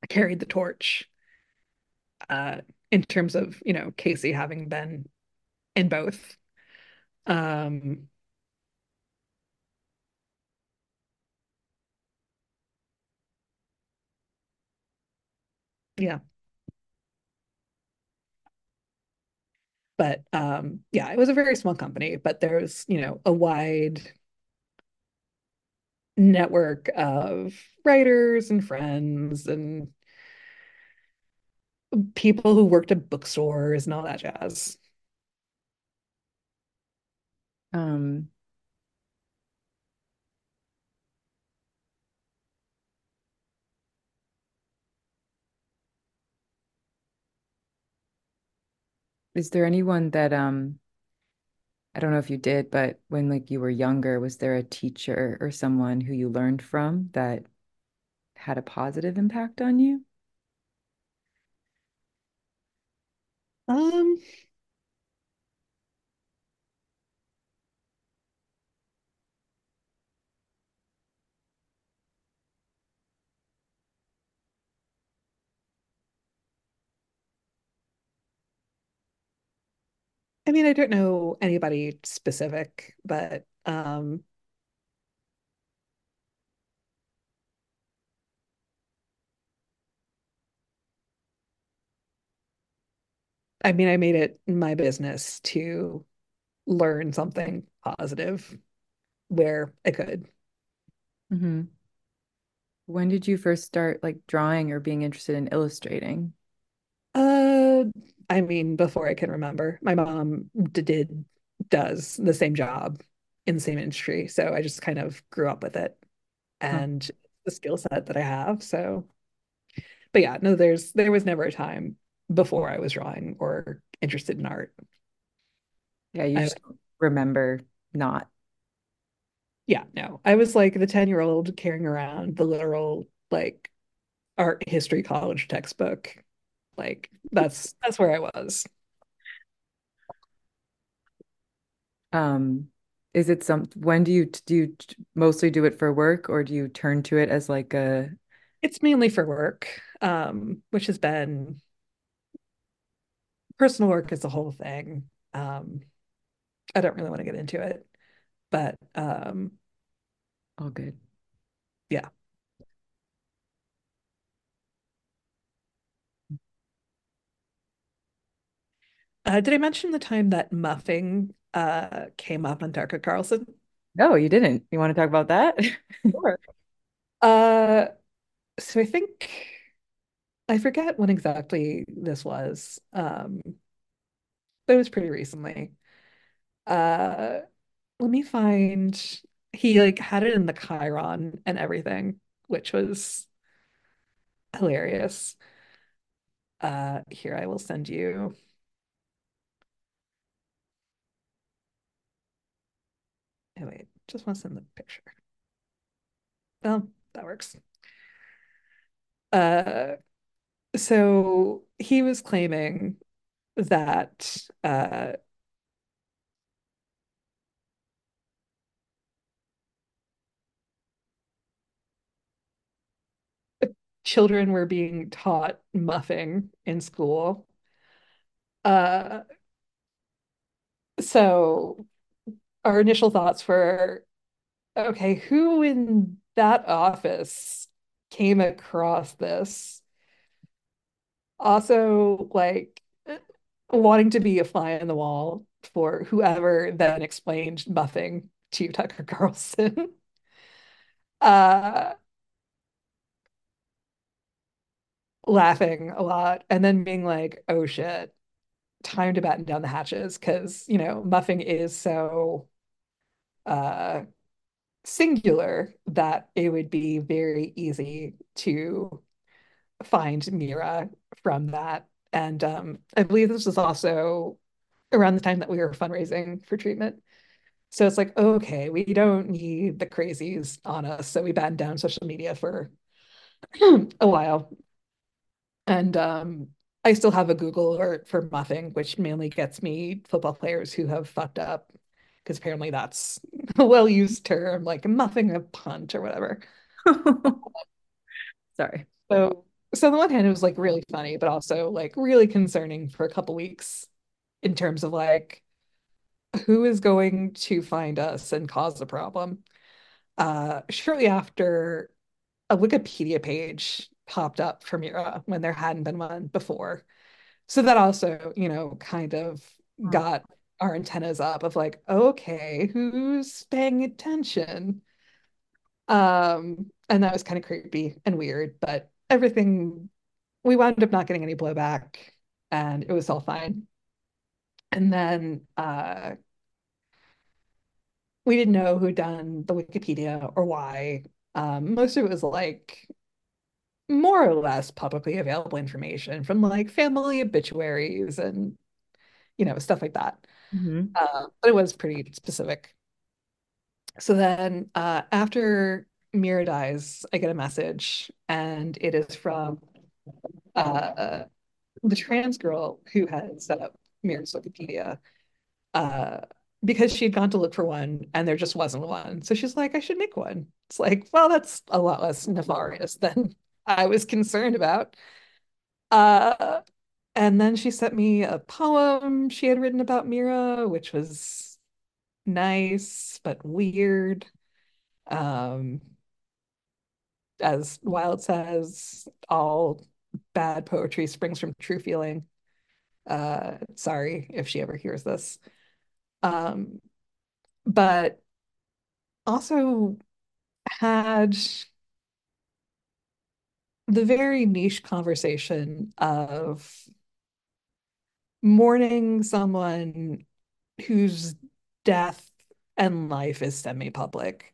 carried the torch uh, in terms of, you know, Casey having been in both. Um, yeah. But um, yeah, it was a very small company, but there's, you know, a wide network of writers and friends and people who worked at bookstores and all that jazz. Um, is there anyone that um I don't know if you did, but when like you were younger, was there a teacher or someone who you learned from that had a positive impact on you? Um, I mean, I don't know anybody specific, but um, I mean, I made it my business to learn something positive where I could. hmm When did you first start like drawing or being interested in illustrating? Uh, I mean, before I can remember, my mom did does the same job in the same industry, so I just kind of grew up with it Huh. and the skill set that I have. So, but yeah, no, there's there was never a time before I was drawing or interested in art. Yeah, you I just remember not. yeah, no, I was like the 10 year old carrying around the literal like art history college textbook. Like that's that's where I was. Um, is it some, when do you do you mostly do it for work or do you turn to it as like a, It's mainly for work, um, which has been personal work is the whole thing. Um, I don't really want to get into it, but um, all good? yeah. Uh, did I mention the time that muffing uh, came up on Tucker Carlson? No, you didn't. You want to talk about that? Sure. Uh, so I think I forget when exactly this was, um, but it was pretty recently. Uh, let me find. He like had it in the Chiron and everything, which was hilarious. Uh, here I will send you. Oh wait, just want to send the picture. Well, that works. Uh, so he was claiming that uh, children were being taught muffing in school. Uh, so our initial thoughts were, okay, who in that office came across this? Also, like wanting to be a fly on the wall for whoever then explained muffing to Tucker Carlson. uh, laughing a lot and then being like, oh shit, time to batten down the hatches because, you know, muffing is so uh singular that it would be very easy to find Mira from that. And um, I believe this was also around the time that we were fundraising for treatment. So it's like, okay, we don't need the crazies on us. So we banned down social media for a while. And um, I still have a Google alert for muffing, which mainly gets me football players who have fucked up, because apparently that's a well-used term, like muffing a punt or whatever. Sorry. So, so on the one hand, it was like really funny, but also like really concerning for a couple weeks in terms of like who is going to find us and cause a problem. Uh, shortly after, a Wikipedia page popped up for Mira when there hadn't been one before. So that also, you know, kind of got our antennas up of like, okay, who's paying attention? Um, and that was kind of creepy and weird, but everything we wound up not getting any blowback and it was all fine. And then uh we didn't know who'd done the Wikipedia or why. Um, most of it was like more or less publicly available information from like family obituaries and you know stuff like that. Mhm. Uh, but it was pretty specific. So then uh, after Mira dies, I get a message, and it is from uh, the trans girl who had set up Mira's Wikipedia uh, because she had gone to look for one and there just wasn't one. So she's like, I should make one. It's like, well, that's a lot less nefarious than I was concerned about. Uh, and then she sent me a poem she had written about Mira, which was nice but weird. Um, as Wilde says, all bad poetry springs from true feeling. Uh, sorry if she ever hears this. Um, but also had the very niche conversation of mourning someone whose death and life is semi-public.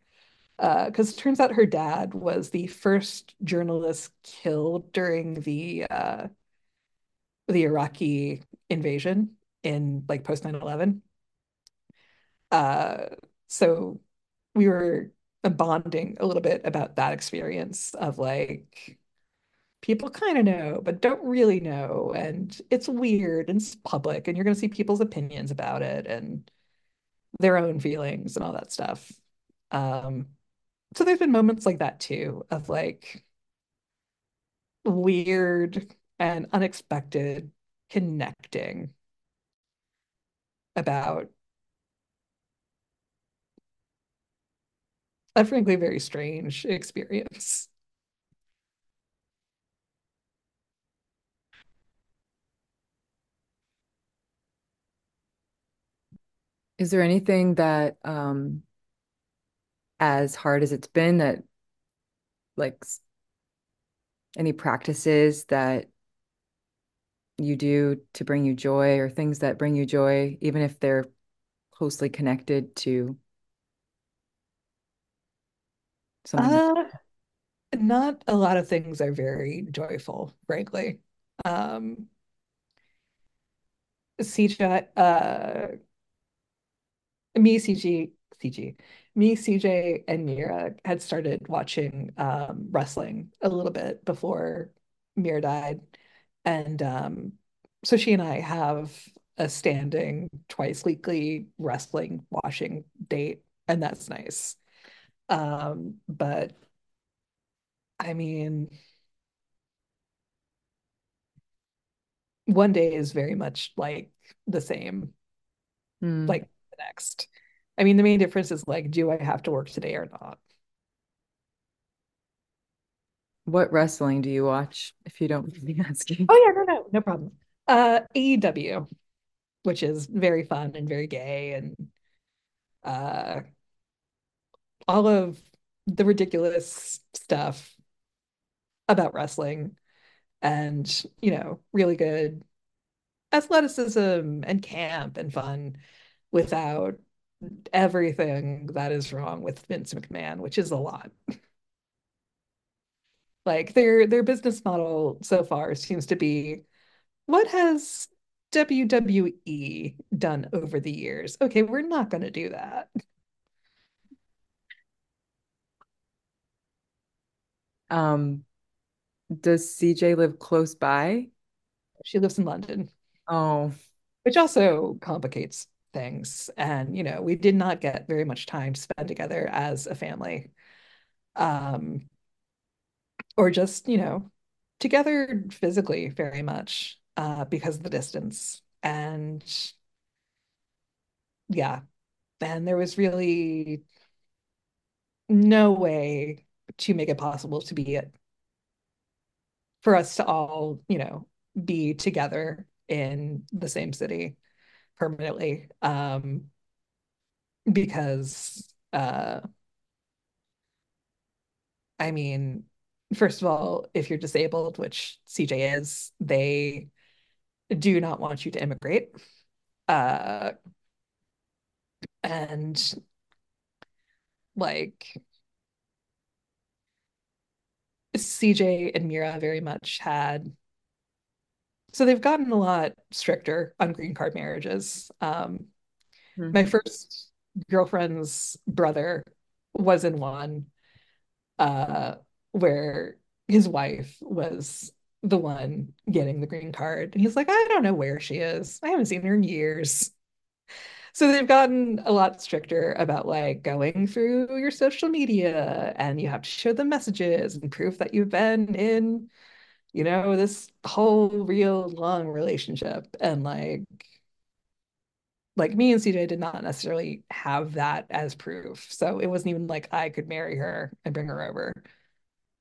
Because uh, it turns out her dad was the first journalist killed during the uh, the Iraqi invasion in like post 9/11. Uh, so we were bonding a little bit about that experience of like people kind of know but don't really know and it's weird and it's public and you're going to see people's opinions about it and their own feelings and all that stuff um so there's been moments like that too of like weird and unexpected connecting about a frankly very strange experience. Is there anything that, um, as hard as it's been, that like any practices that you do to bring you joy or things that bring you joy, even if they're closely connected to something? Uh, not a lot of things are very joyful, frankly. Um, uh, me, CG, CG, me, CJ, and Mira had started watching um, wrestling a little bit before Mira died. And um, so she and I have a standing twice weekly wrestling watching date, and that's nice. Um, but I mean, one day is very much like the same, Mm. like the next. I mean, the main difference is like, do I have to work today or not? What wrestling do you watch, if you don't mind me asking? Oh yeah, no, no, no problem. Uh, AEW, which is very fun and very gay and uh all of the ridiculous stuff about wrestling and, you know, really good athleticism and camp and fun without everything that is wrong with Vince McMahon, which is a lot. Like their their business model so far seems to be what has WWE done over the years? Okay, we're not going to do that. Um, does CJ live close by? She lives in London, Oh, which also complicates things. And, you know, we did not get very much time to spend together as a family. Um, or just, you know, together physically very much uh, because of the distance. And yeah, and there was really no way to make it possible to be it for us to all, you know, be together in the same city permanently. Um, because uh I mean, first of all, if you're disabled, which CJ is, they do not want you to immigrate. Uh, and like CJ and Mira very much had so they've gotten a lot stricter on green card marriages. Um, hmm. my first girlfriend's brother was in one uh, where his wife was the one getting the green card. And he's like, I don't know where she is. I haven't seen her in years. So they've gotten a lot stricter about like going through your social media and you have to show them messages and proof that you've been in, you know, this whole real long relationship. And like like me and CJ did not necessarily have that as proof. So it wasn't even like I could marry her and bring her over.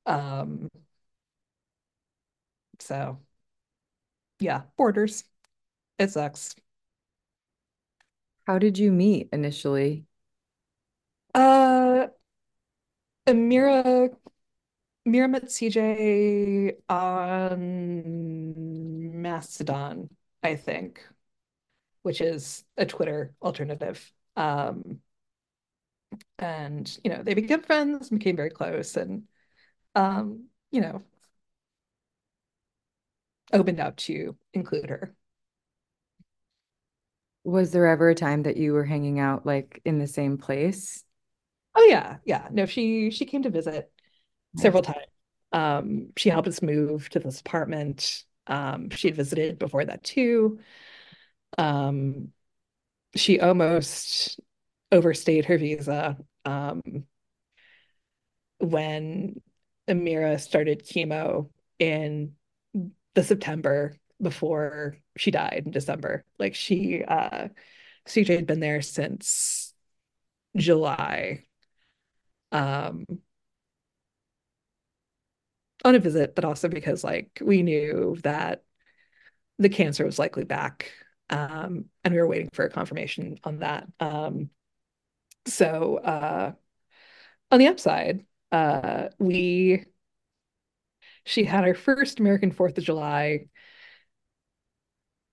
Um so yeah, borders. It sucks. How did you meet initially? Uh Amira Mira met CJ on Mastodon, I think, which is a Twitter alternative. Um and you know, they became friends, became very close and um, you know, opened up to include her. Was there ever a time that you were hanging out like in the same place? Oh yeah, yeah. No, she she came to visit. Several times. Um, she helped us move to this apartment. Um, she had visited before that too. Um, she almost overstayed her visa um, when Amira started chemo in the September before she died in December. Like she uh CJ had been there since July um on a visit, but also because like we knew that the cancer was likely back. Um, and we were waiting for a confirmation on that. Um, so uh on the upside, uh we she had her first American Fourth of July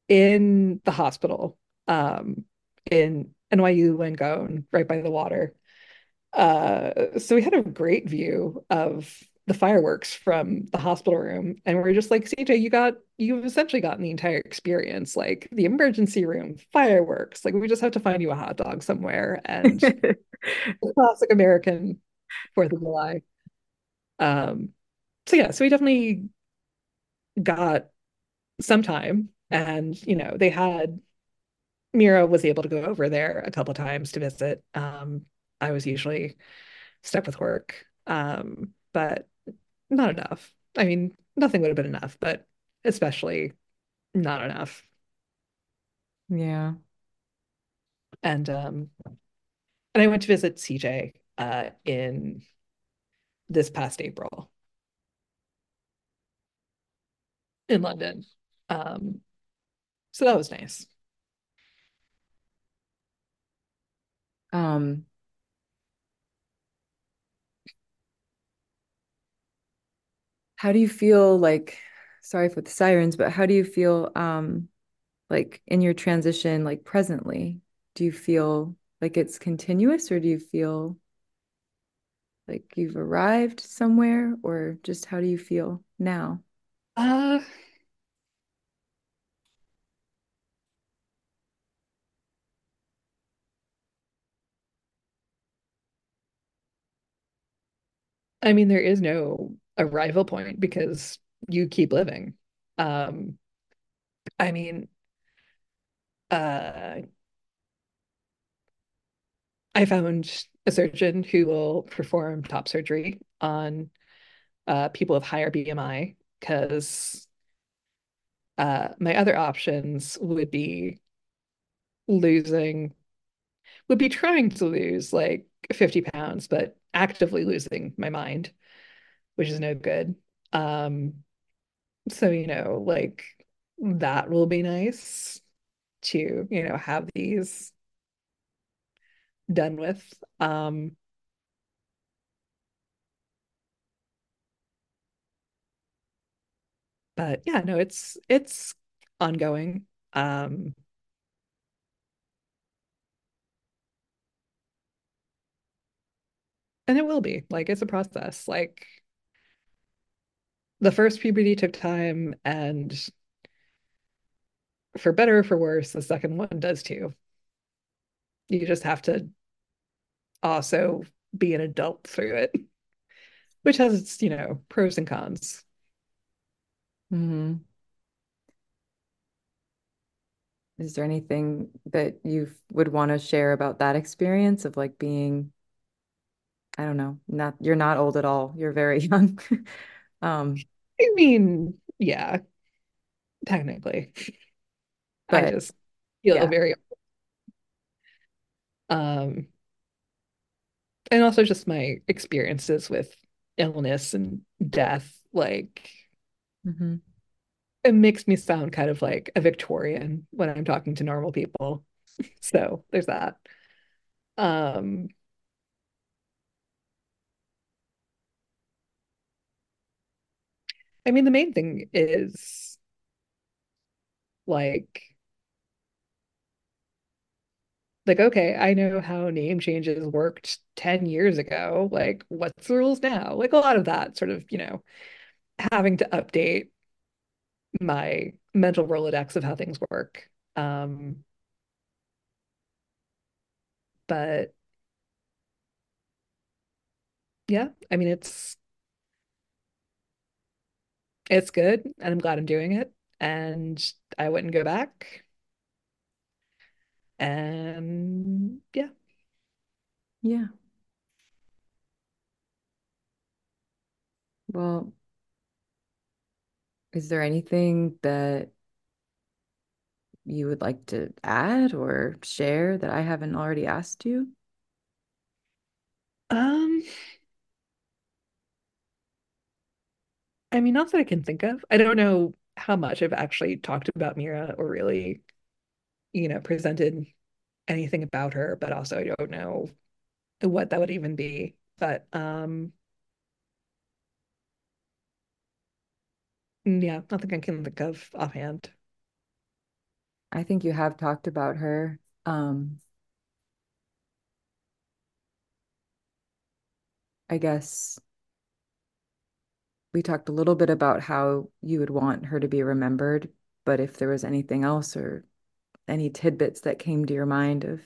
in the hospital um, in NYU Langone, right by the water. Uh, so we had a great view of the fireworks from the hospital room, and we are just like, CJ, you got you've essentially gotten the entire experience, like the emergency room, fireworks. Like we just have to find you a hot dog somewhere, and classic American Fourth of July. Um, so yeah, so we definitely got some time and, you know, they had Mira was able to go over there a couple times to visit. Um, I was usually stuck with work, um, but not enough. I mean, nothing would have been enough, but especially not enough. Yeah. And um, and I went to visit CJ uh, in this past April in London. Um, so that was nice. Um, how do you feel like sorry for the sirens but how do you feel um like in your transition like presently? Do you feel like it's continuous or do you feel like you've arrived somewhere or just how do you feel now? Uh I mean, there is no arrival point because you keep living. Um, I mean, uh, I found a surgeon who will perform top surgery on uh, people with higher BMI because uh, my other options would be losing, would be trying to lose like 50 pounds, but actively losing my mind, which is no good. Um, so, you know, like that will be nice to, you know, have these done with. Um, but yeah, no, it's it's ongoing. Um, and it will be like it's a process. Like the first puberty took time, and for better or for worse, the second one does too. You just have to also be an adult through it, which has its, you know, pros and cons. hmm Is there anything that you would want to share about that experience of like being, I don't know, not you're not old at all. You're very young. Um, I mean, yeah, technically. But, I just feel yeah. very um and also just my experiences with illness and death like hmm it makes me sound kind of like a Victorian when I'm talking to normal people. So there's that. Um I mean the main thing is like like okay, I know how name changes worked 10 years ago. Like what's the rules now? Like a lot of that sort of, you know, having to update my mental Rolodex of how things work. Um, but yeah, I mean it's it's good and I'm glad I'm doing it and I wouldn't go back. And yeah. Yeah. Well, is there anything that you would like to add or share that I haven't already asked you? Um, I mean, not that I can think of. I don't know how much I've actually talked about Mira or really, you know, presented anything about her, but also I don't know what that would even be. But um, yeah, nothing I can think of offhand. I think you have talked about her. Um, I guess we talked a little bit about how you would want her to be remembered, but if there was anything else or any tidbits that came to your mind of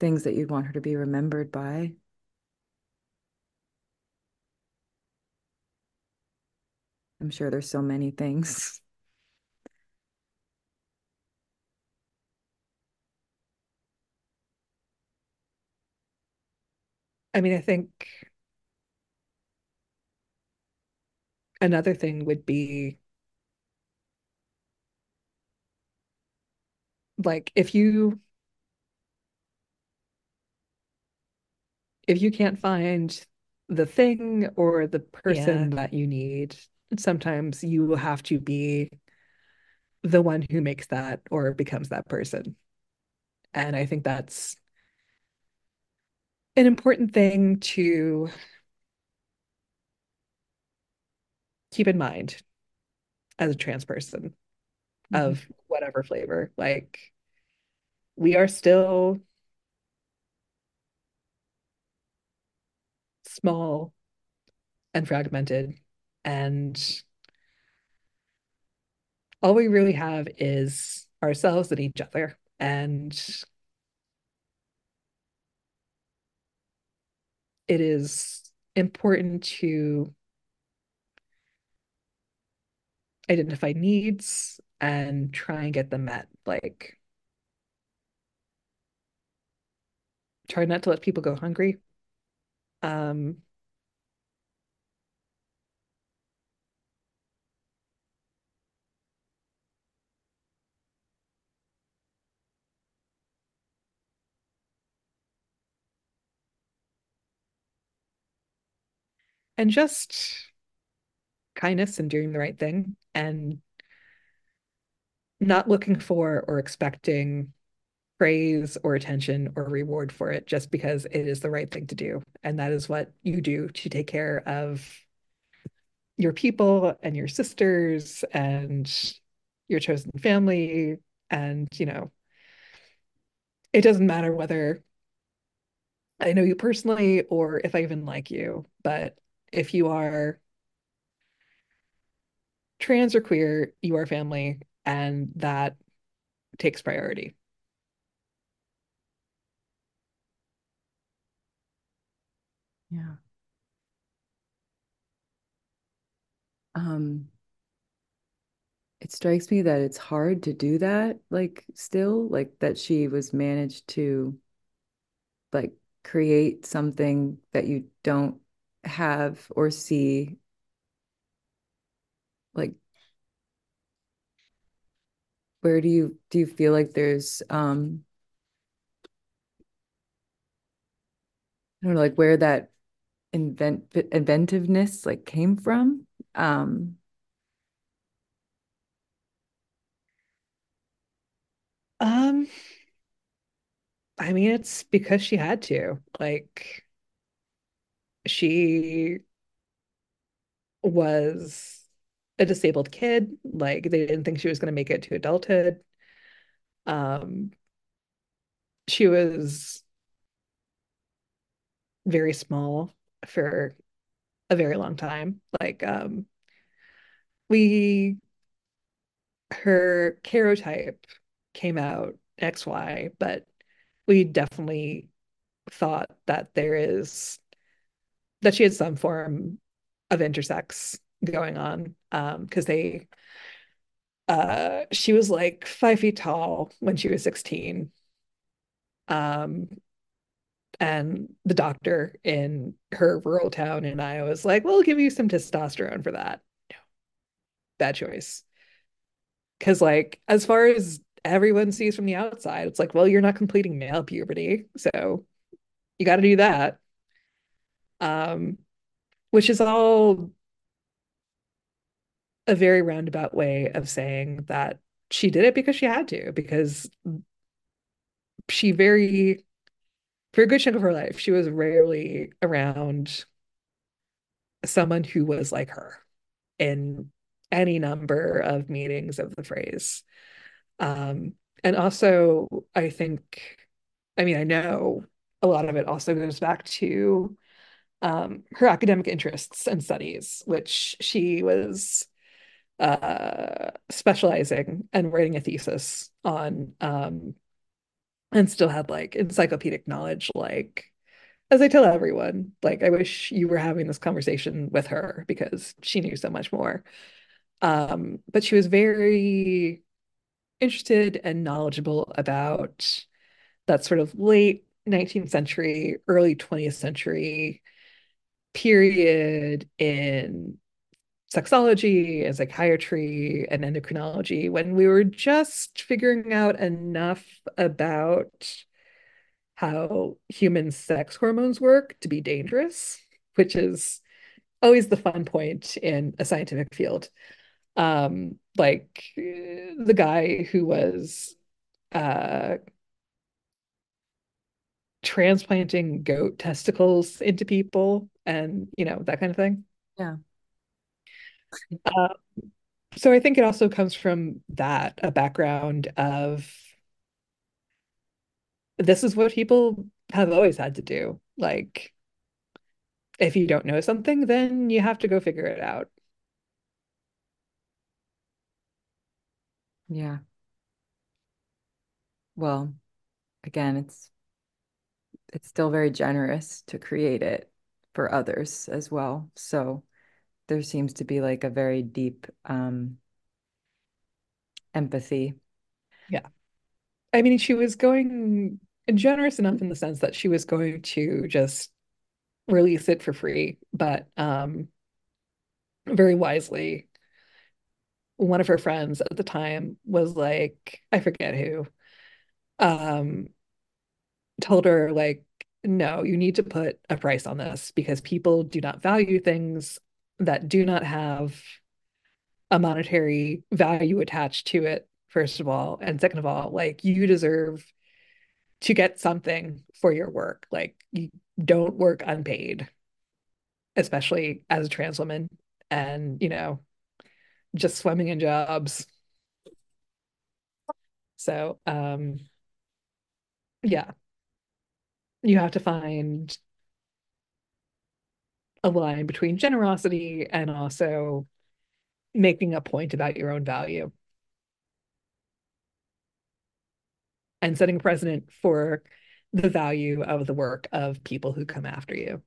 things that you'd want her to be remembered by. I'm sure there's so many things. I mean, I think another thing would be like if you if you can't find the thing or the person that you need, sometimes you will have to be the one who makes that or becomes that person. And I think that's an important thing to keep in mind as a trans person Mhm. of whatever flavor. Like we are still small and fragmented and all we really have is ourselves and each other. And it is important to identify needs and try and get them met. Like, try not to let people go hungry. Um, and just kindness and doing the right thing and not looking for or expecting praise or attention or reward for it just because it is the right thing to do. And that is what you do to take care of your people and your sisters and your chosen family. And, you know, it doesn't matter whether I know you personally or if I even like you, but if you are trans or queer, you are family, and that takes priority. Yeah. Um, it strikes me that it's hard to do that, like still, like that she was managed to like create something that you don't have or see like where do you do you feel like there's um I don't know like where that invent inventiveness like came from um Um, I mean, it's because she had to. Like, she was a disabled kid. Like, they didn't think she was going to make it to adulthood. Um, she was very small for a very long time. Like, um, we, her karyotype came out XY, but we definitely thought that there is that she had some form of intersex going on um because they uh she was like five feet tall when she was 16 um and the doctor in her rural town in Iowa was like, "We'll give you some testosterone for that." Bad choice. Because like as far as everyone sees from the outside, it's like, well, you're not completing male puberty, so you got to do that. Um, which is all a very roundabout way of saying that she did it because she had to, because she very, for a good chunk of her life, she was rarely around someone who was like her in any number of meanings of the phrase. Um, and also, I think, I mean, I know a lot of it also goes back to um, her academic interests and studies, which she was uh, specializing and writing a thesis on, um, and still had like encyclopedic knowledge. Like, as I tell everyone, like, I wish you were having this conversation with her because she knew so much more. Um, but she was very interested and knowledgeable about that sort of late 19th century, early 20th century period in sexology and psychiatry and endocrinology when we were just figuring out enough about how human sex hormones work to be dangerous, which is always the fun point in a scientific field. Um, like the guy who was uh, transplanting goat testicles into people and you know that kind of thing. Yeah. Uh, so I think it also comes from that, a background of this is what people have always had to do. Like, if you don't know something, then you have to go figure it out. Yeah. Well, again, it's it's still very generous to create it for others as well. So there seems to be like a very deep um, empathy. Yeah. I mean, she was going generous enough in the sense that she was going to just release it for free, but um, very wisely, one of her friends at the time was like, I forget who, um, told her like, no, you need to put a price on this because people do not value things that do not have a monetary value attached to it, first of all. And second of all, like you deserve to get something for your work. Like you don't work unpaid, especially as a trans woman and, you know, just swimming in jobs. So, um, yeah, you have to find a line between generosity and also making a point about your own value and setting a precedent for the value of the work of people who come after you.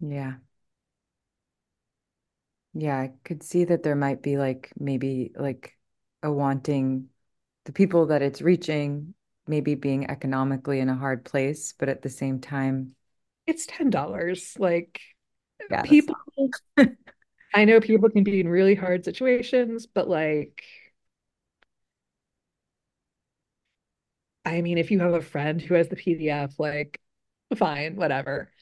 Yeah. Yeah, I could see that there might be like maybe like a wanting the people that it's reaching maybe being economically in a hard place, but at the same time, it's $10. Like yeah, people, I know people can be in really hard situations, but like, I mean, if you have a friend who has the PDF, like, fine, whatever.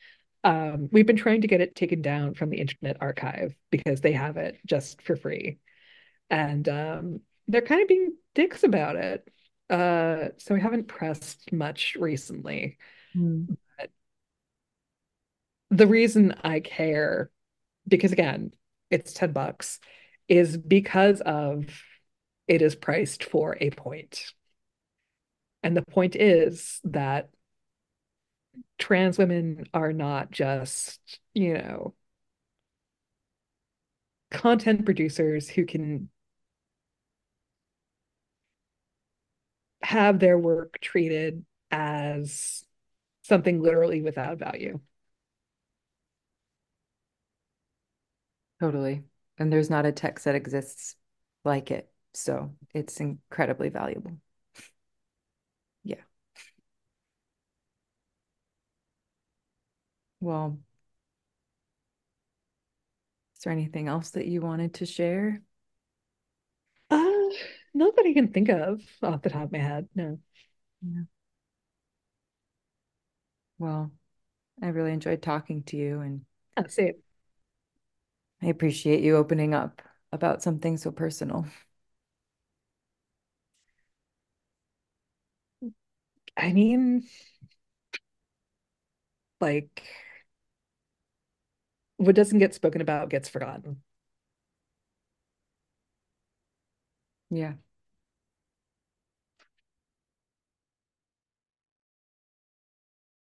Um, we've been trying to get it taken down from the Internet Archive because they have it just for free. And um, they're kind of being dicks about it. Uh, so I haven't pressed much recently. Mm. But the reason I care, because again, it's 10 bucks, is because of it is priced for a point. And the point is that trans women are not just, you know, content producers who can have their work treated as something literally without value. Totally. And there's not a text that exists like it. So it's incredibly valuable. Yeah. Well, is there anything else that you wanted to share? Not that I can think of off the top of my head. No. Yeah. Well, I really enjoyed talking to you and oh, That's it. I appreciate you opening up about something so personal. I mean, like, what doesn't get spoken about gets forgotten. Yeah.